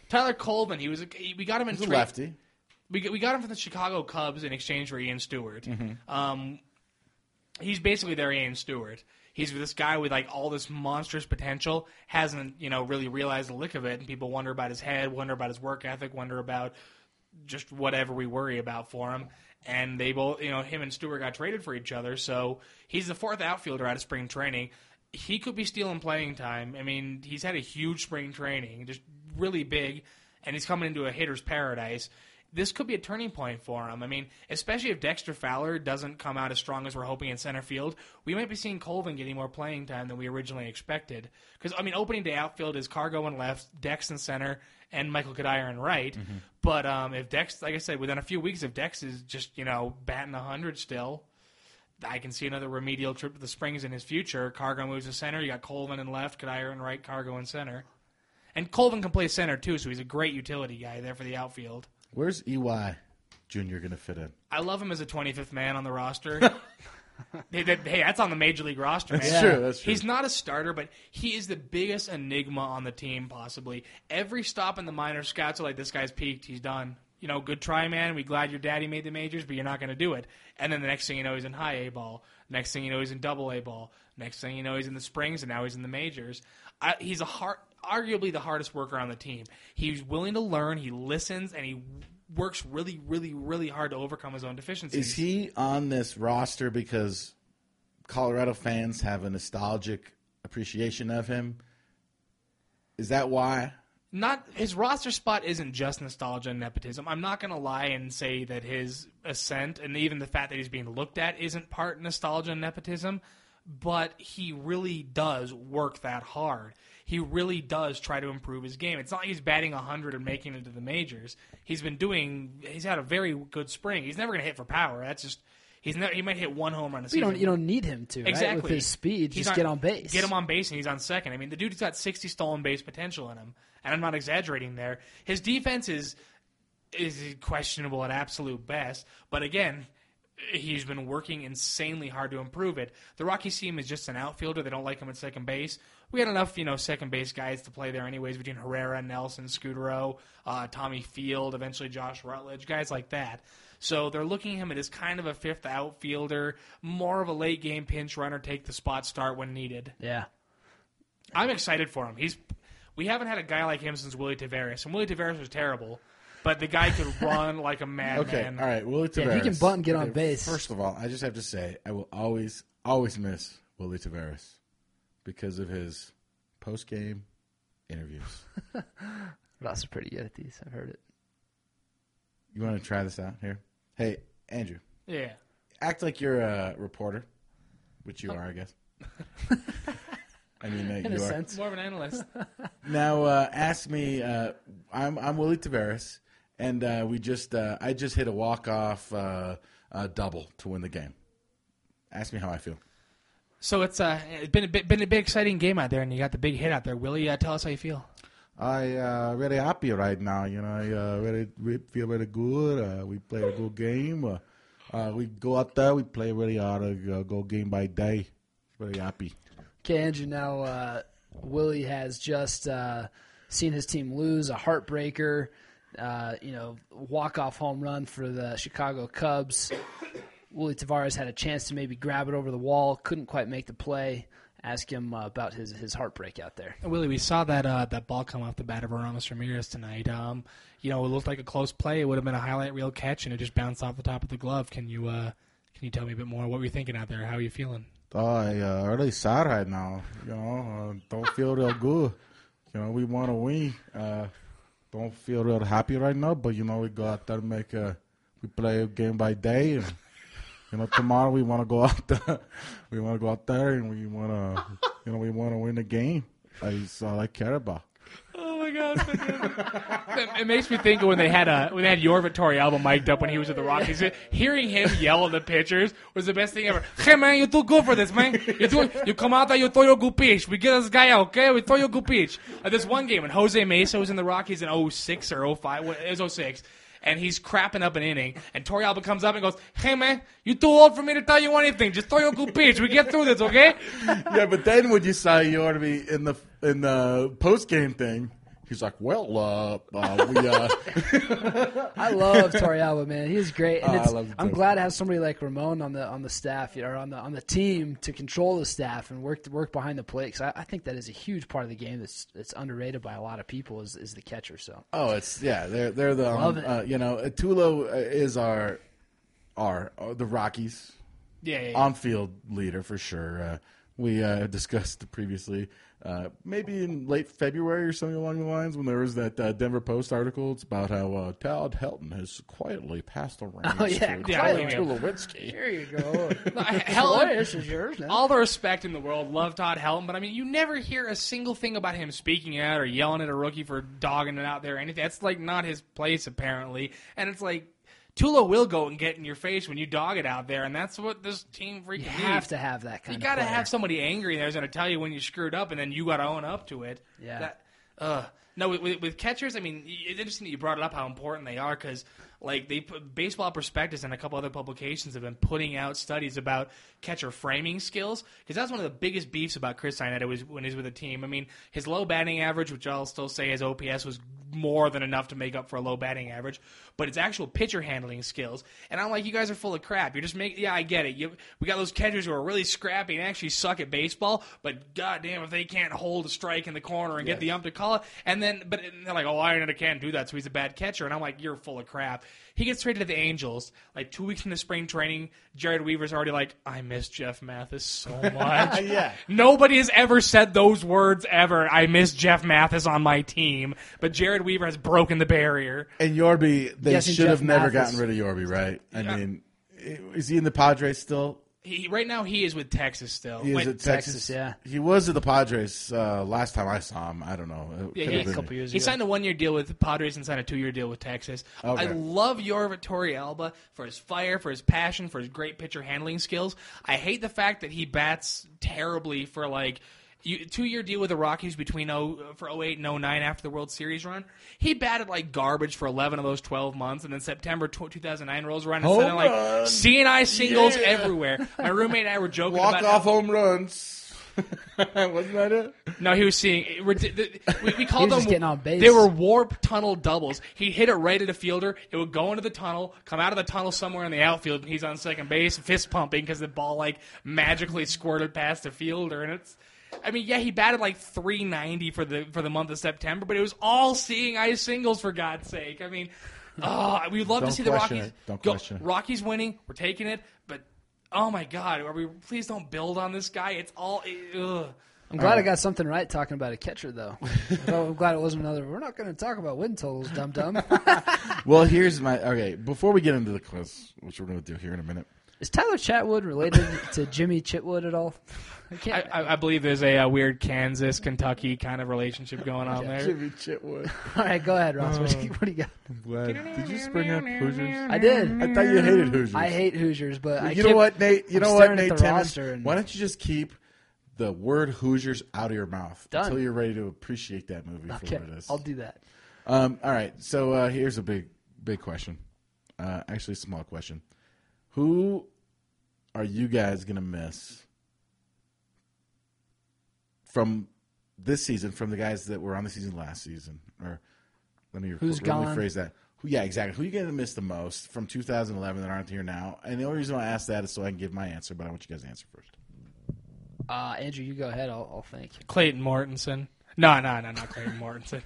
S3: Tyler Colvin. He was. A, he- we got him in
S2: He's a
S3: trade-
S2: lefty.
S3: We got, we got him from the Chicago Cubs in exchange for Ian Stewart.
S2: Mm-hmm.
S3: Um, he's basically their Ian Stewart. He's this guy with like all this monstrous potential. Hasn't you know really realized the lick of it, and people wonder about his head, wonder about his work ethic, wonder about just whatever we worry about for him. And they both, you know, him and Stewart got traded for each other. So he's the fourth outfielder out of spring training. He could be stealing playing time. I mean, he's had a huge spring training, just really big, and he's coming into a hitter's paradise. This could be a turning point for him. I mean, especially if Dexter Fowler doesn't come out as strong as we're hoping in center field, we might be seeing Colvin getting more playing time than we originally expected. Because I mean, opening day outfield is Cargo in left, Dex in center, and Michael Cuddyer in right. But um, if Dex, like I said, within a few weeks, if Dex is just you know batting hundred still, I can see another remedial trip to the Springs in his future. Cargo moves to center. You got Colvin in left, Cuddyer in right, Cargo in center. And Colvin can play center too, so he's a great utility guy there for the outfield.
S2: Where's EY Junior going to fit in?
S3: I love him as a 25th man on the roster. hey, that- hey, that's on the major league roster, man.
S2: That's true. That's true.
S3: He's not a starter, but he is the biggest enigma on the team, possibly. Every stop in the minor scouts are like, this guy's peaked. He's done. You know, good try, man. We glad your daddy made the majors, but you're not going to do it. And then the next thing you know, he's in high A ball. Next thing you know, he's in double A ball. Next thing you know, he's in the Springs, and now he's in the majors. I, he's a hard, arguably the hardest worker on the team. He's willing to learn. He listens, and he works really, really, really hard to overcome his own deficiencies.
S2: Is he on this roster because Colorado fans have a nostalgic appreciation of him? Is that why?
S3: not his roster spot isn't just nostalgia and nepotism. I'm not going to lie and say that his ascent and even the fact that he's being looked at isn't part nostalgia and nepotism, but he really does work that hard. He really does try to improve his game. It's not like he's batting 100 and making it to the majors. He's been doing he's had a very good spring. He's never going to hit for power. That's just he's never, he might hit one home run a
S1: you
S3: season.
S1: don't you don't need him to right?
S3: Exactly.
S1: with his speed.
S3: He's
S1: Just get on base.
S3: Get him on base, and he's on second. I mean, the dude's got 60 stolen base potential in him, and I'm not exaggerating there. His defense is is questionable at absolute best, but again, he's been working insanely hard to improve it. The Rockies team is just an outfielder. They don't like him at second base. We had enough, you know, second base guys to play there anyways between Herrera, Nelson, Scutaro, uh, Tommy Field, eventually Josh Rutledge, guys like that. So they're looking at him as kind of a fifth outfielder, more of a late game pinch runner, take the spot start when needed.
S1: Yeah.
S3: I'm excited for him. He's we haven't had a guy like him since Willy Taveras, and Willy Taveras was terrible, but the guy could run like a madman.
S2: Okay, all right. Willie
S1: Yeah, he can bunt and get on base.
S2: First of all, I just have to say I will always, always miss Willy Taveras because of his post game interviews.
S1: Ross is pretty good at these. I've heard it.
S2: You want to try this out here? Hey, Andrew,
S3: Yeah.
S2: act like you're a reporter, which you are, I guess. I mean, uh,
S1: In
S2: you
S1: a
S2: are.
S1: sense.
S3: More of an analyst.
S2: Now, uh, ask me. Uh, I'm I'm Willy Taveras, and uh, we just uh, I just hit a walk off uh, uh, double to win the game. Ask me how I feel.
S3: So it's uh, it's been a bit, been a big exciting game out there, and you got the big hit out there. Willie, uh, tell us how you feel.
S2: I uh, very happy right now. You know, I uh, very, we feel really good. Uh, we played a good game. Uh, uh, we go out there, we play really hard. Uh, go game by day. Very happy.
S1: Okay, Andrew. Now uh, Willie has just uh, seen his team lose a heartbreaker. Uh, you know, walk off home run for the Chicago Cubs. Willy Taveras had a chance to maybe grab it over the wall, couldn't quite make the play. Ask him uh, about his his heartbreak out there.
S3: Willie, we saw that uh, that ball come off the bat of Aramis Ramirez tonight. Um, you know, it looked like a close play. It would have been a highlight reel catch, and it just bounced off the top of the glove. Can you uh, can you tell me a bit more? What were you thinking out there? How are you feeling?
S2: Oh, I uh, really sad right now. You know, uh, don't feel real good. You know, we want to win. Uh, don't feel real happy right now, but you know, we go out there and make a. We play game by day, and you know, tomorrow we want to go out there. we want to go out there, and we want to, you know, we want to win the game. That's all I care about.
S3: Oh my god! it, it makes me think of when they had a when they had Yorvit Torrealba mic'd up when he was at the Rockies. Hearing him yell at the pitchers was the best thing ever. Hey man, you're too good for this, man. You you come out there, you throw your good pitch. We get this guy out, okay? We throw your good pitch. Uh, this one game when Jose Mesa was in the Rockies in 06 or 05, it was 06. And he's crapping up an inning, and Torrealba comes up and goes, "Hey man, you too old for me to tell you anything. Just throw your good pitch. We get through this, okay?"
S2: yeah, but then when you saw you ought to be in the in the post game thing, he's like, "Well, uh, uh we uh."
S1: I love Torrealba, man. He's great, and
S2: Oh, I
S1: it's,
S2: love
S1: I'm glad to have somebody like Ramon on the on the staff or on the on the team to control the staff and work work behind the plate. Because I, I think that is a huge part of the game that's that's underrated by a lot of people is, is the catcher. So
S2: Oh, it's yeah. They're they're the
S1: Love
S2: um,
S1: it.
S2: uh, you know Tulo uh, is our our uh, the Rockies
S3: Yeah, yeah. yeah.
S2: on field leader for sure. Uh, we uh, discussed previously, uh, maybe in late February or something along the lines, when there was that uh, Denver Post article. It's about how uh, Todd Helton has quietly passed around.
S1: Oh, yeah,
S3: Yeah,
S1: quietly.
S3: yeah.
S2: Tulowitzki.
S1: there you go.
S3: Hell,
S1: Boy, this is yours now.
S3: all the respect in the world, love Todd Helton, but I mean, you never hear a single thing about him speaking out or yelling at a rookie for dogging it out there or anything. That's like not his place apparently, and it's like Tulo will go and get in your face when you dog it out there, and that's what this team freaking
S1: you have
S3: needs.
S1: to have that kind
S3: You got to have somebody angry there who's going to tell you when you screwed up, and then you got to own up to it.
S1: Yeah.
S3: That, uh, no, with, with, with catchers, I mean, it's interesting that you brought it up how important they are because, like, they put Baseball Prospectus and a couple other publications have been putting out studies about catcher framing skills because that's one of the biggest beefs about Chris Iannetta was when he's with a team. I mean, his low batting average, which I'll still say his OPS was more than enough to make up for a low batting average, but it's actual pitcher handling skills. And I'm like, you guys are full of crap. You're just making, yeah, I get it. You, we got those catchers who are really scrappy and actually suck at baseball, but goddamn if they can't hold a strike in the corner and get the ump to call it. And then, but they're like, oh, Iannetta can't do that, so he's a bad catcher. And I'm like, you're full of crap. He gets traded to the Angels like two weeks into spring training. Jered Weaver's already like, I miss Jeff Mathis so much.
S2: Yeah.
S3: Nobody has ever said those words ever. I miss Jeff Mathis on my team, but Jered Weaver has broken the barrier.
S2: And Yorby, they
S1: Guessing
S2: should
S1: Jeff
S2: have never
S1: Mathis.
S2: gotten rid of Yorby, right? I
S3: Yeah.
S2: mean, is he in the Padres still?
S3: He, right now, he is with Texas still.
S2: He is
S3: Wait,
S2: at Texas.
S1: Texas, yeah.
S2: He was at the Padres uh, last time I saw him. I don't know. It
S3: Yeah, yeah,
S2: have
S3: a
S2: been-
S1: couple years
S3: He
S1: ago.
S3: signed a one-year deal with the Padres and signed a two-year deal with Texas.
S2: Okay.
S3: I love Yorvit Torrealba for his fire, for his passion, for his great pitcher handling skills. I hate the fact that he bats terribly for like you, two-year deal with the Rockies between oh, for 08 and 09 after the World Series run. He batted like garbage for 11 of those 12 months, and then September tw 2009 rolls around and
S2: Home
S3: suddenly like
S2: run.
S3: seeing eye singles
S2: Yeah.
S3: everywhere. My roommate and I were joking
S2: Walk
S3: about
S2: off
S3: how-
S2: home runs. Wasn't that it?
S3: No, he was seeing. we're- We, we called
S1: He was
S3: them.
S1: getting on base.
S3: They were warp tunnel doubles. He'd hit it right at a fielder. It would go into the tunnel, come out of the tunnel somewhere in the outfield, and he's on second base, fist pumping because the ball like magically squirted past the fielder. And it's. I mean, yeah, he batted like 390 for the for the month of September, but it was all seeing eye singles for God's sake. I mean, oh, we'd love
S2: Don't
S3: to see the Rockies
S2: it. Don't
S3: go.
S2: question it.
S3: Rockies winning, we're taking it, but oh my God, are we? Please don't build on this guy. It's all. Eh, ugh.
S1: I'm glad I got something right talking about a catcher, though. I'm glad it wasn't another. We're not going to talk about win totals, dum dum.
S2: Well, here's my okay. Before we get into the quiz, which we're going to do here in a minute,
S1: Is Tyler Chatwood related to Jimmy Chitwood at all? I
S3: I,
S1: can't.
S3: I, I believe there's a, uh weird Kansas Kentucky kind of relationship going on there.
S2: Jimmy Chitwood.
S1: all right, go ahead, Ross. What, do you, what do you got?
S2: Glad. Did you spring up Hoosiers?
S1: I did.
S2: I thought you hated Hoosiers.
S1: I hate Hoosiers, but I
S2: you know
S1: kept-
S2: what, Nate? You
S1: I'm
S2: know what,
S1: staring at
S2: Nate
S1: the
S2: Timmons?
S1: roster and-
S2: Why don't you just keep the word Hoosiers out of your mouth
S1: Done.
S2: until you're ready to appreciate that movie for
S1: Okay,
S2: what it is?
S1: I'll do that.
S2: Um, all right. So uh, here's a big, big question. Uh, actually, a small question. Who are you guys gonna miss from this season? From the guys that were on the season last season, or let me
S1: Who's
S2: let me phrase that. Who, yeah, exactly. Who are you gonna miss the most from 2011 that aren't here now? And the only reason I ask that is so I can give my answer, but I want you guys to answer first.
S1: Uh, Andrew, you go ahead. I'll, I'll think.
S3: Clayton Mortensen. No, no, no, not Clayton Mortensen.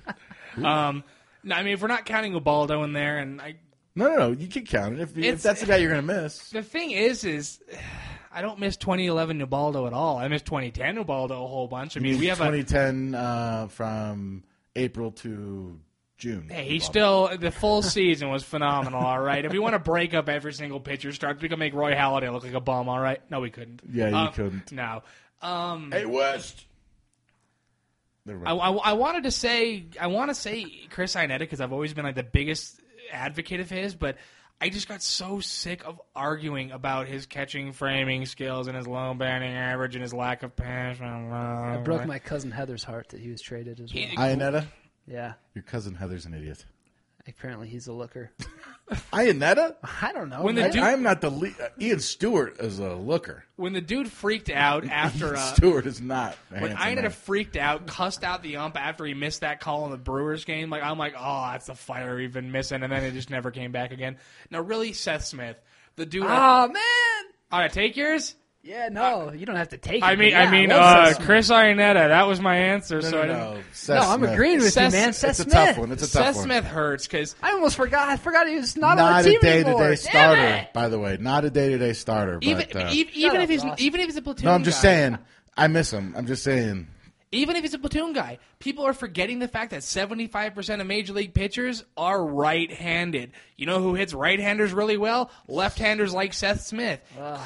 S3: um, no, I mean if we're not counting Ubaldo in there, and I,
S2: No, no, no. You can count it if, if that's the guy you're gonna miss.
S3: the thing is, is I don't miss 2011 Ubaldo at all. I miss 2010 Ubaldo a whole bunch. I mean, we have a
S2: 2010 uh, from April to June.
S3: Hey, he still the full season was phenomenal. All right, if we want to break up every single pitcher start, we can make Roy Halladay look like a bum. All right, no, we couldn't.
S2: Yeah, you
S3: Uh,
S2: couldn't.
S3: No. Um,
S2: Hey West.
S3: I. I, I wanted to say I want to say Chris Iannetta because I've always been like the biggest advocate of his, but I just got so sick of arguing about his catching framing skills and his low batting average and his lack of passion.
S1: I broke my cousin Heather's heart that he was traded as well.
S3: He-
S2: Iannetta,
S1: Yeah,
S2: your cousin Heather's an idiot.
S1: Apparently he's a looker.
S2: Iannetta?
S1: I don't know.
S3: When the
S1: man.
S3: dude-
S2: I am not the lead. Uh, Ian Stewart is a looker.
S3: when the dude freaked out after
S2: Ian
S3: uh,
S2: Stewart is not. a
S3: When
S2: handsome
S3: Iannetta
S2: man.
S3: freaked out, cussed out the ump after he missed that call in the Brewers game, like I'm like, oh, that's the fire we've been missing, and then it just never came back again. Now, really, Seth Smith, the dude.
S1: Oh man.
S3: all right, take yours.
S1: Yeah, no, you don't have to take.
S3: I mean,
S1: yeah,
S3: I mean,
S1: love
S3: uh,
S1: Seth
S3: Chris Iannetta. That was my answer.
S2: No,
S3: so
S2: no,
S3: I didn't.
S2: no.
S1: No, I'm
S2: Smith.
S1: agreeing with
S3: Seth-
S1: you, man. Seth
S2: It's a
S1: Smith.
S2: tough one. It's a tough
S3: Seth
S2: one.
S3: Smith hurts because
S1: I almost forgot. I forgot he was not, on
S2: Not
S1: the
S2: a
S1: team
S2: day-to-day
S1: Damn
S2: starter,
S1: it.
S2: by the way. Not a day to day starter.
S3: even
S2: but, uh,
S3: even, even
S1: up,
S3: if he's
S1: Ross.
S3: even if he's a platoon.
S2: no, I'm just
S3: guy,
S2: saying. I miss him. I'm just saying.
S3: Even if he's a platoon guy, people are forgetting the fact that 75% of major league pitchers are right-handed. You know who hits right-handers really well? Left-handers like Seth Smith.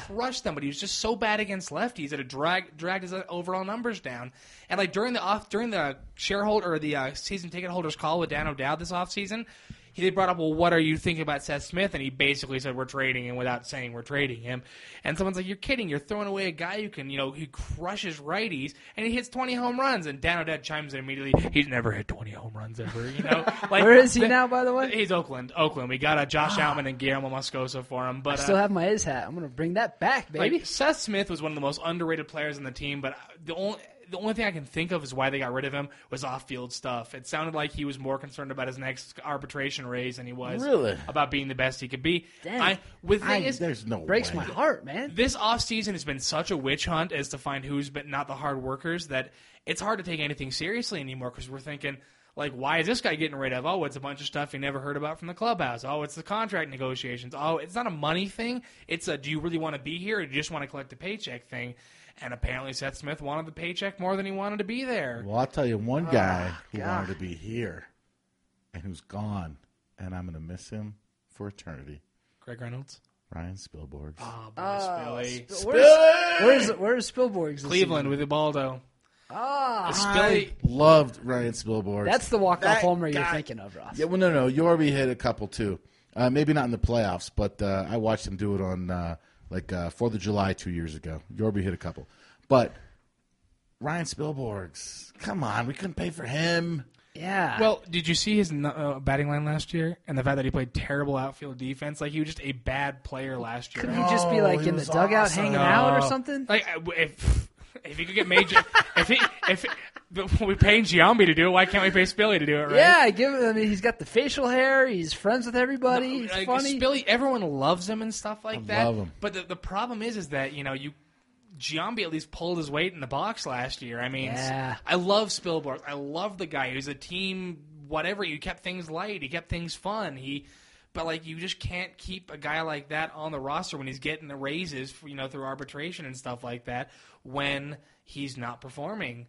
S3: Crushed them, but he was just so bad against lefties that it drag, dragged his overall numbers down. And like during the off during the shareholder or the uh, season ticket holders call with Dan O'Dowd this offseason, he they brought up, well, what are you thinking about Seth Smith? And he basically said we're trading him without saying we're trading him. And someone's like, you're kidding? You're throwing away a guy who can, you know, he crushes righties and he hits 20 home runs. And Dan O'Dowd chimes in immediately. He's never hit 20 home runs ever. You know, like
S1: Where is he
S3: the-
S1: now, by the way?
S3: He's Oakland. Oakland. We got a Josh Outman and Guillermo Moscoso for him, but
S1: I still
S3: uh,
S1: have my A's hat. I'm gonna bring that back, baby.
S3: like Seth Smith was one of the most underrated players in the team, but the only the only thing I can think of is why they got rid of him was off field stuff. It sounded like he was more concerned about his next arbitration raise than he was
S2: Really?
S3: about being the best he could be.
S1: Damn.
S3: I with
S2: I,
S3: is,
S2: there's no
S1: Breaks
S2: way.
S1: my heart, man.
S3: this offseason has been such a witch hunt as to find who's been not the hard workers that it's hard to take anything seriously anymore because we're thinking like why is this guy getting rid of oh it's a bunch of stuff you never heard about from the clubhouse oh it's the contract negotiations oh it's not a money thing it's a do you really want to be here or do you just want to collect a paycheck thing and apparently Seth Smith wanted the paycheck more than he wanted to be there
S2: Well, I'll tell you one guy who
S1: God.
S2: wanted to be here and who's gone, and I'm going to miss him for eternity.
S3: Greg Reynolds
S2: Ryan Spilborghs.
S3: oh,
S1: Uh,
S3: Billy
S1: Sp- where's, where's where's Spilborghs?
S3: Cleveland
S1: season?
S3: with Ubaldo
S1: Ah,
S3: Spilly
S2: Loved Ryan Spilborghs.
S1: that's the walk off
S2: That
S1: homer you're thinking of, Ross.
S2: Yeah, well, no, no. Yorby hit a couple too. Uh, maybe not in the playoffs, but uh, I watched him do it on uh, like uh, Fourth of July two years ago. Yorby hit a couple, but Ryan Spilborghs. Come on, we couldn't pay for him.
S1: Yeah.
S3: Well, did you see his uh, batting line last year and the fact that he played terrible outfield defense? Like he was just a bad player last year.
S1: couldn't he just be like
S2: he
S1: in the dugout
S2: awesome.
S1: hanging out or something?
S3: Like if if he could get major, if he if we paying Giambi to do it, why can't we pay Spilly to do it? Right?
S1: Yeah, give. I mean, he's got the facial hair. He's friends with everybody. He's
S3: like,
S1: funny.
S3: Spilly, everyone loves him and stuff like that.
S2: love him.
S3: But the, the problem is, is that you know you. Giambi at least pulled his weight in the box last year. I mean,
S1: Yeah.
S3: I love Spilborghs. I love the guy. He was a team, whatever. He kept things light. He kept things fun. He, But like, you just can't keep a guy like that on the roster when he's getting the raises, for, you know, through arbitration and stuff like that when he's not performing.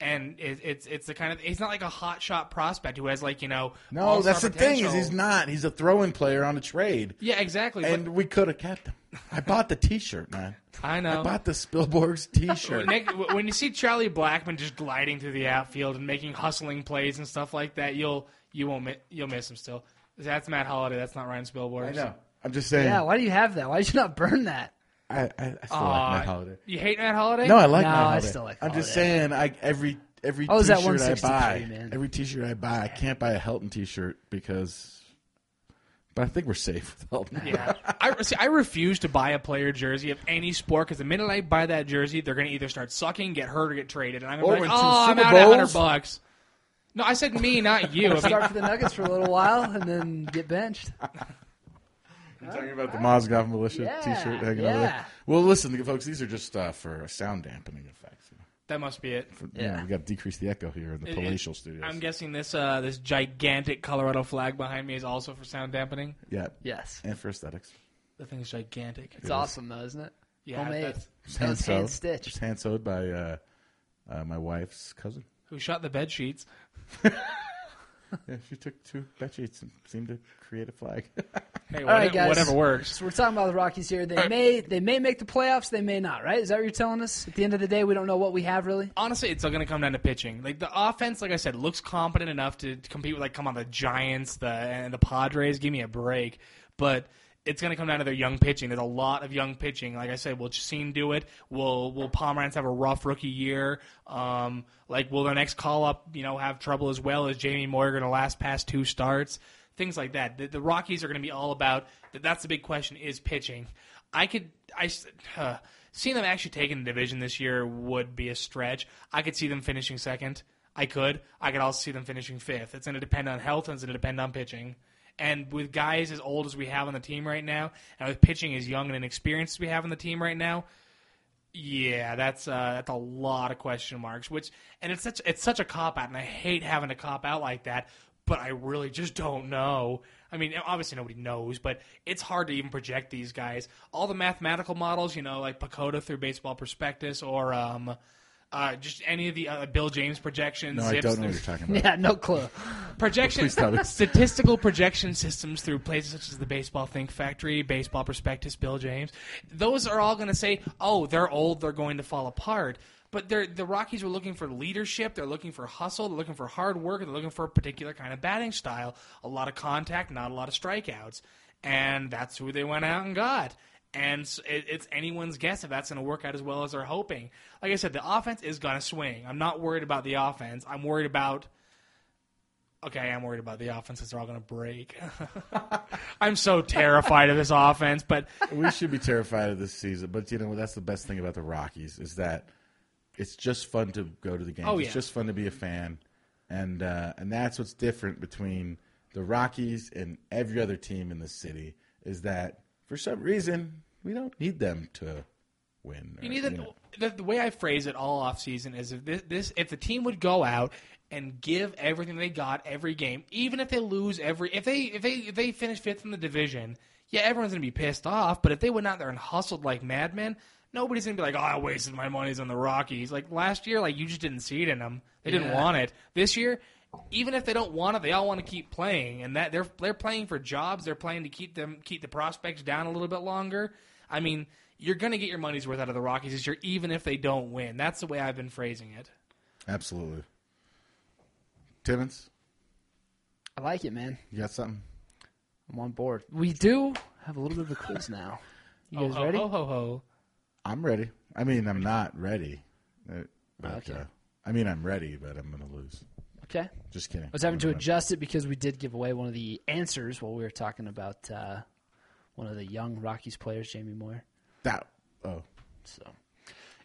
S3: And it, it's it's the kind of he's not like a hot shot prospect who has like you know
S2: No, that's the thing is he's not. He's a throw-in player on a trade,
S3: yeah exactly
S2: and we could have kept him. I bought the T-shirt, man.
S3: I know
S2: I bought the Spilborghs T-shirt.
S3: When you see Charlie Blackmon just gliding through the outfield and making hustling plays and stuff like that, you'll you won't mi- you'll miss him still. That's Matt Holliday. That's not Ryan Spilborghs.
S2: I know. I'm just saying.
S1: Yeah, why do you have that? Why did you not burn that?
S2: I, I, I still
S3: Aw,
S2: like Matt Holliday.
S3: You hate Matt Holliday?
S2: No, I like
S1: No,
S2: Matt
S1: I
S2: Holliday.
S1: still like
S2: I'm just
S1: Holliday.
S2: saying, I every every oh,
S1: I was at
S2: T-shirt I
S1: 163,
S2: buy,
S1: man.
S2: every T-shirt I buy, I can't buy a Helton T-shirt because. But I think we're safe with Helton.
S3: Yeah, I see. I refuse to buy a player jersey of any sport because the minute I buy that jersey, they're going to either start sucking, get hurt, or get traded, and I'm
S2: Or
S3: going to be
S2: win
S3: like,
S2: two
S3: "Oh, I'm
S2: Super
S3: out a hundred
S2: Bowls."
S3: bucks." No, I said me, not you. I mean,
S1: Start for the Nuggets for a little while and then get benched.
S2: You're talking about the Mozgov Militia
S1: Yeah,
S2: T-shirt hanging over
S1: yeah.
S2: there. Well, listen, folks, these are just uh, for sound dampening effects.
S3: That must be it.
S2: for, you know,
S1: Yeah.
S2: we got to decrease the echo here in the
S3: It- it-
S2: palatial studios.
S3: I'm guessing this uh, this gigantic Colorado flag behind me is also for sound dampening.
S2: yeah,
S1: Yes.
S2: and for aesthetics.
S3: The thing's gigantic.
S1: It's awesome though, isn't it?
S3: Yeah,
S1: Homemade.
S3: that's-
S2: It's
S1: That was
S2: hand-sewed.
S1: hand stitched.
S2: Hand sewed by uh, uh, my wife's cousin.
S3: Who shot the bed sheets?
S2: Yeah, she took two bed sheets and seemed to create a flag.
S3: Hey,
S1: All right,
S3: whatever,
S1: guys.
S3: whatever works.
S1: So we're talking about the Rockies here. They may they may make the playoffs. They may not. Right? Is that what you're telling us? At the end of the day, we don't know what we have really.
S3: honestly, it's all going to come down to pitching. Like the offense, like I said, looks competent enough to, to compete with like come on the Giants, the and the Padres. Give me a break, but it's going to come down to their young pitching. There's a lot of young pitching. Like I said, will Chacin do it? Will Will Pomeranz have a rough rookie year? Um, like will their next call up, you know, have trouble as well as Jamie Moyer going to last past two starts? Things like that. The, the Rockies are going to be all about. That's the big question: is pitching. I could I uh, seeing them actually taking the division this year would be a stretch. I could see them finishing second. I could. I could also see them finishing fifth. It's going to depend on health and it's going to depend on pitching. And with guys as old as we have on the team right now, and with pitching as young and inexperienced as we have on the team right now, yeah, that's uh, that's a lot of question marks. Which and it's such it's such a cop out, and I hate having to cop out like that. But I really just don't know. I mean, obviously nobody knows, but it's hard to even project these guys. All the mathematical models, you know, like PECOTA through Baseball Prospectus, or um, uh, just any of the uh, Bill James projections.
S2: no, I don't know what you're talking about.
S1: Yeah, no clue.
S3: projection
S2: tell
S3: statistical projection systems through places such as the Baseball Think Factory, Baseball Prospectus, Bill James. Those are all going to say, "Oh, they're old, they're going to fall apart." But they're, the Rockies were looking for leadership. They're looking for hustle. They're looking for hard work. They're looking for a particular kind of batting style. A lot of contact, not a lot of strikeouts. And that's who they went out and got. And it, it's anyone's guess if that's going to work out as well as they're hoping. Like I said, the offense is going to swing. I'm not worried about the offense. I'm worried about Okay, I am worried about the offenses. They're all going to break. I'm so terrified of this offense, but
S2: we should be terrified of this season, but you know that's the best thing about the Rockies is that it's just fun to go to the games.
S3: Oh, yeah.
S2: It's just fun to be a fan, and uh, and that's what's different between the Rockies and every other team in the city is that for some reason we don't need them to win. or,
S3: you need the,
S2: know.
S3: the, the way I phrase it all off season is if this, this if the team would go out and give everything they got every game, even if they lose every if they if they if they finish fifth in the division, yeah, everyone's gonna be pissed off. But if they went out there and hustled like madmen, nobody's gonna be like, oh, I wasted my monies on the Rockies. Like last year, like you just didn't see it in them. They didn't want it. This year. Even if they don't want it, they all want to keep playing, and that they're they're playing for jobs. They're playing to keep them keep the prospects down a little bit longer. I mean, you're going to get your money's worth out of the Rockies this year, even if they don't win. That's the way I've been phrasing it.
S2: Absolutely. Timmons,
S1: I like it, man.
S2: you got something?
S1: I'm on board. We do have a little bit of a quiz now. You guys
S3: ho, ho,
S1: ready?
S3: Ho ho ho!
S2: I'm ready. I mean, I'm not ready. But,
S1: Okay.
S2: uh, I mean, I'm ready, but I'm going to lose.
S1: Okay.
S2: Just kidding.
S1: I was having to
S2: gonna-
S1: adjust it because we did give away one of the answers while we were talking about uh, one of the young Rockies players, Jamie Moyer.
S2: That. Oh.
S1: So,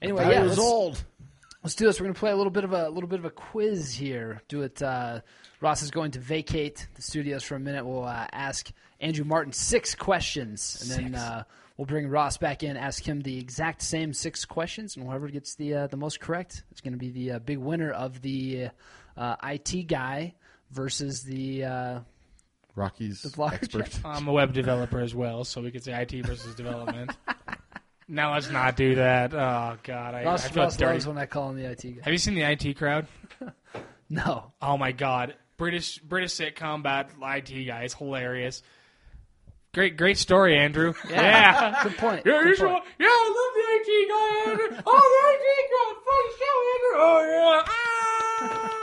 S1: anyway,
S2: I
S1: yeah,
S2: was
S1: let's,
S2: old.
S1: let's do this. We're going to play a little bit of a little bit of a quiz here. Do it. Uh, Ross is going to vacate the studios for a minute. We'll uh, ask Andrew Martin six questions, and then uh, we'll bring Ross back in, ask him the exact same six questions, and whoever gets the uh, the most correct is going to be the uh, big winner of the uh, IT guy versus the uh,
S2: Rocky's
S1: blogger
S2: expert.
S3: I'm a web developer as well, so we could say IT versus development. now let's not do that. Oh God, I, I
S1: Ross,
S3: feel
S1: Ross
S3: dirty.
S1: loves when I call him the IT guy.
S3: Have you seen the IT crowd?
S1: No.
S3: Oh my God, British British sitcom about IT guy. It's hilarious. Great, great story, Andrew. Yeah.
S1: Good point.
S3: Yeah,
S1: Good
S3: you should,
S1: point.
S3: yeah, I love the IT guy, Andrew. Oh, the IT crowd, funny show, Andrew. Oh yeah.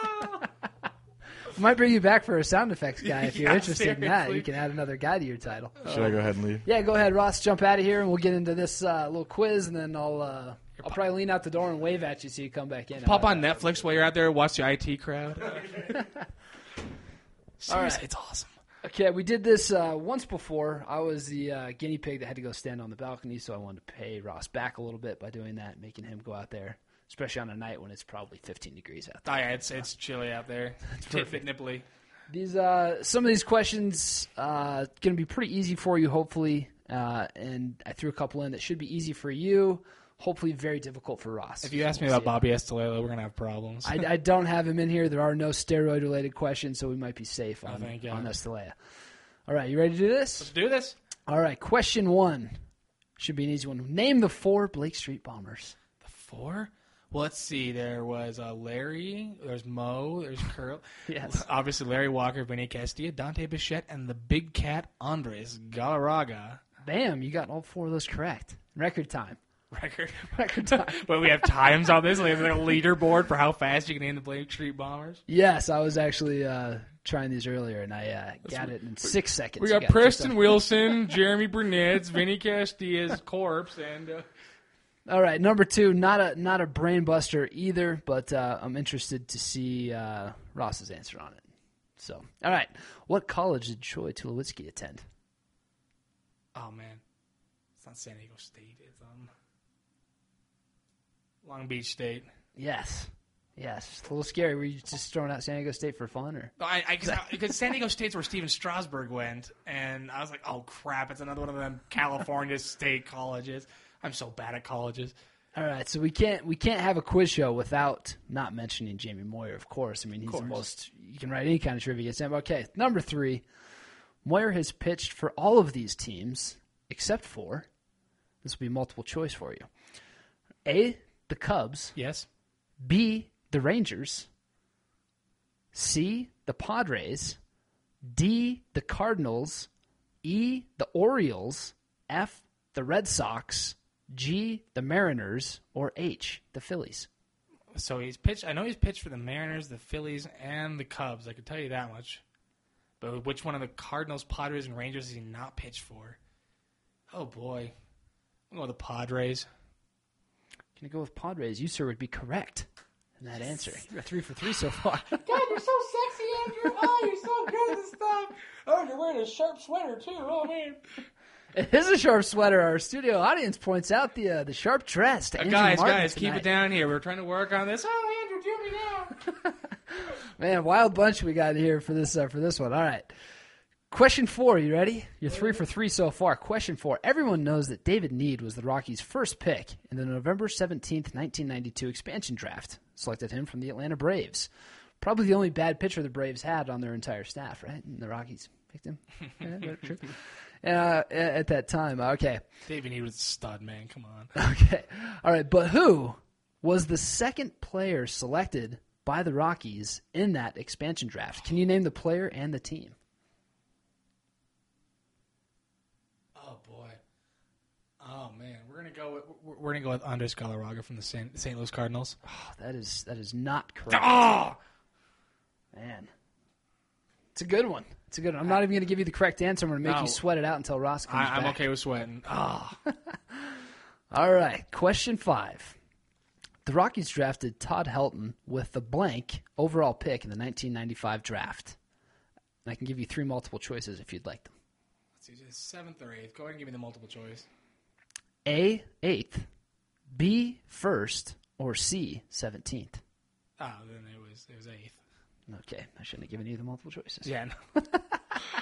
S1: Might bring you back for a sound effects guy if you're
S3: Yeah,
S1: interested in that. You can add another guy to your title.
S2: Should I go ahead and leave?
S1: Yeah, go ahead, Ross. Jump out of here, and we'll get into this uh, little quiz, and then I'll uh, I'll probably lean out the door and wave at you so you come back in.
S3: Pop on
S1: about
S3: Netflix while you're out there. Watch the IT crowd. Seriously, it's awesome.
S1: Okay, we did this uh, once before. I was the uh, guinea pig that had to go stand on the balcony, so I wanted to pay Ross back a little bit by doing that, making him go out there, especially on a night when it's probably 15 degrees out there.
S3: Oh yeah, it's it's chilly out there. Tit fit nipply.
S1: These uh, some of these questions uh, going to be pretty easy for you, hopefully. Uh, and I threw a couple in that should be easy for you. Hopefully, very difficult for Ross.
S3: If you ask me about. Bobby Estalella, we're gonna have problems.
S1: I, I don't have him in here. There are no steroid related questions, so we might be safe on,
S3: God.
S1: on Estalella. All right, you ready to do this?
S3: Let's do this.
S1: All right, question one should be an easy one. Name the four Blake Street Bombers.
S3: The Four. Let's see. There was uh, Larry. There's Mo. There's Curl.
S1: Yes.
S3: Obviously, Larry Walker, Vinny Castilla, Dante Bichette, and the big cat Andres Galarraga.
S1: Bam, you got all four of those correct. Record time.
S3: Record.
S1: Record time.
S3: but we have times on this. We have like a leaderboard for how fast you can name the Blake Street Bombers.
S1: yes, I was actually uh, trying these earlier, and I uh, got it in six seconds.
S3: We
S1: You
S3: got Preston Wilson, Jeromy Burnitz, Vinny Castilla's corpse, and uh,
S1: All right, number two, not a not a brain buster either, but uh, I'm interested to see uh, Ross's answer on it. So, all right, what college did Troy Tulowitzki attend?
S3: oh man, it's not San Diego State. It's um Long Beach State.
S1: Yes, yes, it's a little scary. Were you just throwing out San Diego State for fun, or
S3: No, I, I, cause, I- because San Diego State's where Stephen Strasburg went, and I was like, oh crap, it's another one of them California state colleges. I'm so bad at colleges.
S1: all right? So we can't we can't have a quiz show without not mentioning Jamie Moyer, of course. I mean, he's the most you can write any kind of trivia against him. Okay, number three, Moyer has pitched for all of these teams except for this will be multiple choice for you. A, the Cubs.
S3: Yes.
S1: B, the Rangers. C, the Padres. D, the Cardinals. E, the Orioles. F, the Red Sox. G, the Mariners. Or H, the Phillies.
S3: So he's pitched. I know he's pitched for the Mariners, the Phillies, and the Cubs. I can tell you that much. But which one of the Cardinals, Padres, and Rangers has he not pitched for? Oh boy, I'm going with the Padres.
S1: Can I go with Padres? You, sir, would be correct in that answer. You're three for three so far.
S3: God, you're so sexy, Andrew. Oh, you're so good at this stuff. Oh, you're wearing a sharp sweater too. Oh man.
S1: It is a sharp sweater. Our studio audience points out the uh, the sharp dress. To Andrew
S3: guys,
S1: Martin
S3: guys, keep it down here. We're trying to work on this. Oh, Andrew, do me now.
S1: Man, wild bunch we got here for this uh, for this one. All right. Question four, you ready? You're three for three so far. Question four. Everyone knows that David Nied was the Rockies' first pick in the November 17th, 1992 expansion draft. Selected him from the Atlanta Braves. Probably the only bad pitcher the Braves had on their entire staff, right? And the Rockies picked him. Yeah, true. Uh, at that time. Okay.
S3: David Nied was a stud, man. Come on.
S1: Okay. All right. But who was the second player selected by the Rockies in that expansion draft? Can you name the player and the team?
S3: Oh boy. Oh man, we're gonna go. With, we're- gonna go with Andres Galarraga from the St. St. Louis Cardinals.
S1: Oh, that is that is not correct.
S3: Oh,
S1: Man. It's a good one. It's a good one. I'm not even going to give you the correct answer. I'm going to make
S3: No.
S1: you sweat it out until Ross comes
S3: I, I'm
S1: back.
S3: okay with sweating. Oh,
S1: All right. Question five. The Rockies drafted Todd Helton with the blank overall pick in the 1995 draft. And I can give you three multiple choices if you'd like them.
S3: let's see, seventh or eighth. Go ahead and give me the multiple choice.
S1: A, eighth, B, first, or C, 17th.
S3: Oh, ah, then it was it was eighth.
S1: Okay, I shouldn't have given you the multiple choices.
S3: Yeah. No.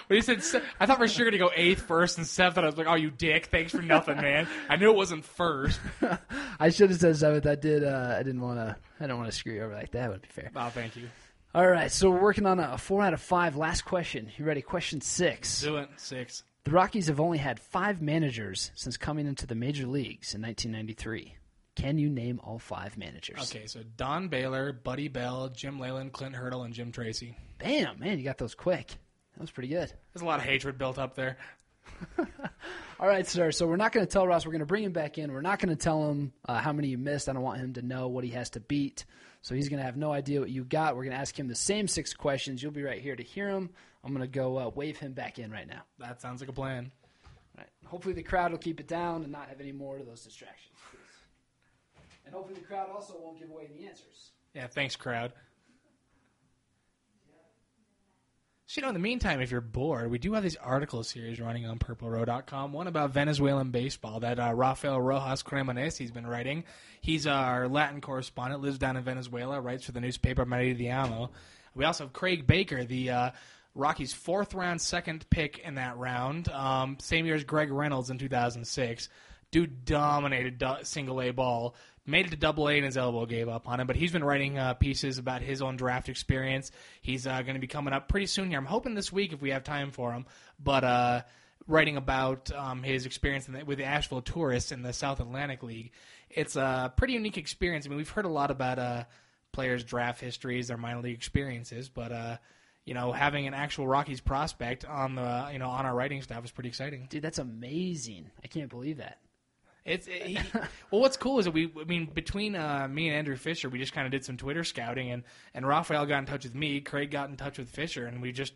S3: When he said, se- I thought for sure going to go eighth first and seventh. I was like, oh, you dick! Thanks for nothing, man. I knew it wasn't first.
S1: I should have said seventh. I did. Uh, I didn't want to. I don't want to screw you over like that. Would be fair.
S3: Oh, thank you.
S1: All right, so we're working on a four out of five. Last question. You ready? Question six.
S3: Do it. Six.
S1: The Rockies have only had five managers since coming into the major leagues in 1993. Can you name all five managers?
S3: Okay, so Don Baylor, Buddy Bell, Jim Leyland, Clint Hurdle, and Jim Tracy.
S1: Bam, man, you got those quick. That was pretty good.
S3: There's a lot of hatred built up there.
S1: All right, sir. So we're not going to tell Ross. We're going to bring him back in. We're not going to tell him uh, how many you missed. I don't want him to know what he has to beat. So he's going to have no idea what you got. We're going to ask him the same six questions. You'll be right here to hear him. I'm going to go uh, wave him back in right now.
S3: That sounds like a plan.
S1: All right. Hopefully the crowd will keep it down and not have any more of those distractions. And hopefully the crowd also won't give away the answers.
S3: Yeah, thanks, crowd. So, you know, in the meantime, if you're bored, we do have these article series running on PurpleRow.com. One about Venezuelan baseball that uh, Rafael Rojas Cremonesi's been writing. He's our Latin correspondent, lives down in Venezuela, writes for the newspaper Meridiano. We also have Craig Baker, the uh, Rockies' fourth round, second pick in that round, um, same year as Greg Reynolds in 2006. Dude dominated single A ball. Made it to double A and his elbow gave up on him. But he's been writing uh, pieces about his own draft experience. He's uh, going to be coming up pretty soon here. I'm hoping this week if we have time for him. But uh, writing about um, his experience the, with the Asheville Tourists in the South Atlantic League. It's a pretty unique experience. I mean, we've heard a lot about uh, players' draft histories, their minor league experiences, but uh, you know, having an actual Rockies prospect on the you know on our writing staff is pretty exciting.
S1: Dude, that's amazing. I can't believe that.
S3: It's it, he, well, what's cool is that we, I mean, between uh, me and Andrew Fisher, we just kind of did some Twitter scouting, and and Raphael got in touch with me, Craig got in touch with Fisher, and we just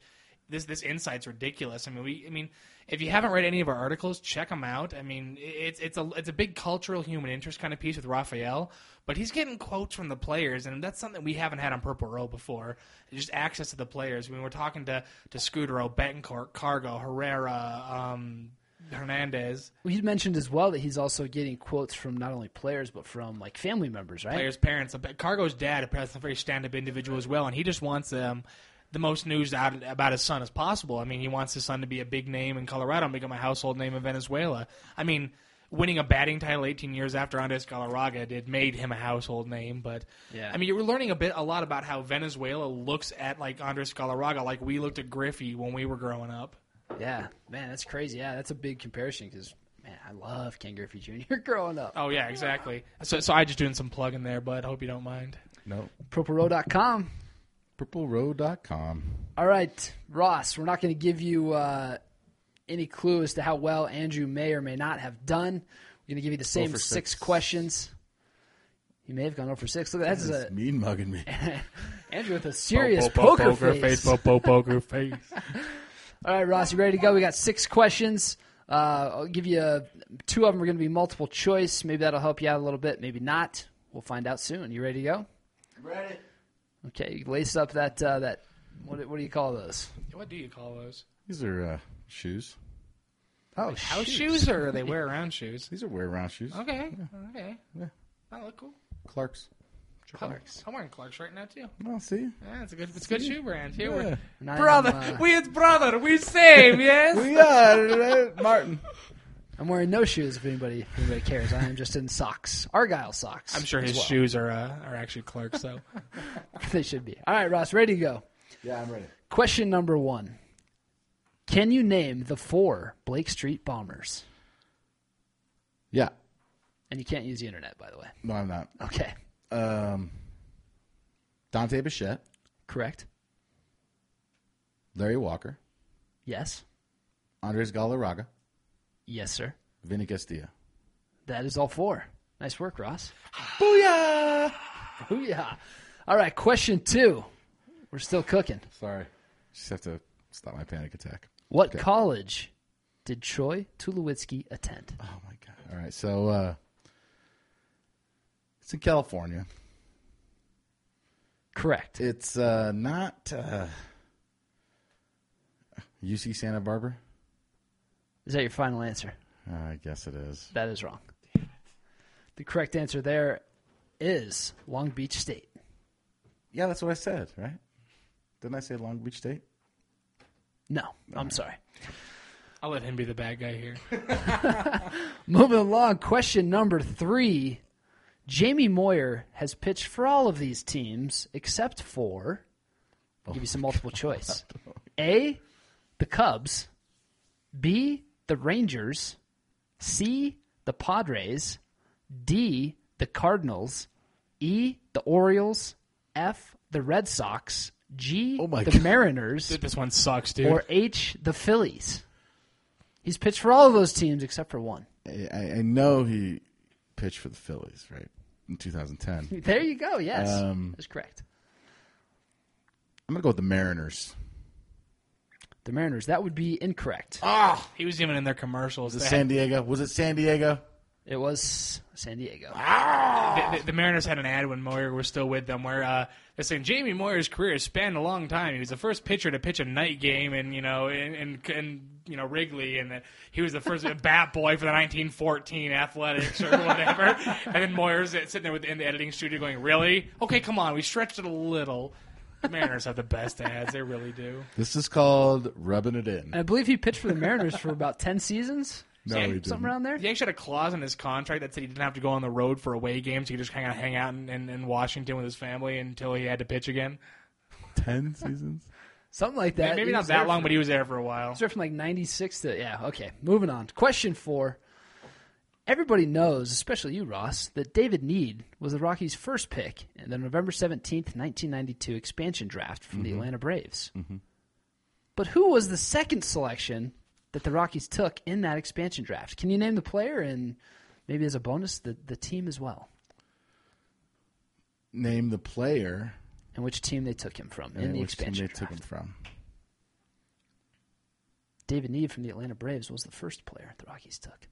S3: this this insight's ridiculous. I mean, we, I mean, if you haven't read any of our articles, check them out. I mean, it's it's a it's a big cultural human interest kind of piece with Raphael, but he's getting quotes from the players, and that's something we haven't had on Purple Row before. Just access to the players. I mean, we're talking to to Scutaro, Betancourt, Cargo, Herrera. Um, Hernandez,
S1: Well, you mentioned as well that he's also getting quotes from not only players but from like family members, right?
S3: players' parents. Cargo's dad, is a very stand-up individual as well, and he just wants um, the most news out about his son as possible. I mean, he wants his son to be a big name in Colorado and become a household name in Venezuela. I mean, winning a batting title 18 years after Andres Galarraga did made him a household name. But
S1: Yeah.
S3: I mean, you were learning a bit, a lot about how Venezuela looks at like Andres Galarraga, like we looked at Griffey when we were growing up.
S1: Yeah, man, that's crazy. Yeah, that's a big comparison because man, I love Ken Griffey Jr. growing up.
S3: Oh yeah, exactly. So, so I just doing some plugging there, but I hope you don't mind.
S2: No.
S1: PurpleRow.com.
S2: PurpleRow.com.
S1: All right, Ross, we're not going to give you uh, any clue as to how well Andrew may or may not have done. We're going to give you the same six.
S2: six.
S1: questions. You may have gone over six. Look, that's a,
S2: mean mugging me.
S1: Andrew with a serious
S3: Po- po-
S1: poker, face.
S3: po- po- poker face.
S1: All right, Ross, you ready to go? We got six questions. Uh, I'll give you uh two of them are going to be multiple choice. Maybe that'll help you out a little bit. Maybe not. We'll find out soon. You ready to go?
S2: Ready?
S1: Okay, you lace up that uh, that what, do- what do you call those?
S3: What do you call those?
S2: These are uh, shoes.
S1: Oh,
S3: House shoes or are they wear around shoes?
S2: These are wear around shoes.
S3: Okay, okay.
S2: Yeah.
S3: That look cool.
S2: Clark's.
S1: Clarks.
S3: I'm wearing Clark's right now too.
S2: Oh, see?
S3: Yeah, it's a good, it's a good shoe brand. Here
S2: Yeah.
S3: we're
S1: And
S3: brother.
S1: am, uh,
S3: we it's brother. We same. Yes.
S2: We are, right? Martin.
S1: I'm wearing no shoes. If anybody if anybody cares, I am just in socks, Argyle socks.
S3: I'm sure
S1: as
S3: his
S1: well.
S3: shoes are uh, are actually Clark's though.
S1: they should be. All right, Ross, ready to go.
S2: Yeah, I'm ready.
S1: Question number one: Can you name the four Blake Street Bombers?
S2: Yeah.
S1: And you can't use the internet, by the way.
S2: No, I'm not.
S1: Okay,
S2: Um, Dante Bichette,
S1: correct.
S2: Larry Walker,
S1: Yes,
S2: Andres Galarraga,
S1: yes, sir.
S2: Vinny Castilla.
S1: That is all four. Nice work, Ross.
S2: Booyah!
S1: Booyah! All right, question two. We're still cooking.
S2: Sorry. Just have to stop my panic attack.
S1: What college did Troy Tulowitzki attend?
S2: Oh my god! All right, so uh, it's in California.
S1: Correct.
S2: It's uh, not uh, UC Santa Barbara.
S1: Is that your final answer?
S2: Uh, I guess it is.
S1: That is wrong. The correct answer there is Long Beach State.
S2: Yeah, that's what I said, right? Didn't I say Long Beach State?
S1: No, I'm sorry.
S3: I'll let him be the bad guy here.
S1: Moving along, question number three. Jamie Moyer has pitched for all of these teams except for I'll give you some oh multiple choice. A, the Cubs. B, the Rangers. C, the Padres. D, the Cardinals. E, the Orioles. F, the Red Sox. G,
S2: Oh my
S1: the
S2: God.
S1: Mariners.
S3: Dude, this one sucks, dude.
S1: Or H, the Phillies. He's pitched for all of those teams except for one.
S2: I, I know he pitched for the Phillies, right, in 2010.
S1: There you go. Yes,
S2: Um,
S1: that's correct.
S2: I'm gonna go with the Mariners.
S1: The Mariners. That would be incorrect.
S3: Ah, oh, he was even in their commercials.
S2: Was it San Diego? Was it San Diego?
S1: It was San Diego.
S3: had- the, the, the Mariners had an ad when Moyer was still with them where uh, they're saying Jamie Moyer's career spanned a long time. He was the first pitcher to pitch a night game and you know and in, in you know Wrigley, and that he was the first bat boy for the 1914 Athletics or whatever. and then Moyer's sitting there with, in the editing studio going, "Really? Okay, come on, we stretched it a little." The Mariners have the best ads. They really do.
S2: This is called rubbing it in.
S1: I believe he pitched for the Mariners for about ten seasons.
S2: No, he
S1: something
S2: didn't.
S1: around there.
S3: He actually had a clause in his contract that said he didn't have to go on the road for away games. He could just kind of hang out in, in, in Washington with his family until he had to pitch again.
S2: Ten seasons.
S1: Something like that.
S3: Maybe
S1: He
S3: not
S1: was
S3: that long,
S1: for-
S3: but he was there for a while.
S1: He was there from like '96 to yeah. Okay, moving on. Question four. Everybody knows, especially you, Ross, that David Nied was the Rockies' first pick in the November 17th, 1992 expansion draft from the mm-hmm. Atlanta Braves. Mm-hmm. But who was the second selection that the Rockies took in that expansion draft? Can you name the player and maybe as a bonus, the, the team as well?
S2: Name the player
S1: And which team they took him from in the
S2: which team
S1: expansion
S2: they took
S1: draft.
S2: him from.
S1: David Nied from the Atlanta Braves was the first player the Rockies took.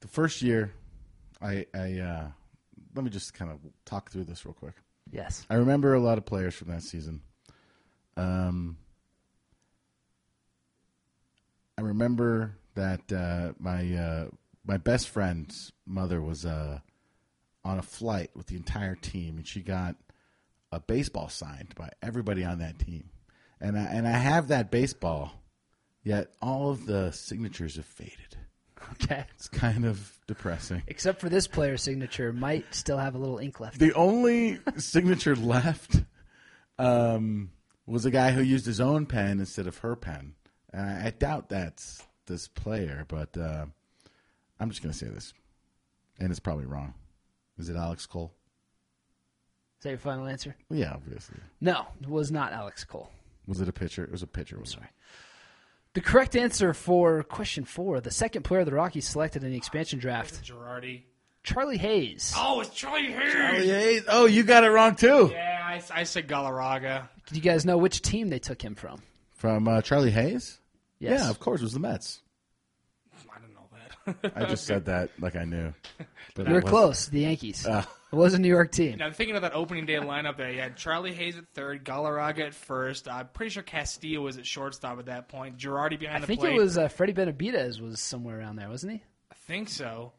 S2: The first year, I, I uh, let me just kind of talk through this real quick.
S1: Yes.
S2: I remember a lot of players from that season. Um, I remember that uh, my uh, my best friend's mother was uh, on a flight with the entire team, and she got a baseball signed by everybody on that team. And I, and I have that baseball, yet all of the signatures have faded.
S1: Okay.
S2: It's kind of depressing.
S1: Except for this player's signature, might still have a little ink left.
S2: The only signature left um, was a guy who used his own pen instead of her pen. And I, doubt that's this player, but uh, I'm just going to say this, and it's probably wrong. Is it Alex Cole?
S1: Is that your final answer?
S2: Well, yeah, obviously.
S1: No, it was not Alex Cole.
S2: Was it a pitcher? It was a pitcher. I'm
S1: sorry. The correct answer for question four, the second player the Rockies selected in the expansion draft,
S3: Girardi.
S1: Charlie Hayes.
S3: Oh, it's Charlie Hayes. Charlie Hayes.
S2: Oh, you got it wrong too.
S3: Yeah, I, I said Galarraga.
S1: Do you guys know which team they took him from?
S2: From uh, Charlie Hayes?
S1: Yes.
S2: Yeah, of course. It was the Mets.
S3: I don't know that.
S2: I just said that like I knew. But
S1: You were
S2: wasn't.
S1: close. The Yankees. It was a New York team.
S3: now, thinking of that opening day lineup there, you had Charlie Hayes at third, Galarraga at first. I'm pretty sure Castilla was at shortstop at that point. Girardi behind
S1: I
S3: the plate.
S1: I think it was uh, Freddie Benavides was somewhere around there, wasn't he?
S3: I think so.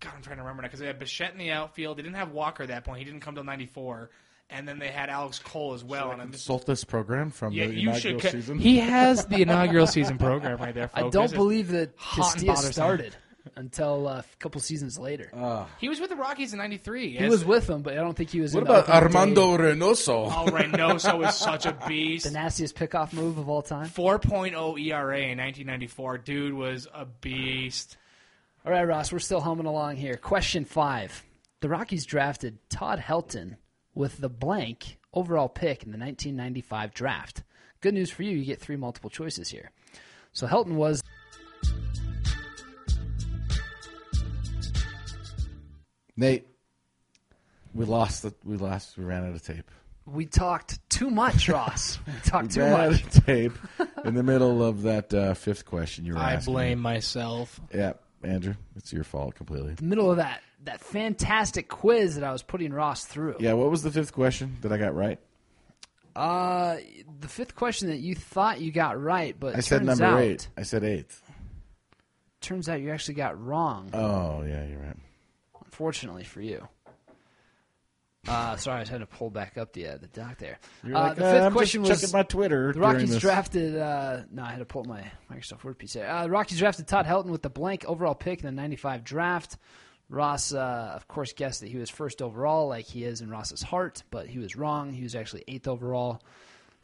S3: God, I'm trying to remember now because they had Bichette in the outfield. They didn't have Walker at that point. He didn't come till '94, and then they had Alex Cole as well. and I'm just
S2: Consult this program from
S3: yeah,
S2: the
S3: you
S2: inaugural
S3: should.
S2: season.
S3: He has the inaugural season program right there. Folks.
S1: I don't
S3: This
S1: believe that Castilla
S3: bothersome.
S1: started until uh, a couple seasons later.
S3: He was with the Rockies in '93.
S1: he was with them, but I don't think he was.
S2: what
S1: in the
S2: about
S1: opening day.
S2: Armando Reynoso?
S3: Oh, Reynoso was such a beast.
S1: the nastiest pickoff move of all time?
S3: 4.0 ERA in 1994. Dude was a beast.
S1: All right, Ross, we're still humming along here. Question five. The Rockies drafted Todd Helton with the blank overall pick in the 1995 draft. Good news for you, you get three multiple choices here. So Helton was
S2: Nate, we lost. The, we lost. We ran out of tape.
S1: we talked too much, Ross. We talked too
S2: ran
S1: much.
S2: out of tape in the middle of that uh, fifth question you were
S3: I
S2: asking.
S3: blame myself.
S2: Yeah, Andrew, it's your fault completely.
S1: The middle of that that fantastic quiz that I was putting Ross through.
S2: Yeah, what was the fifth question that I got right?
S1: Uh, the fifth question that you thought you got right, but
S2: I said
S1: turns
S2: number
S1: out,
S2: eight. I said eighth.
S1: Turns out you actually got wrong.
S2: Oh yeah, you're right.
S1: Unfortunately for you. Uh, sorry, I was having to pull back up the uh, the doc there.
S2: You're
S1: uh,
S2: like,
S1: the
S2: "Uh,
S1: fifth
S2: I'm
S1: question
S2: just
S1: was
S2: checking my Twitter.
S1: the Rockies
S2: this."
S1: drafted. Uh, no, I had to pull my Microsoft Word piece. There. Uh, the Rockies drafted Todd Helton with the blank overall pick in the '95 draft. Ross, uh, of course, guessed that he was first overall, like he is in Ross's heart, but he was wrong. He was actually eighth overall.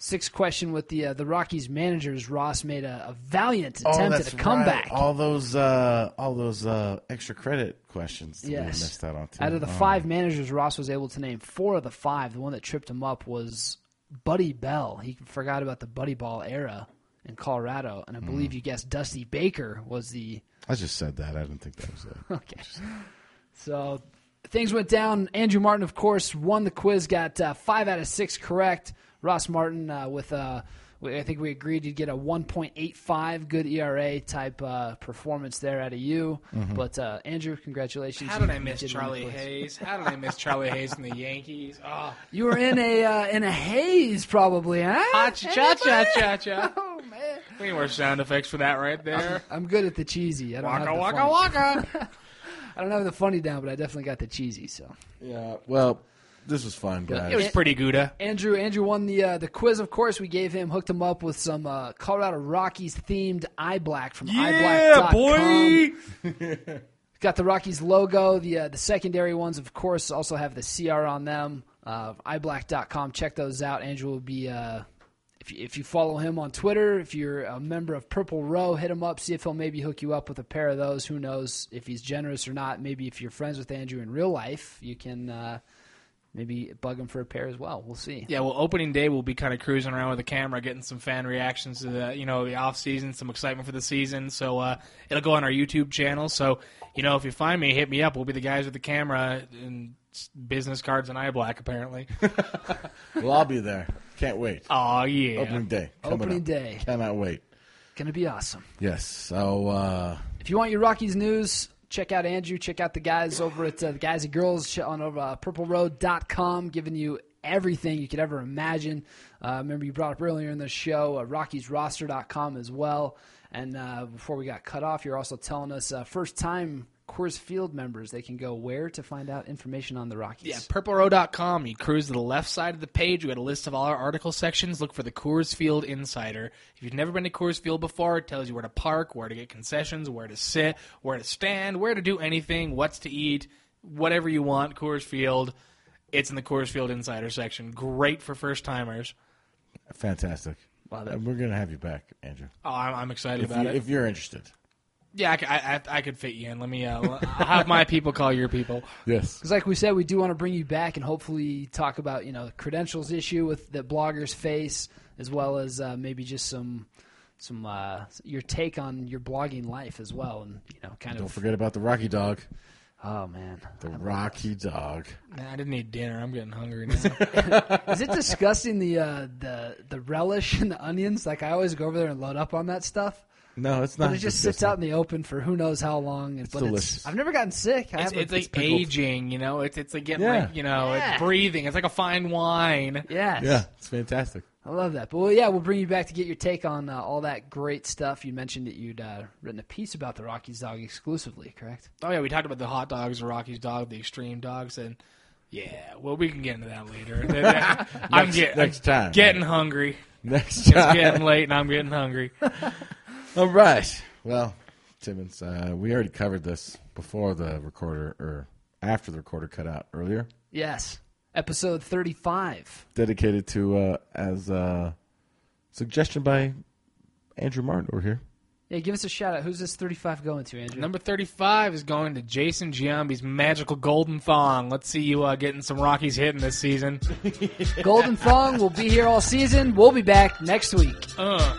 S1: Sixth question with the uh, the Rockies managers, Ross made a, a valiant
S2: Oh,
S1: attempt at a comeback.
S2: All those, uh, all those uh, extra credit questions
S1: Yes.
S2: missed out on. Too.
S1: Out of the
S2: Oh.
S1: five managers, Ross was able to name four of the five. The one that tripped him up was Buddy Bell. He forgot about the Buddy Ball era in Colorado, and I
S2: Hmm.
S1: believe you guessed Dusty Baker was the
S2: I just said that. I didn't think that was it.
S1: Okay. So things went down. Andrew Martin, of course, won the quiz, got uh, five out of six correct. Ross Martin uh, with a. I think we agreed you'd get a 1.85 good ERA type uh, performance there out of you. But uh, Andrew, congratulations.
S3: How did I
S1: you
S3: miss
S1: did
S3: Charlie. Hayes? How did I miss Charlie Hayes from the Yankees? Oh,
S1: You were in a uh, in a haze, probably, huh?
S3: cha cha cha cha cha.
S1: Oh man,
S3: We need more sound effects for that right there.
S1: I'm good at the cheesy. I don't have
S3: Waka
S1: the
S3: waka
S1: funny.
S3: waka.
S1: I don't have the funny down, but I definitely got the cheesy. So.
S2: Yeah. Well, this was fun, guys.
S3: It was pretty Gouda.
S1: Andrew Andrew won the uh, the quiz. Of course, we gave him hooked him up with some uh, Colorado Rockies themed eye black from eyeblack.com. Yeah, boy. Got the Rockies logo. The uh, the secondary ones, of course, also have the CR on them. Uh, eyeblack.com. Check those out. Andrew will be. Uh, if you, if you follow him on Twitter, if you're a member of Purple Row, hit him up. See if he'll maybe hook you up with a pair of those. Who knows if he's generous or not? Maybe if you're friends with Andrew in real life, you can uh, maybe bug him for a pair as well. We'll see.
S3: Yeah, well, opening day we'll be kind of cruising around with a camera, getting some fan reactions to the you know the off season, some excitement for the season. So uh, it'll go on our YouTube channel. So you know if you find me, hit me up. We'll be the guys with the camera and business cards and eye black apparently.
S2: Well, I'll be there. Can't wait.
S3: oh yeah.
S2: Opening day. coming
S1: Opening
S2: up.
S1: day.
S2: Cannot wait.
S1: Going to be awesome.
S2: Yes. So, uh,
S1: If you want your Rockies news, check out Andrew. Check out the guys over at uh, the guys and girls on over uh, purplerow.com, giving you everything you could ever imagine. Uh, remember, you brought up earlier in the show uh, RockiesRoster.com as well. And uh, before we got cut off, you're also telling us uh, first time Coors Field members they can go where to find out information on the Rockies.
S3: Yeah, purplerow.com. You cruise to the left side of the page. We got a list of all our article sections. Look for the Coors Field Insider. If you've never been to Coors Field before, it tells you where to park, where to get concessions, where to sit, where to stand, where to do anything, what's to eat, whatever you want. Coors Field. It's in the Coors Field Insider section. Great for first timers.
S2: fantastic.
S1: Love it.
S2: We're going to have you back, Andrew.
S3: Oh, I'm, I'm excited
S2: If,
S3: about
S2: you,
S3: it.
S2: if you're interested.
S3: Yeah, I I could fit you in. Let me. Uh, I'll have my people call your people.
S2: Yes.
S1: Because, like we said, we do want to bring you back and hopefully talk about you know the credentials issue with that bloggers face, as well as uh, maybe just some some uh, your take on your blogging life as well, and you know, kind of
S2: Don't
S1: of.
S2: forget about the Rocky Dog.
S1: Oh man,
S2: The Rocky Dog.
S3: Man, I didn't eat dinner. I'm getting hungry now.
S1: is it disgusting the uh, the the relish and the onions? Like I always go over there and load up on that stuff.
S2: No, it's not.
S1: But it just sits out in the open for who knows how long. It's but
S2: delicious.
S1: It's, I've never gotten sick. I
S3: It's,
S1: haven't-
S3: it's like
S1: pickled.
S3: aging, you know. It's it's like getting
S2: Yeah.
S3: like you know,
S1: Yeah.
S3: it's breathing. It's like a fine wine.
S1: Yes.
S2: Yeah, it's fantastic.
S1: I love that. But well, yeah, we'll bring you back to get your take on uh, all that great stuff. You mentioned that you'd uh, written a piece about the Rockies dog exclusively, correct?
S3: Oh yeah, we talked about the hot dogs, the Rockies dog, the extreme dogs, and yeah, well, we can get into that later. I'm getting
S2: next time.
S3: getting hungry.
S2: Next time.
S3: It's getting late, and I'm getting hungry.
S2: All right. Well, Timmons, uh, we already covered this before the recorder or after the recorder cut out earlier.
S1: Yes. Episode 35.
S2: Dedicated to uh, as a suggestion by Andrew Martin over here.
S1: Yeah, give us a shout out. Who's this 35 going to, Andrew?
S3: Number 35 is going to Jason Giambi's magical golden thong. Let's see you uh, getting some Rockies hitting this season.
S1: Golden Thong will be here all season. We'll be back next week.
S3: Uh.